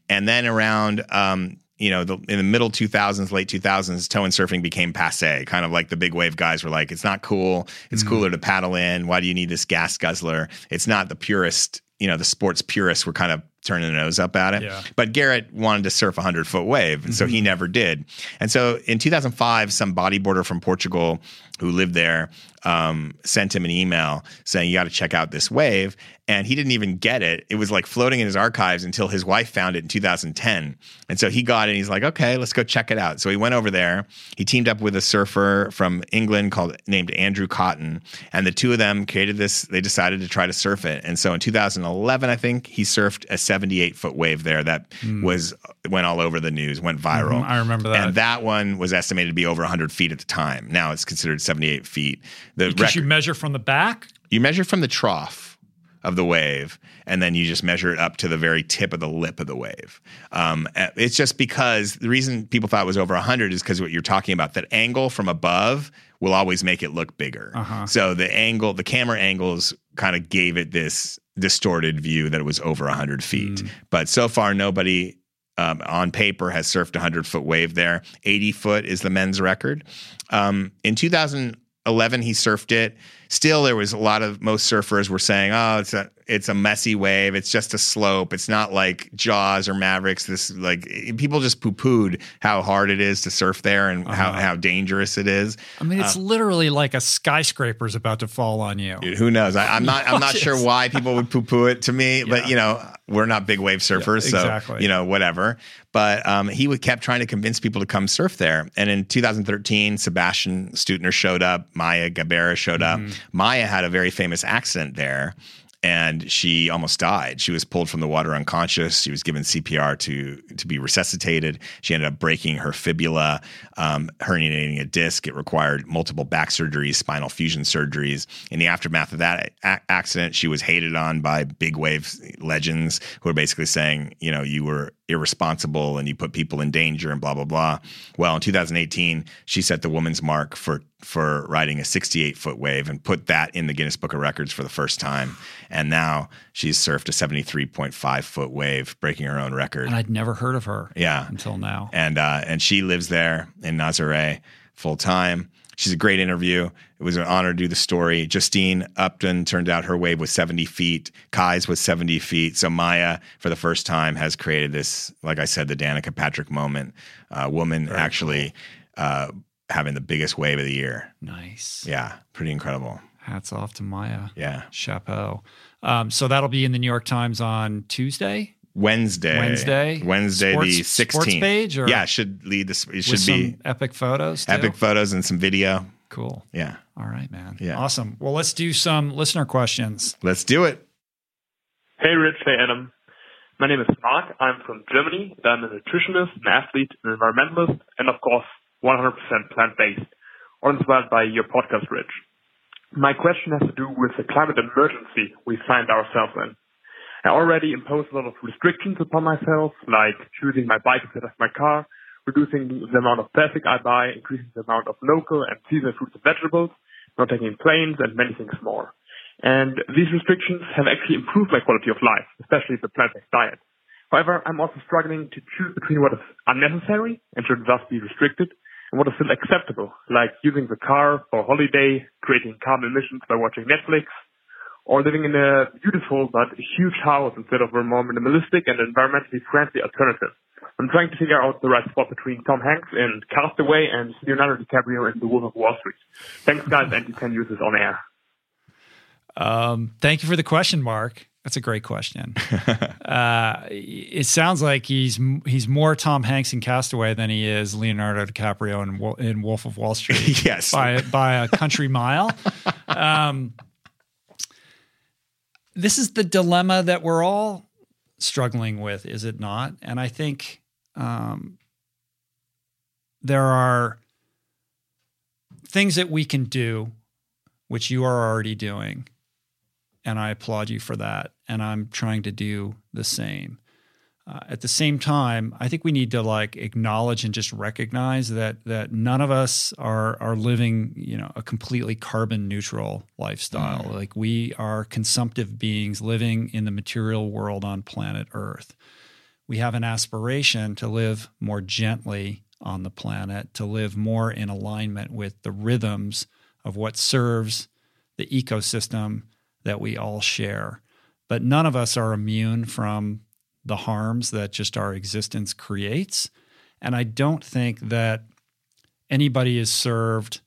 and then around um, you know the, in the middle 2000s, late 2000s, tow in surfing became passe. Kind of like the big wave guys were like, it's not cool. It's mm-hmm. cooler to paddle in. Why do you need this gas guzzler? It's not the purest. You know, the sports purists were kind of turning their nose up at it. Yeah. But Garrett wanted to surf a 100 foot wave, and mm-hmm. so he mm-hmm. never did. And so in 2005, some bodyboarder from Portugal who lived there um, sent him an email saying you got to check out this wave, and he didn't even get it. It was like floating in his archives until his wife found it in 2010, and so he got it. and He's like, okay, let's go check it out. So he went over there. He teamed up with a surfer from England called named Andrew Cotton, and the two of them created this. They decided to try to surf it, and so in 2011, I think he surfed a 78 foot wave there that was went all over the news, went viral. Mhm, I remember that. And that one was estimated to be over 100 feet at the time. Now it's considered 78 feet. The Because record, you measure from the back. you measure from the trough of the wave, and then you just measure it up to the very tip of the lip of the wave. Um, uh, it's just because the reason people thought it was over 100 is because what you're talking about, that angle from above will always make it look bigger. Uh-huh. So the angle, the camera angles kind of gave it this distorted view that it was over 100 feet. Mm. But so far, nobody um, on paper has surfed a 100 foot wave there. 80 foot is the men's record. Um, in 2011, he surfed it. Still, there was a lot of most surfers were saying, "Oh, it's a it's a messy wave. It's just a slope. It's not like Jaws or Mavericks. This like people just poo pooed how hard it is to surf there and how Uh-huh. how dangerous it is. I mean, it's literally like a skyscraper's about to fall on you. Dude, who knows? I, I'm not. I'm not sure why people would poo-poo it to me, Yeah. but you know, we're not big wave surfers, Yeah, so you know, whatever. But um, he would kept trying to convince people to come surf there. And in 2013, Sebastian Steudtner showed up. Maya Gabeira showed Mm-hmm. up. Maya had a very famous accident there. And she almost died. She was pulled from the water unconscious. She was given CPR to to be resuscitated. She ended up breaking her fibula, um, herniating a disc. It required multiple back surgeries, spinal fusion surgeries. In the aftermath of that a- accident, she was hated on by big wave legends who were basically saying, you know, you were irresponsible and you put people in danger and blah blah blah. Well, in 2018, she set the woman's mark for for riding a 68 foot wave and put that in the Guinness Book of Records for the first time. And now she's surfed a 73.5 foot wave, breaking her own record. And I'd never heard of her Yeah, until now. and uh, and she lives there in Nazare full time. She's a great interview. It was an honor to do the story. Justine Dupont turned out her wave was 70 feet. Kai's was 70 feet. So Maya, for the first time, has created this, like I said, the Danica Patrick moment. Uh, woman actually uh, having the biggest wave of the year. Nice. Yeah, pretty incredible. Hats off to Maya. Yeah. Chapeau. Um, so that'll be in the New York Times on Tuesday Wednesday. Wednesday? Wednesday the 16th. sports page, or- yeah, should lead this. It with should some be epic photos. too? epic photos and some video. Cool. Yeah. All right, man. Yeah. Awesome. Well, let's do some listener questions. Let's do it. Hey Rich, hey Adam. My name is Mark. I'm from Germany. I'm a nutritionist, an athlete, an environmentalist, and of course, 100% plant-based. All inspired by your podcast, Rich. My question has to do with the climate emergency we find ourselves in. I already impose a lot of restrictions upon myself, like choosing my bike instead of my car, reducing the amount of plastic I buy, increasing the amount of local and seasonal fruits and vegetables, not taking planes, and many things more. And these restrictions have actually improved my quality of life, especially the plant-based diet. However, I'm also struggling to choose between what is unnecessary and should thus be restricted and what is still acceptable, like using the car for holiday, creating carbon emissions by watching Netflix, or living in a beautiful but huge house instead of a more minimalistic and environmentally friendly alternative. I'm trying to figure out the right spot between Tom Hanks in Castaway and Leonardo DiCaprio in The Wolf of Wall Street. Thanks guys, and you can use this on air. Um, thank you for the question, Mark. That's a great question. uh, it sounds like he's he's more Tom Hanks in Castaway than he is Leonardo DiCaprio in, in Wolf of Wall Street. Yes. by by a country mile. Um, this is the dilemma that we're all struggling with, is it not? And I think um, there are things that we can do, which you are already doing, and I applaud you for that. And I'm trying to do the same. Uh, at the same time, I think we need to like acknowledge and just recognize that that none of us are are living, you know, a completely carbon neutral lifestyle. Like we are consumptive beings living in the material world on planet Earth. We have an aspiration to live more gently on the planet, to live more in alignment with the rhythms of what serves the ecosystem that we all share. But none of us are immune from the harms that just our existence creates. And I don't think that anybody is served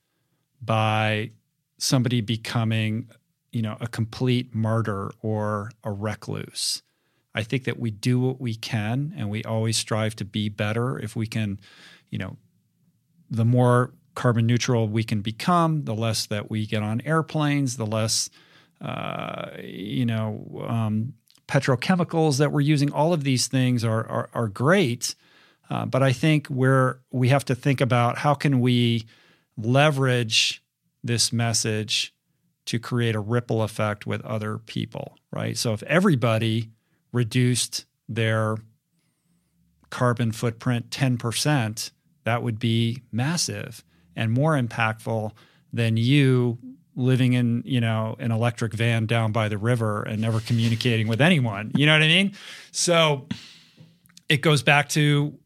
by somebody becoming, you know, a complete martyr or a recluse. I think that we do what we can and we always strive to be better if we can, you know, the more carbon neutral we can become, the less that we get on airplanes, the less, uh, you know, um, petrochemicals that we're using. All of these things are are, are great, uh, but I think where we have to think about how can we leverage this message to create a ripple effect with other people, right? So if everybody reduced their carbon footprint 10%, that would be massive and more impactful than you living in, you know, an electric van down by the river and never communicating with anyone. You know what I mean? So it goes back to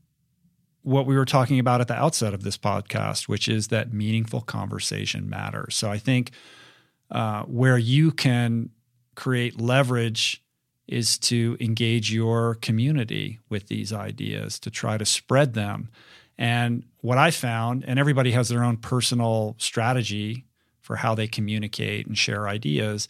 what we were talking about at the outset of this podcast, which is that meaningful conversation matters. So I think uh, where you can create leverage is to engage your community with these ideas, to try to spread them. And what I found, and everybody has their own personal strategy for how they communicate and share ideas.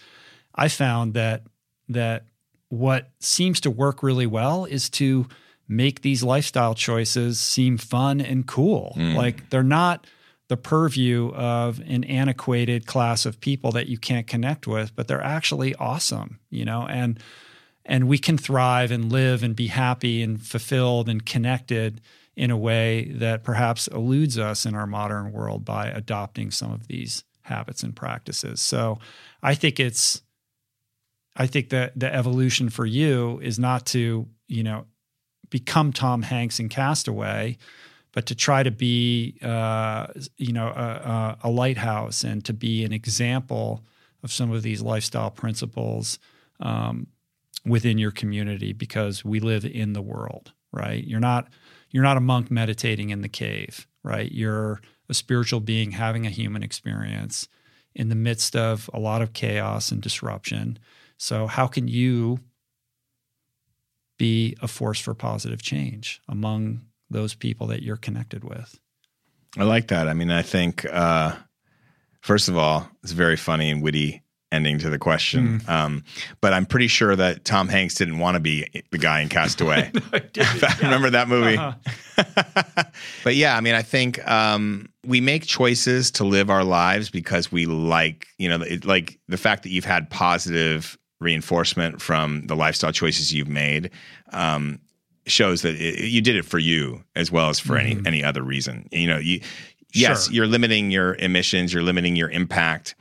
I found that that what seems to work really well is to make these lifestyle choices seem fun and cool. Mm. Like they're not the purview of an antiquated class of people that you can't connect with, but they're actually awesome, you know, and and we can thrive and live and be happy and fulfilled and connected in a way that perhaps eludes us in our modern world by adopting some of these habits and practices. So I think it's I think that the evolution for you is not to, you know, become Tom Hanks in Castaway, but to try to be, uh, you know, a, a, lighthouse and to be an example of some of these lifestyle principles um, within your community because we live in the world, right? You're not you're not a monk meditating in the cave, right? You're a spiritual being having a human experience in the midst of a lot of chaos and disruption. So, how can you be a force for positive change among those people that you're connected with? I like that. I mean, I think, uh, first of all, it's very funny and witty ending to the question. Mm. Um, but I'm pretty sure that Tom Hanks didn't want to be the guy in Castaway. no, I, I remember that movie. Uh-huh. but yeah, I mean, I think um, we make choices to live our lives because we like, you know, it, like the fact that you've had positive reinforcement from the lifestyle choices you've made. Um, shows that it, you did it for you as well as for mm-hmm. any any other reason. You know, you yes, sure. you're limiting your emissions, you're limiting your impact,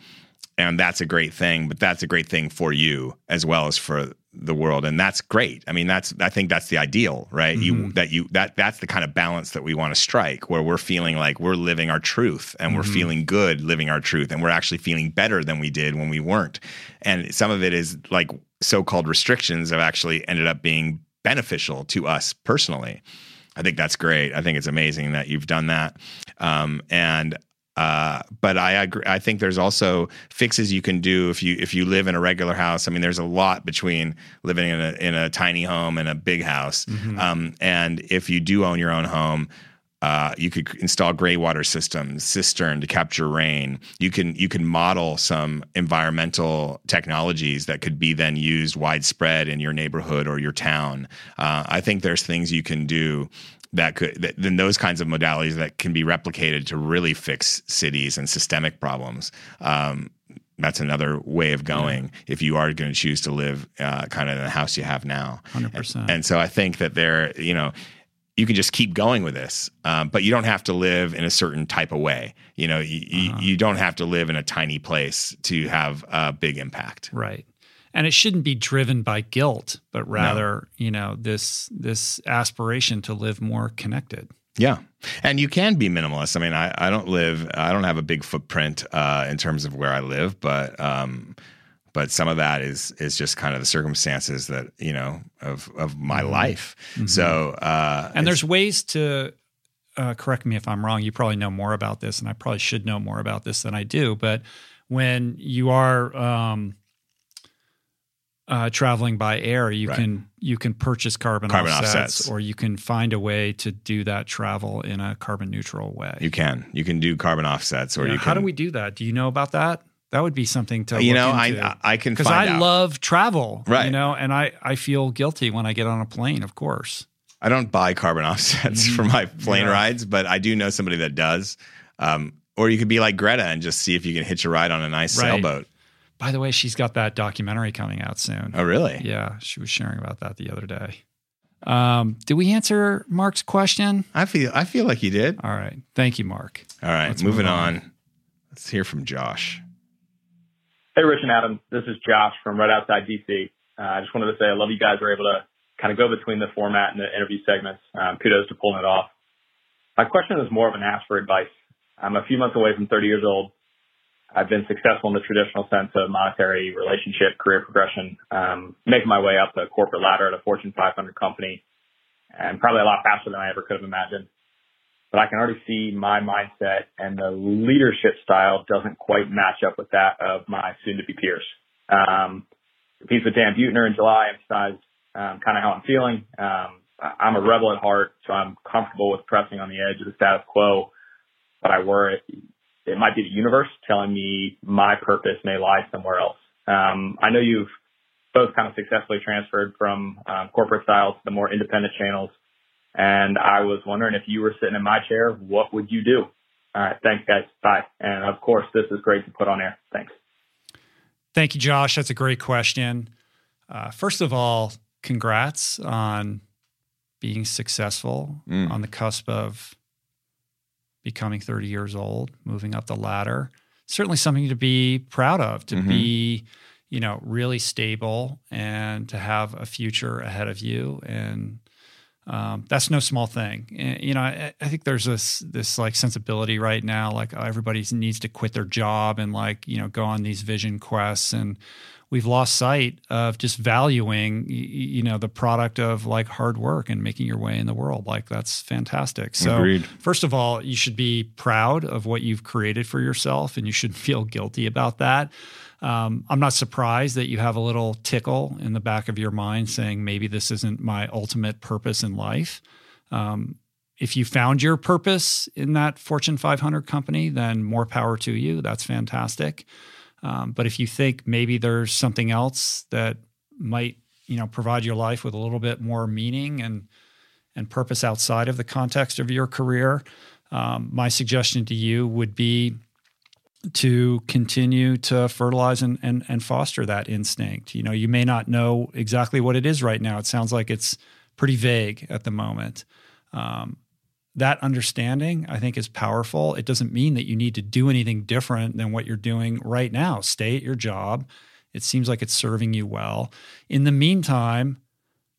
and that's a great thing but that's a great thing for you as well as for the world and that's great i mean that's i think that's the ideal right mm-hmm. you that you that that's the kind of balance that we want to strike where we're feeling like we're living our truth and mm-hmm. we're feeling good living our truth and we're actually feeling better than we did when we weren't and some of it is like so-called restrictions have actually ended up being beneficial to us personally I think that's great. I think it's amazing that you've done that. Um, and uh, but I agree. I think there's also fixes you can do if you if you live in a regular house. I mean, there's a lot between living in a in a tiny home and a big house. Mm-hmm. Um, and if you do own your own home, uh, you could install gray water systems, cistern to capture rain. You can you can model some environmental technologies that could be then used widespread in your neighborhood or your town. Uh, I think there's things you can do that could that, then those kinds of modalities that can be replicated to really fix cities and systemic problems. Um, that's another way of going yeah. if you are going to choose to live uh, kind of in the house you have now. 100%. And, and, so I think that there, you know, you can just keep going with this, um, but you don't have to live in a certain type of way. You know, you, uh-huh. you, you don't have to live in a tiny place to have a big impact. Right and it shouldn't be driven by guilt but rather no. you know this this aspiration to live more connected yeah and you can be minimalist i mean i, I don't live i don't have a big footprint uh, in terms of where i live but um, but some of that is is just kind of the circumstances that you know of of my mm-hmm. life mm-hmm. so uh, and there's ways to uh, correct me if i'm wrong you probably know more about this and i probably should know more about this than i do but when you are um, uh, traveling by air, you right. can you can purchase carbon, carbon offsets, offsets, or you can find a way to do that travel in a carbon neutral way. You can you can do carbon offsets, or yeah, you. How do we do that? Do you know about that? That would be something to you know, into. I I can because I out. love travel, Right. You know, and I I feel guilty when I get on a plane. Of course, I don't buy carbon offsets for my plane Mm-hmm. Yeah. rides, but I do know somebody that does. Um, or you could be like Greta and just see if you can hitch a ride on a nice Right. sailboat. By the way, she's got that documentary coming out soon. Oh, really? Yeah, she was sharing about that the other day. Um, did we answer Mark's question? I feel I feel like you did. All right, thank you, Mark. All right, Let's moving move on. on. Let's hear from Josh. Hey, Rich and Adam. This is Josh from right outside DC. Uh, I just wanted to say I love you guys are able to kind of go between the format and the interview segments. Um, kudos to pulling it off. My question is more of an ask for advice. I'm a few months away from 30 years old. I've been successful in the traditional sense of monetary relationship, career progression, um, making my way up the corporate ladder at a Fortune 500 company, and probably a lot faster than I ever could have imagined. But I can already see my mindset and the leadership style doesn't quite match up with that of my soon-to-be peers. Um, compete with Dan Buettner in July emphasized um, kind of how I'm feeling. Um, I'm a rebel at heart, so I'm comfortable with pressing on the edge of the status quo. But I worry it might be the universe telling me my purpose may lie somewhere else. Um, I know you've both kind of successfully transferred from um, corporate style to the more independent channels. And I was wondering if you were sitting in my chair, what would you do? All right. Thanks, guys. Bye. And of course, this is great to put on air. Thanks. Thank you, Josh. That's a great question. Uh, first of all, congrats on being successful Mm. on the cusp of becoming 30 years old, moving up the ladder. Certainly something to be proud of, to Mhm. be, you know, really stable and to have a future ahead of you. And um, that's no small thing. And, you know, I, I think there's this this like sensibility right now, like everybody needs to quit their job and like you know go on these vision quests, and we've lost sight of just valuing you know the product of like hard work and making your way in the world. Like that's fantastic. So Agreed. first of all, you should be proud of what you've created for yourself, and you should feel guilty about that. Um, I'm not surprised that you have a little tickle in the back of your mind saying maybe this isn't my ultimate purpose in life. Um, if you found your purpose in that Fortune 500 company, then more power to you. That's fantastic. Um, but if you think maybe there's something else that might, you know, provide your life with a little bit more meaning and and purpose outside of the context of your career, um, my suggestion to you would be to continue to fertilize and, and and foster that instinct. You know, you may not know exactly what it is right now. It sounds like it's pretty vague at the moment. Um, that understanding, I think, is powerful. It doesn't mean that you need to do anything different than what you're doing right now. Stay at your job. It seems like it's serving you well. In the meantime,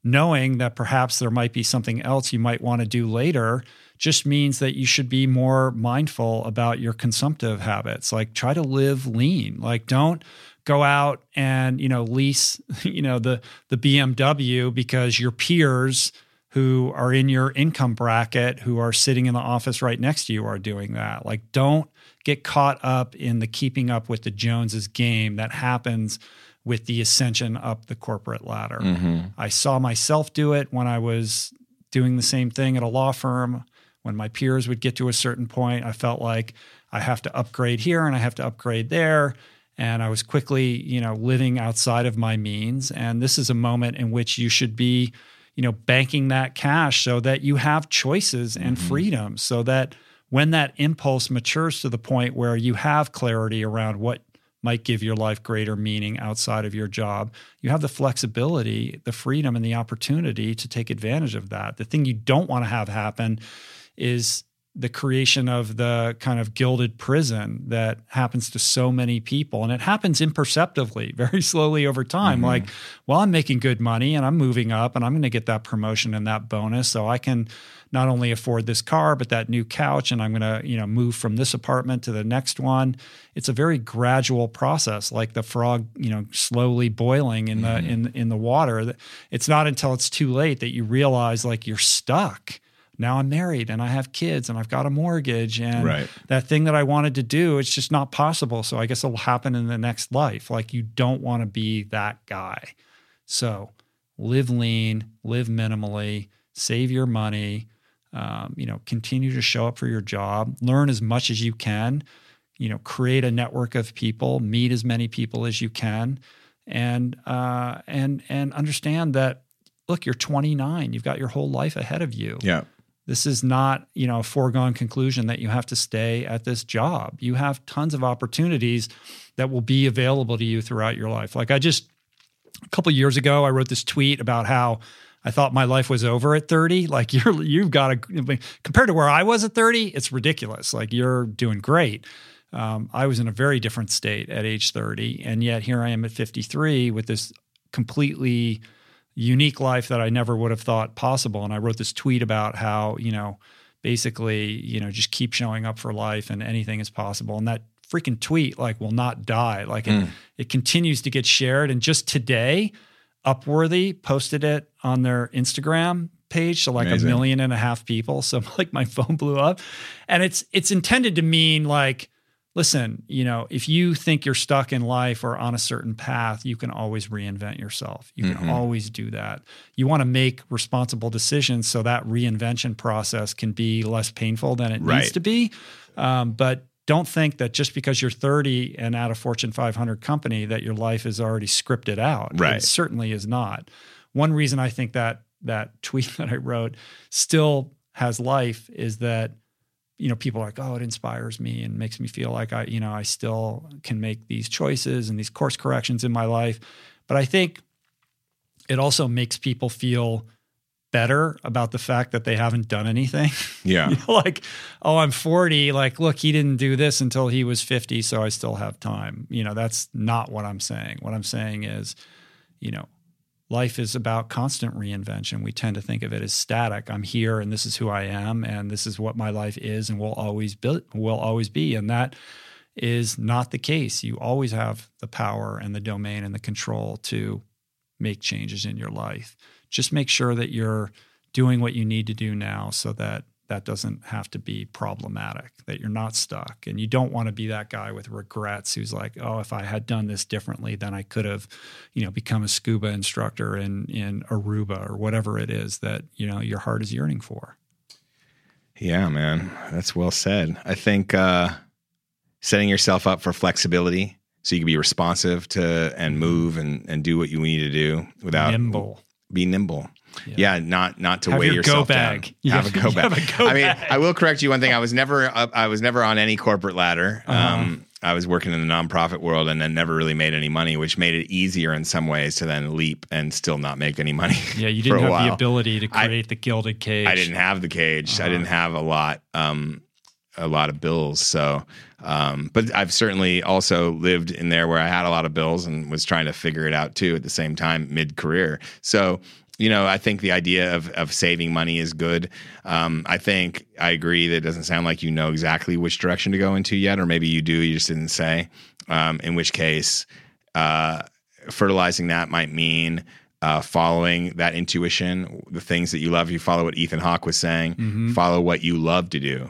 knowing that perhaps there might be something else you might want to do later just means that you should be more mindful about your consumptive habits like try to live lean like don't go out and you know lease you know the the BMW because your peers who are in your income bracket who are sitting in the office right next to you are doing that like don't get caught up in the keeping up with the Joneses game that happens with the ascension up the corporate ladder. Mm-hmm. I saw myself do it when I was doing the same thing at a law firm. When my peers would get to a certain point, I felt like I have to upgrade here and I have to upgrade there. And I was quickly, you know, living outside of my means. And this is a moment in which you should be, you know, banking that cash so that you have choices and mm-hmm. freedom so that when that impulse matures to the point where you have clarity around what might give your life greater meaning outside of your job, you have the flexibility, the freedom, and the opportunity to take advantage of that. The thing you don't want to have happen is the creation of the kind of gilded prison that happens to so many people. And it happens imperceptibly, very slowly over time. Mm-hmm. Like, well, I'm making good money and I'm moving up and I'm going to get that promotion and that bonus. So I can not only afford this car, but that new couch. And I'm going to, you know, move from this apartment to the next one. It's a very gradual process, like the frog, you know, slowly boiling in the mm-hmm. in in the water. It's not until it's too late that you realize like you're stuck now I'm married and I have kids and I've got a mortgage and Right. that thing that I wanted to do, it's just not possible. So I guess it'll happen in the next life. Like you don't want to be that guy. So live lean, live minimally, save your money, um, you know, continue to show up for your job, learn as much as you can. you know, create a network of people, meet as many people as you can, and uh, and and understand that. Look, you're 29. You've got your whole life ahead of you. Yeah. This is not, you know, a foregone conclusion that you have to stay at this job. You have tons of opportunities that will be available to you throughout your life. Like I just a couple years ago, I wrote this tweet about how I thought my life was over at 30. Like you're you've got to compared to where I was at 30, it's ridiculous. Like you're doing great. Um, I was in a very different state at age 30, and yet here I am at 53 with this completely unique life that I never would have thought possible. And I wrote this tweet about how you know basically you know just keep showing up for life and anything is possible. And that freaking tweet like will not die. Like it, mm. it continues to get shared. And just today, Upworthy posted it on their Instagram page to like Amazing. a million and a half people. So like my phone blew up. And it's it's intended to mean like, listen, you know, if you think you're stuck in life or on a certain path, you can always reinvent yourself. You can mm-hmm. always do that. You want to make responsible decisions so that reinvention process can be less painful than it right. needs to be. Um, but don't think that just because you're 30 and at a Fortune 500 company that your life is already scripted out. Right. It certainly is not. One reason I think that that tweet that I wrote still has life is that you know people are like oh it inspires me and makes me feel like I you know I still can make these choices and these course corrections in my life. But I think it also makes people feel better about the fact that they haven't done anything. Yeah. you know, like, oh, I'm 40. Like, look, he didn't do this until he was 50, so I still have time. You know, that's not what I'm saying. What I'm saying is, you know, life is about constant reinvention. We tend to think of it as static. I'm here and this is who I am and this is what my life is and will always be will always be. And that is not the case. You always have the power and the domain and the control to make changes in your life just make sure that you're doing what you need to do now so that that doesn't have to be problematic, that you're not stuck. And you don't want to be that guy with regrets who's like, oh, if I had done this differently, then I could have, you know, become a scuba instructor in in Aruba or whatever it is that, you know, your heart is yearning for. Yeah, man. That's well said. I think uh setting yourself up for flexibility so you can be responsive to and move and, and do what you need to do without nimble be nimble. Yeah. yeah, not not to have weigh your yourself go bag. down. Have, a go bag. Have A go I mean, I will correct you one thing. I was never I was never on any corporate ladder. Uh-huh. Um, I was working in the nonprofit world and then never really made any money, which made it easier in some ways to then leap and still not make any money. Yeah, you didn't have while. the ability to create I, the gilded cage. I didn't have the cage. Uh-huh. I didn't have a lot. Um, a lot of bills. So, um, but I've certainly also lived in there where I had a lot of bills and was trying to figure it out too at the same time mid career. So, you know, I think the idea of of saving money is good. Um, I think I agree that it doesn't sound like you know exactly which direction to go into yet, or maybe you do, you just didn't say. Um, in which case, uh, fertilizing that might mean uh, following that intuition, the things that you love. You follow what Ethan Hawke was saying. Mm-hmm. Follow what you love to do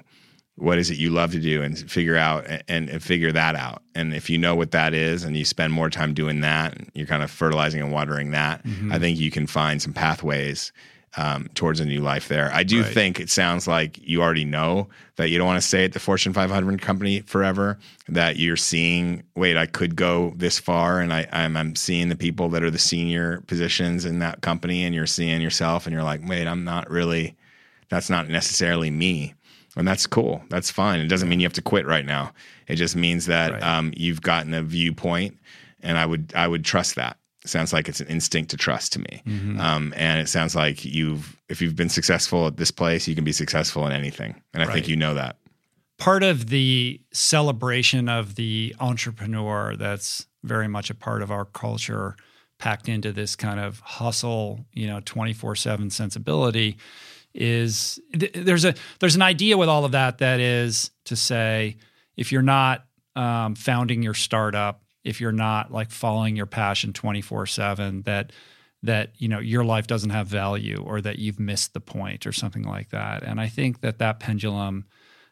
what is it you love to do and figure out and, and, figure that out and if you know what that is and you spend more time doing that you're kind of fertilizing and watering that mm-hmm. i think you can find some pathways um, towards a new life there i do right. think it sounds like you already know that you don't want to stay at the fortune 500 company forever that you're seeing wait i could go this far and I, I'm, I'm seeing the people that are the senior positions in that company and you're seeing yourself and you're like wait i'm not really that's not necessarily me and that's cool. That's fine. It doesn't mean you have to quit right now. It just means that right. um, you've gotten a viewpoint, and I would I would trust that. It sounds like it's an instinct to trust to me, mm-hmm. um, and it sounds like you've if you've been successful at this place, you can be successful in anything, and I right. think you know that. Part of the celebration of the entrepreneur that's very much a part of our culture, packed into this kind of hustle, you know, twenty four seven sensibility is th- there's a there's an idea with all of that that is to say if you're not um, founding your startup, if you're not like following your passion 24/7 that that you know your life doesn't have value or that you've missed the point or something like that. And I think that that pendulum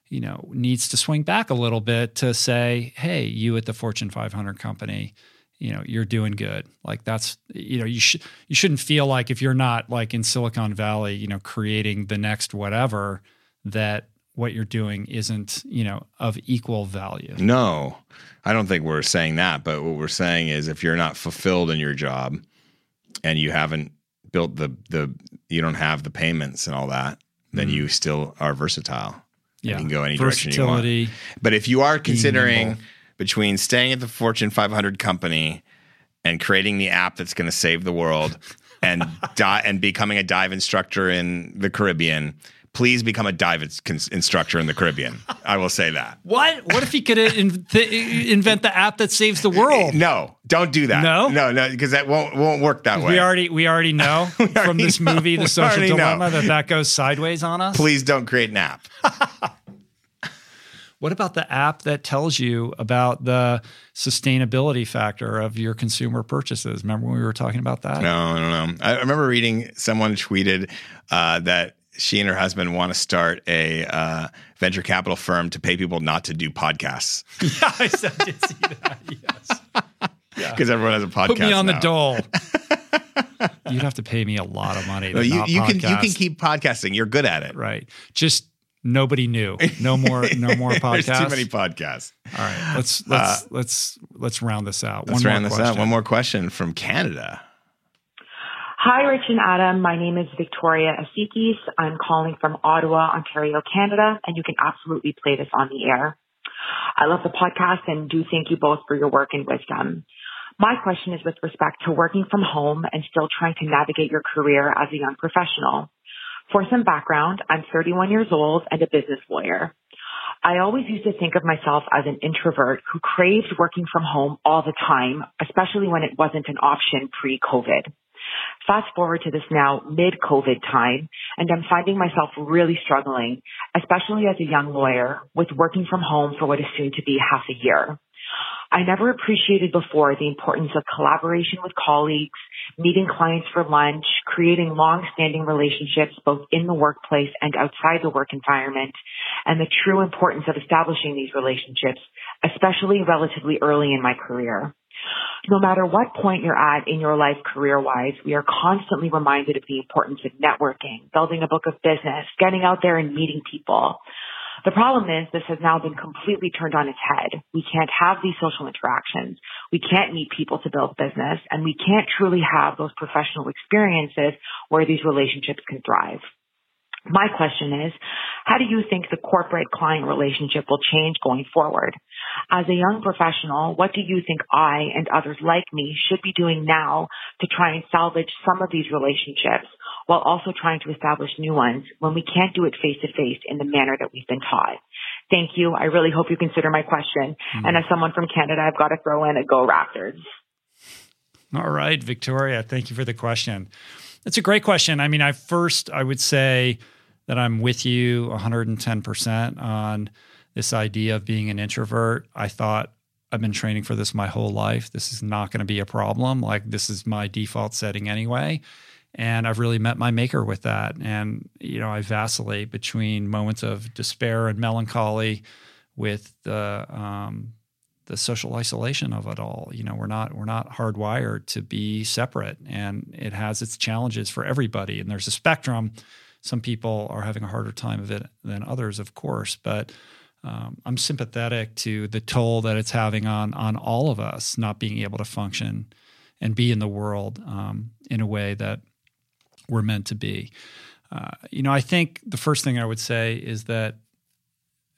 you know needs to swing back a little bit to say, "Hey, you at the Fortune 500 company, you know you're doing good like that's you know you should you shouldn't feel like if you're not like in silicon valley you know creating the next whatever that what you're doing isn't, you know, of equal value. No, I don't think we're saying that. But what we're saying is if you're not fulfilled in your job and you haven't built the, the, you don't have the payments and all that, then Mm-hmm. you still are versatile. Yeah. You can go any direction you want. Versatility. But if you are considering nimble. Between staying at the Fortune 500 company and creating the app that's going to save the world and di- and becoming a dive instructor in the Caribbean, please become a dive ins- instructor in the Caribbean. I will say that. What? What if he could in- th- invent the app that saves the world? No, don't do that. No? no, no, because that won't won't work that way. We already we already know from already this know. movie, The We Social already know. Dilemma, that that goes sideways on us. please don't create an app. What about the app that tells you about the sustainability factor of your consumer purchases? Remember when we were talking about that? No, I don't know. I remember reading someone tweeted uh, that she and her husband want to start a uh, venture capital firm to pay people not to do podcasts Yeah, I did see that. Yes. because everyone has a podcast. Put me on now. the dole. You'd have to pay me a lot of money. No, you, you can you can keep podcasting. You're good at it. right. Just nobody knew. No more. No more podcasts. There's too many podcasts. All right. Let's let's uh, let's let's round this out. Let's One round more this question. out. One more question from Canada. Hi, Rich and Adam. My name is Victoria Asikis. I'm calling from Ottawa, Ontario, Canada, and you can absolutely play this on the air. I love the podcast and do thank you both for your work and wisdom. My question is with respect to working from home and still trying to navigate your career as a young professional. For some background, I'm 31 years old and a business lawyer. I always used to think of myself as an introvert who craved working from home all the time, especially when it wasn't an option pre-COVID. Fast forward to this now mid-COVID time, and I'm finding myself really struggling, especially as a young lawyer, with working from home for what is soon to be half a year. I never appreciated before the importance of collaboration with colleagues, meeting clients for lunch, creating long-standing relationships both in the workplace and outside the work environment, and the true importance of establishing these relationships, especially relatively early in my career. No matter what point you're at in your life career-wise, we are constantly reminded of the importance of networking, building a book of business, getting out there and meeting people. The problem is this has now been completely turned on its head. We can't have these social interactions. We can't meet people to build business and we can't truly have those professional experiences where these relationships can thrive. My question is, how do you think the corporate client relationship will change going forward? As a young professional, what do you think I and others like me should be doing now to try and salvage some of these relationships while also trying to establish new ones when we can't do it face to face in the manner that we've been taught? Thank you. I really hope you consider my question. Mm-hmm. And as someone from Canada, I've got to throw in a go Raptors. All right, Victoria, thank you for the question. It's a great question. I mean, I first I would say that I'm with you 110% on this idea of being an introvert. I thought I've been training for this my whole life. This is not going to be a problem. Like this is my default setting anyway. And I've really met my maker with that. And, you know, I vacillate between moments of despair and melancholy with the um, the social isolation of it all. You know, we're not we're not hardwired to be separate, and it has its challenges for everybody. And there's a spectrum. Some people are having a harder time of it than others, of course, but um, I'm sympathetic to the toll that it's having on on all of us not being able to function and be in the world um, in a way that we're meant to be. Uh, you know, I think the first thing I would say is that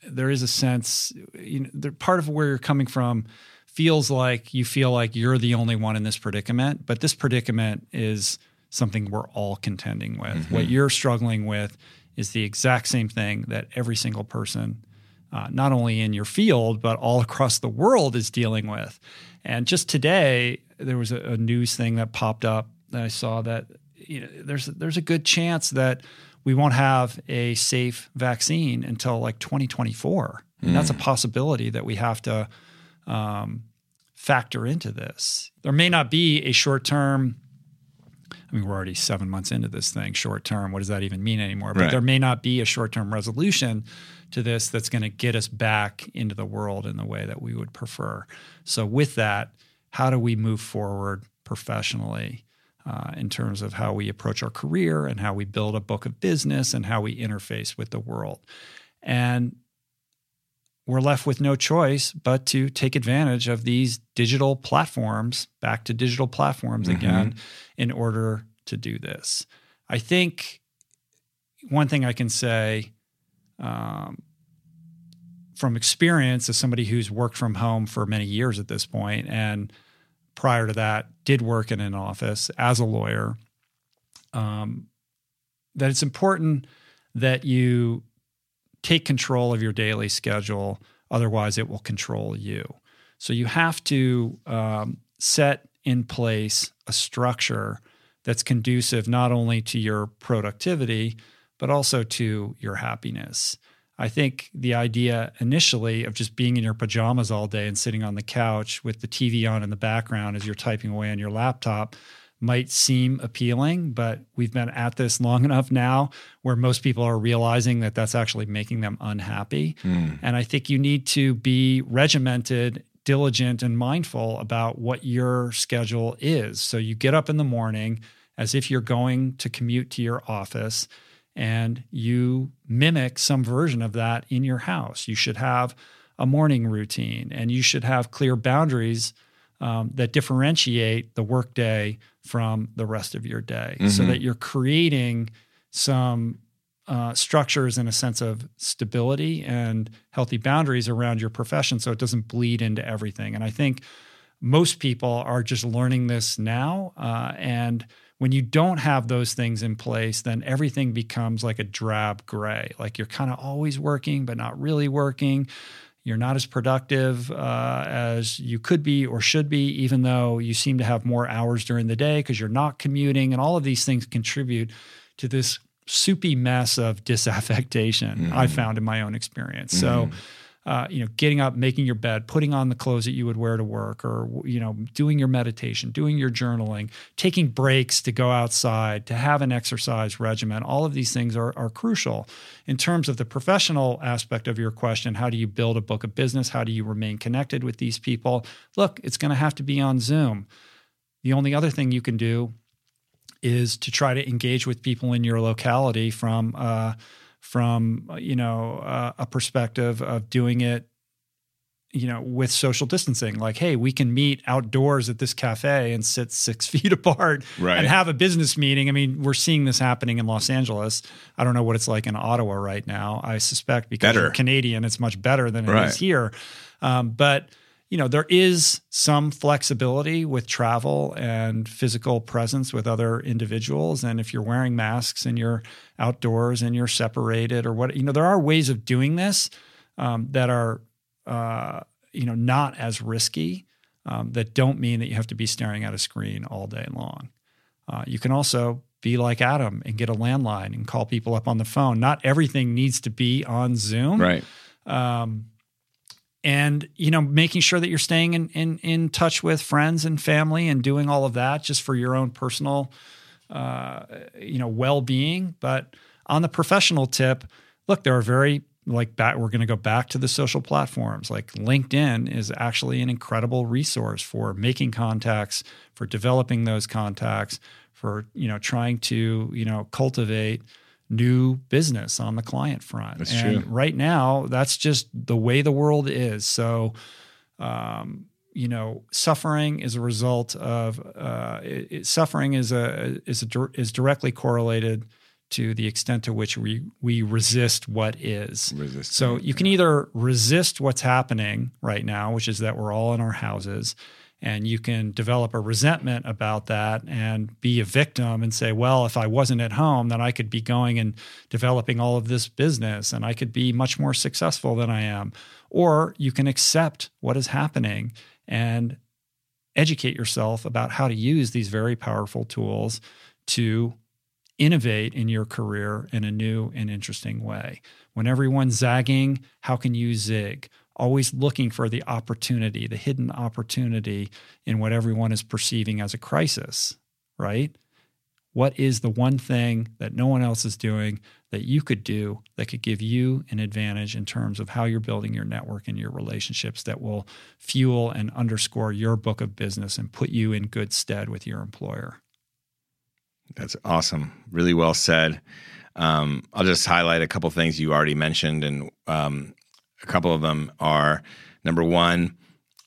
there is a sense, you know, the, part of where you're coming from feels like you feel like you're the only one in this predicament, but this predicament is something we're all contending with. What you're struggling with is the exact same thing that every single person, uh, not only in your field, but all across the world is dealing with. And just today, there was a, a news thing that popped up that I saw that you know, there's there's a good chance that we won't have a safe vaccine until like 2024. And that's a possibility that we have to um, factor into this. There may not be a short term. I mean, we're already seven months into this thing. Short term, what does that even mean anymore? But Right. there may not be a short term resolution to this that's going to get us back into the world in the way that we would prefer. So, with that, how do we move forward professionally uh, in terms of how we approach our career and how we build a book of business and how we interface with the world? And we're left with no choice but to take advantage of these digital platforms, back to digital platforms mm-hmm. again, in order to do this. I think one thing I can say um, from experience as somebody who's worked from home for many years at this point, and prior to that, did work in an office as a lawyer, um, that it's important that you take control of your daily schedule. Otherwise, it will control you. So you have to um, set in place a structure that's conducive not only to your productivity, but also to your happiness. I think the idea initially of just being in your pajamas all day and sitting on the couch with the TV on in the background as you're typing away on your laptop might seem appealing, but we've been at this long enough now where most people are realizing that that's actually making them unhappy. Mm. And I think you need to be regimented, diligent, and mindful about what your schedule is. So you get up in the morning as if you're going to commute to your office and you mimic some version of that in your house. You should have a morning routine and you should have clear boundaries um, that differentiate the workday from the rest of your day mm-hmm. so that you're creating some uh, structures and a sense of stability and healthy boundaries around your profession so it doesn't bleed into everything. And I think most people are just learning this now. Uh, and when you don't have those things in place, then everything becomes like a drab gray. Like you're kind of always working, but not really working. You're not as productive uh, as you could be or should be, even though you seem to have more hours during the day because you're not commuting. And all of these things contribute to this soupy mess of disaffectation mm-hmm. I found in my own experience. Mm-hmm. So, uh, you know, getting up, making your bed, putting on the clothes that you would wear to work, or you know, doing your meditation, doing your journaling, taking breaks to go outside, to have an exercise regimen. All of these things are, are crucial. In terms of the professional aspect of your question, how do you build a book of business? How do you remain connected with these people? Look, it's going to have to be on Zoom. The only other thing you can do is to try to engage with people in your locality from uh, from you know uh, a perspective of doing it you know with social distancing like hey we can meet outdoors at this cafe and sit six feet apart right. and have a business meeting i mean we're seeing this happening in los angeles i don't know what it's like in ottawa right now i suspect because better. you're canadian it's much better than it right. is here um, but you know, there is some flexibility with travel and physical presence with other individuals. And if you're wearing masks and you're outdoors and you're separated or what, you know, there are ways of doing this um, that are, uh, you know, not as risky, um, that don't mean that you have to be staring at a screen all day long. Uh, you can also be like Adam and get a landline and call people up on the phone. Not everything needs to be on Zoom. Right. Um, and you know making sure that you're staying in, in in touch with friends and family and doing all of that just for your own personal uh, you know well-being. But on the professional tip look there are very like back we're going to go back to the social platforms. Like linkedin is actually an incredible resource for making contacts for developing those contacts for you know trying to you know cultivate new business on the client front. That's and true. right now, that's just the way the world is. So, um, you know, suffering is a result of uh, it, it, suffering is a is a is directly correlated to the extent to which we we resist what is. Resist. So you can either resist what's happening right now, which is that we're all in our houses, and you can develop a resentment about that and be a victim and say well if i wasn't at home then i could be going and developing all of this business and i could be much more successful than i am. Or you can accept what is happening and educate yourself about how to use these very powerful tools to innovate in your career in a new and interesting way. When everyone's zagging how can you zig always looking for the opportunity, the hidden opportunity in what everyone is perceiving as a crisis, right? What is the one thing that no one else is doing that you could do that could give you an advantage in terms of how you're building your network and your relationships that will fuel and underscore your book of business and put you in good stead with your employer? That's awesome. Really well said. Um, I'll just highlight a couple things you already mentioned, and um, a couple of them are number one,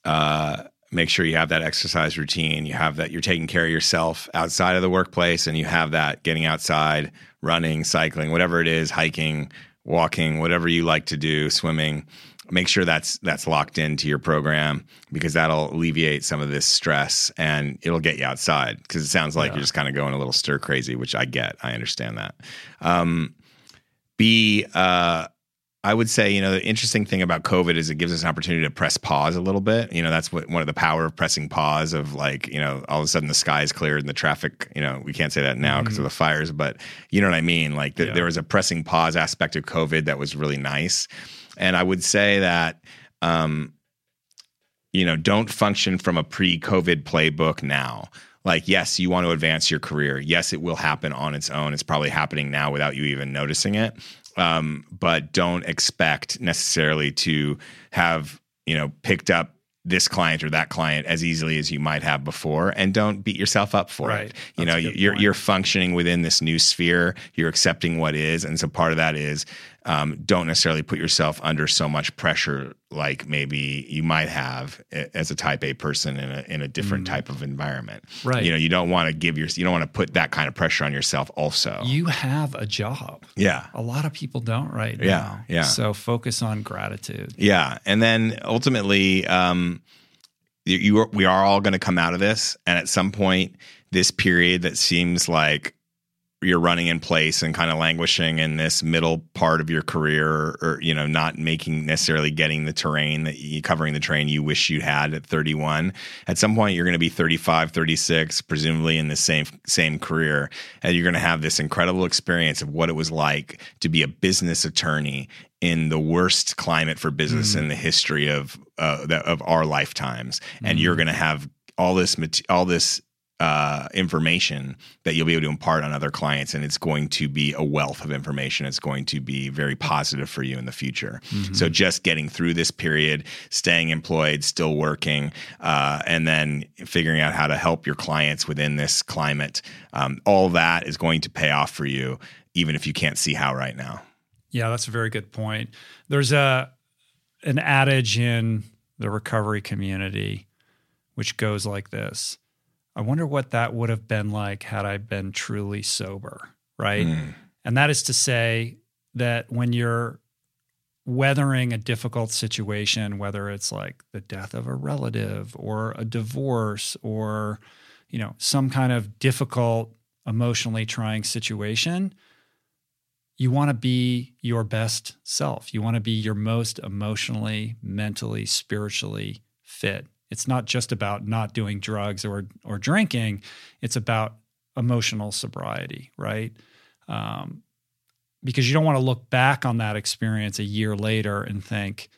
uh, make sure you have that exercise routine. You have that you're taking care of yourself outside of the workplace, and you have that getting outside, running, cycling, whatever it is, hiking, walking, whatever you like to do, swimming make sure that's that's locked into your program because that'll alleviate some of this stress and it'll get you outside because it sounds like yeah. you're just kind of going a little stir crazy which i get i understand that um, b uh, I would say, you know, the interesting thing about COVID is it gives us an opportunity to press pause a little bit. You know, that's what one of the power of pressing pause of like, you know, all of a sudden the sky is cleared and the traffic, you know, we can't say that now because mm-hmm. of the fires, but you know what I mean? Like the, yeah. there was a pressing pause aspect of COVID that was really nice. And I would say that, um, you know, don't function from a pre COVID playbook now. Like, yes, you want to advance your career. Yes, it will happen on its own. It's probably happening now without you even noticing it. Um, but don't expect necessarily to have, you know, picked up this client or that client as easily as you might have before and don't beat yourself up for right. it. You That's know, you're point. you're functioning within this new sphere, you're accepting what is and so part of that is um, don't necessarily put yourself under so much pressure like maybe you might have as a type A person in a in a different mm. type of environment. Right. You know, you don't want to give your you don't want to put that kind of pressure on yourself also. You have a job. Yeah. A lot of people don't right now. Yeah. Yeah. So focus on gratitude. Yeah. And then ultimately, um, you, you are, we are all going to come out of this. And at some point, this period that seems like you're running in place and kind of languishing in this middle part of your career or, or, you know not making necessarily getting the terrain that you covering the terrain you wish you had at 31 at some point you're going to be 35 36 presumably in the same same career and you're going to have this incredible experience of what it was like to be a business attorney in the worst climate for business mm. in the history of uh, of our lifetimes and mm. you're going to have all this all this uh, information that you'll be able to impart on other clients, and it's going to be a wealth of information. It's going to be very positive for you in the future. Mm-hmm. So, just getting through this period, staying employed, still working, uh, and then figuring out how to help your clients within this climate, um, all that is going to pay off for you, even if you can't see how right now. Yeah, that's a very good point. There's a an adage in the recovery community which goes like this I wonder what that would have been like had I been truly sober, right? Mm. And that is to say that when you're weathering a difficult situation, whether it's like the death of a relative or a divorce or, you know, some kind of difficult, emotionally trying situation, you want to be your best self. You want to be your most emotionally, mentally, spiritually fit it's not just about not doing drugs or or drinking. It's about emotional sobriety, right? Um, because you don't want to look back on that experience a year later and think,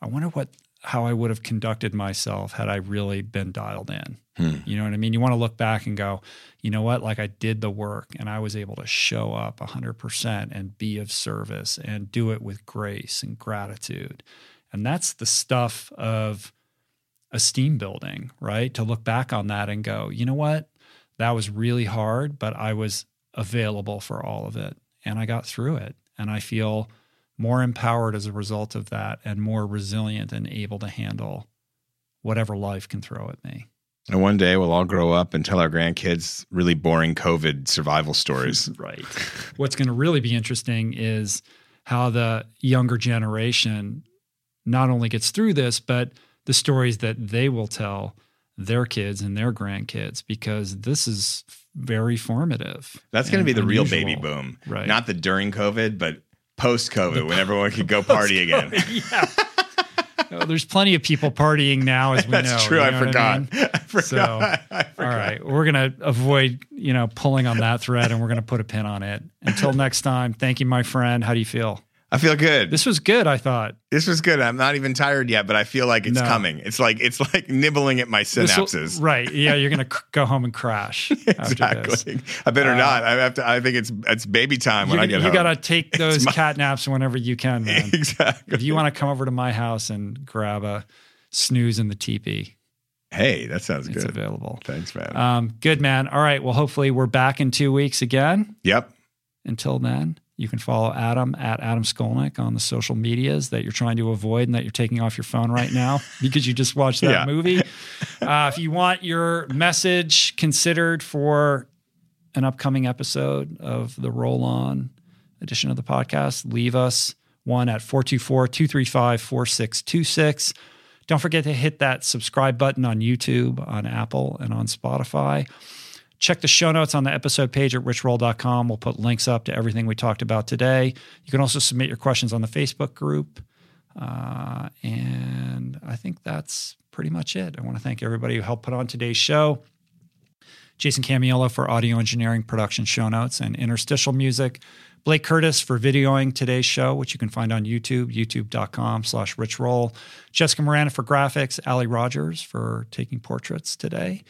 I wonder what how I would have conducted myself had I really been dialed in. Hmm. You know what I mean? You want to look back and go, you know what? Like I did the work and I was able to show up 100% and be of service and do it with grace and gratitude. And that's the stuff of esteem building, right? To look back on that and go, you know what? That was really hard, but I was available for all of it and I got through it. And I feel more empowered as a result of that and more resilient and able to handle whatever life can throw at me. And one day we'll all grow up and tell our grandkids really boring COVID survival stories. right. What's going to really be interesting is how the younger generation not only gets through this, but the stories that they will tell their kids and their grandkids because this is very formative. That's going to be the unusual. real baby boom. Right. Not the during COVID, but post COVID when everyone could go party again. yeah. well, there's plenty of people partying now, as we That's know. That's true. You know I, forgot. I, mean? I forgot. So, I forgot. all right, we're gonna avoid you know pulling on that thread, and we're gonna put a pin on it. Until next time, thank you, my friend. How do you feel? I feel good. This was good. I thought this was good. I'm not even tired yet, but I feel like it's no. coming. It's like it's like nibbling at my synapses. Will, right? Yeah, you're gonna go home and crash. exactly. I better uh, not. I have to. I think it's it's baby time when I get you home. You gotta take those my, cat naps whenever you can, man. Exactly. If you want to come over to my house and grab a snooze in the teepee. Hey, that sounds it's good. It's available. Thanks, man. Um, good, man. All right. Well, hopefully we're back in two weeks again. Yep. Until then. You can follow Adam at Adam Skolnick on the social medias that you're trying to avoid and that you're taking off your phone right now because you just watched that Yeah. movie. Uh, if you want your message considered for an upcoming episode of the Roll On edition of the podcast, leave us one at 424 235 4626. Don't forget to hit that subscribe button on YouTube, on Apple, and on Spotify. Check the show notes on the episode page at richroll.com. We'll put links up to everything we talked about today. You can also submit your questions on the Facebook group. Uh, and I think that's pretty much it. I want to thank everybody who helped put on today's show. Jason Camiolo for audio engineering, production, show notes, and interstitial music. Blake Curtis for videoing today's show, which you can find on YouTube, youtube.com slash richroll. Jessica Miranda for graphics. Ali Rogers for taking portraits today.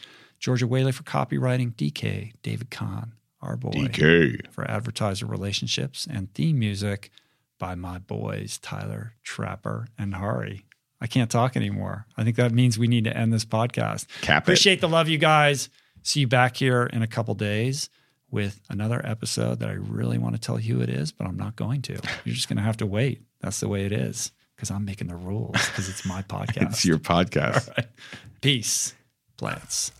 Georgia Whaley for copywriting. DK, David Kahn, our boy DK. for advertiser relationships and theme music by my boys Tyler Trapper and Harry. I can't talk anymore. I think that means we need to end this podcast. Cap it. Appreciate the love, you guys. See you back here in a couple days with another episode that I really want to tell you who it is, but I'm not going to. You're just going to have to wait. That's the way it is because I'm making the rules because it's my podcast. It's your podcast. Right. Peace. Plants.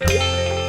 Música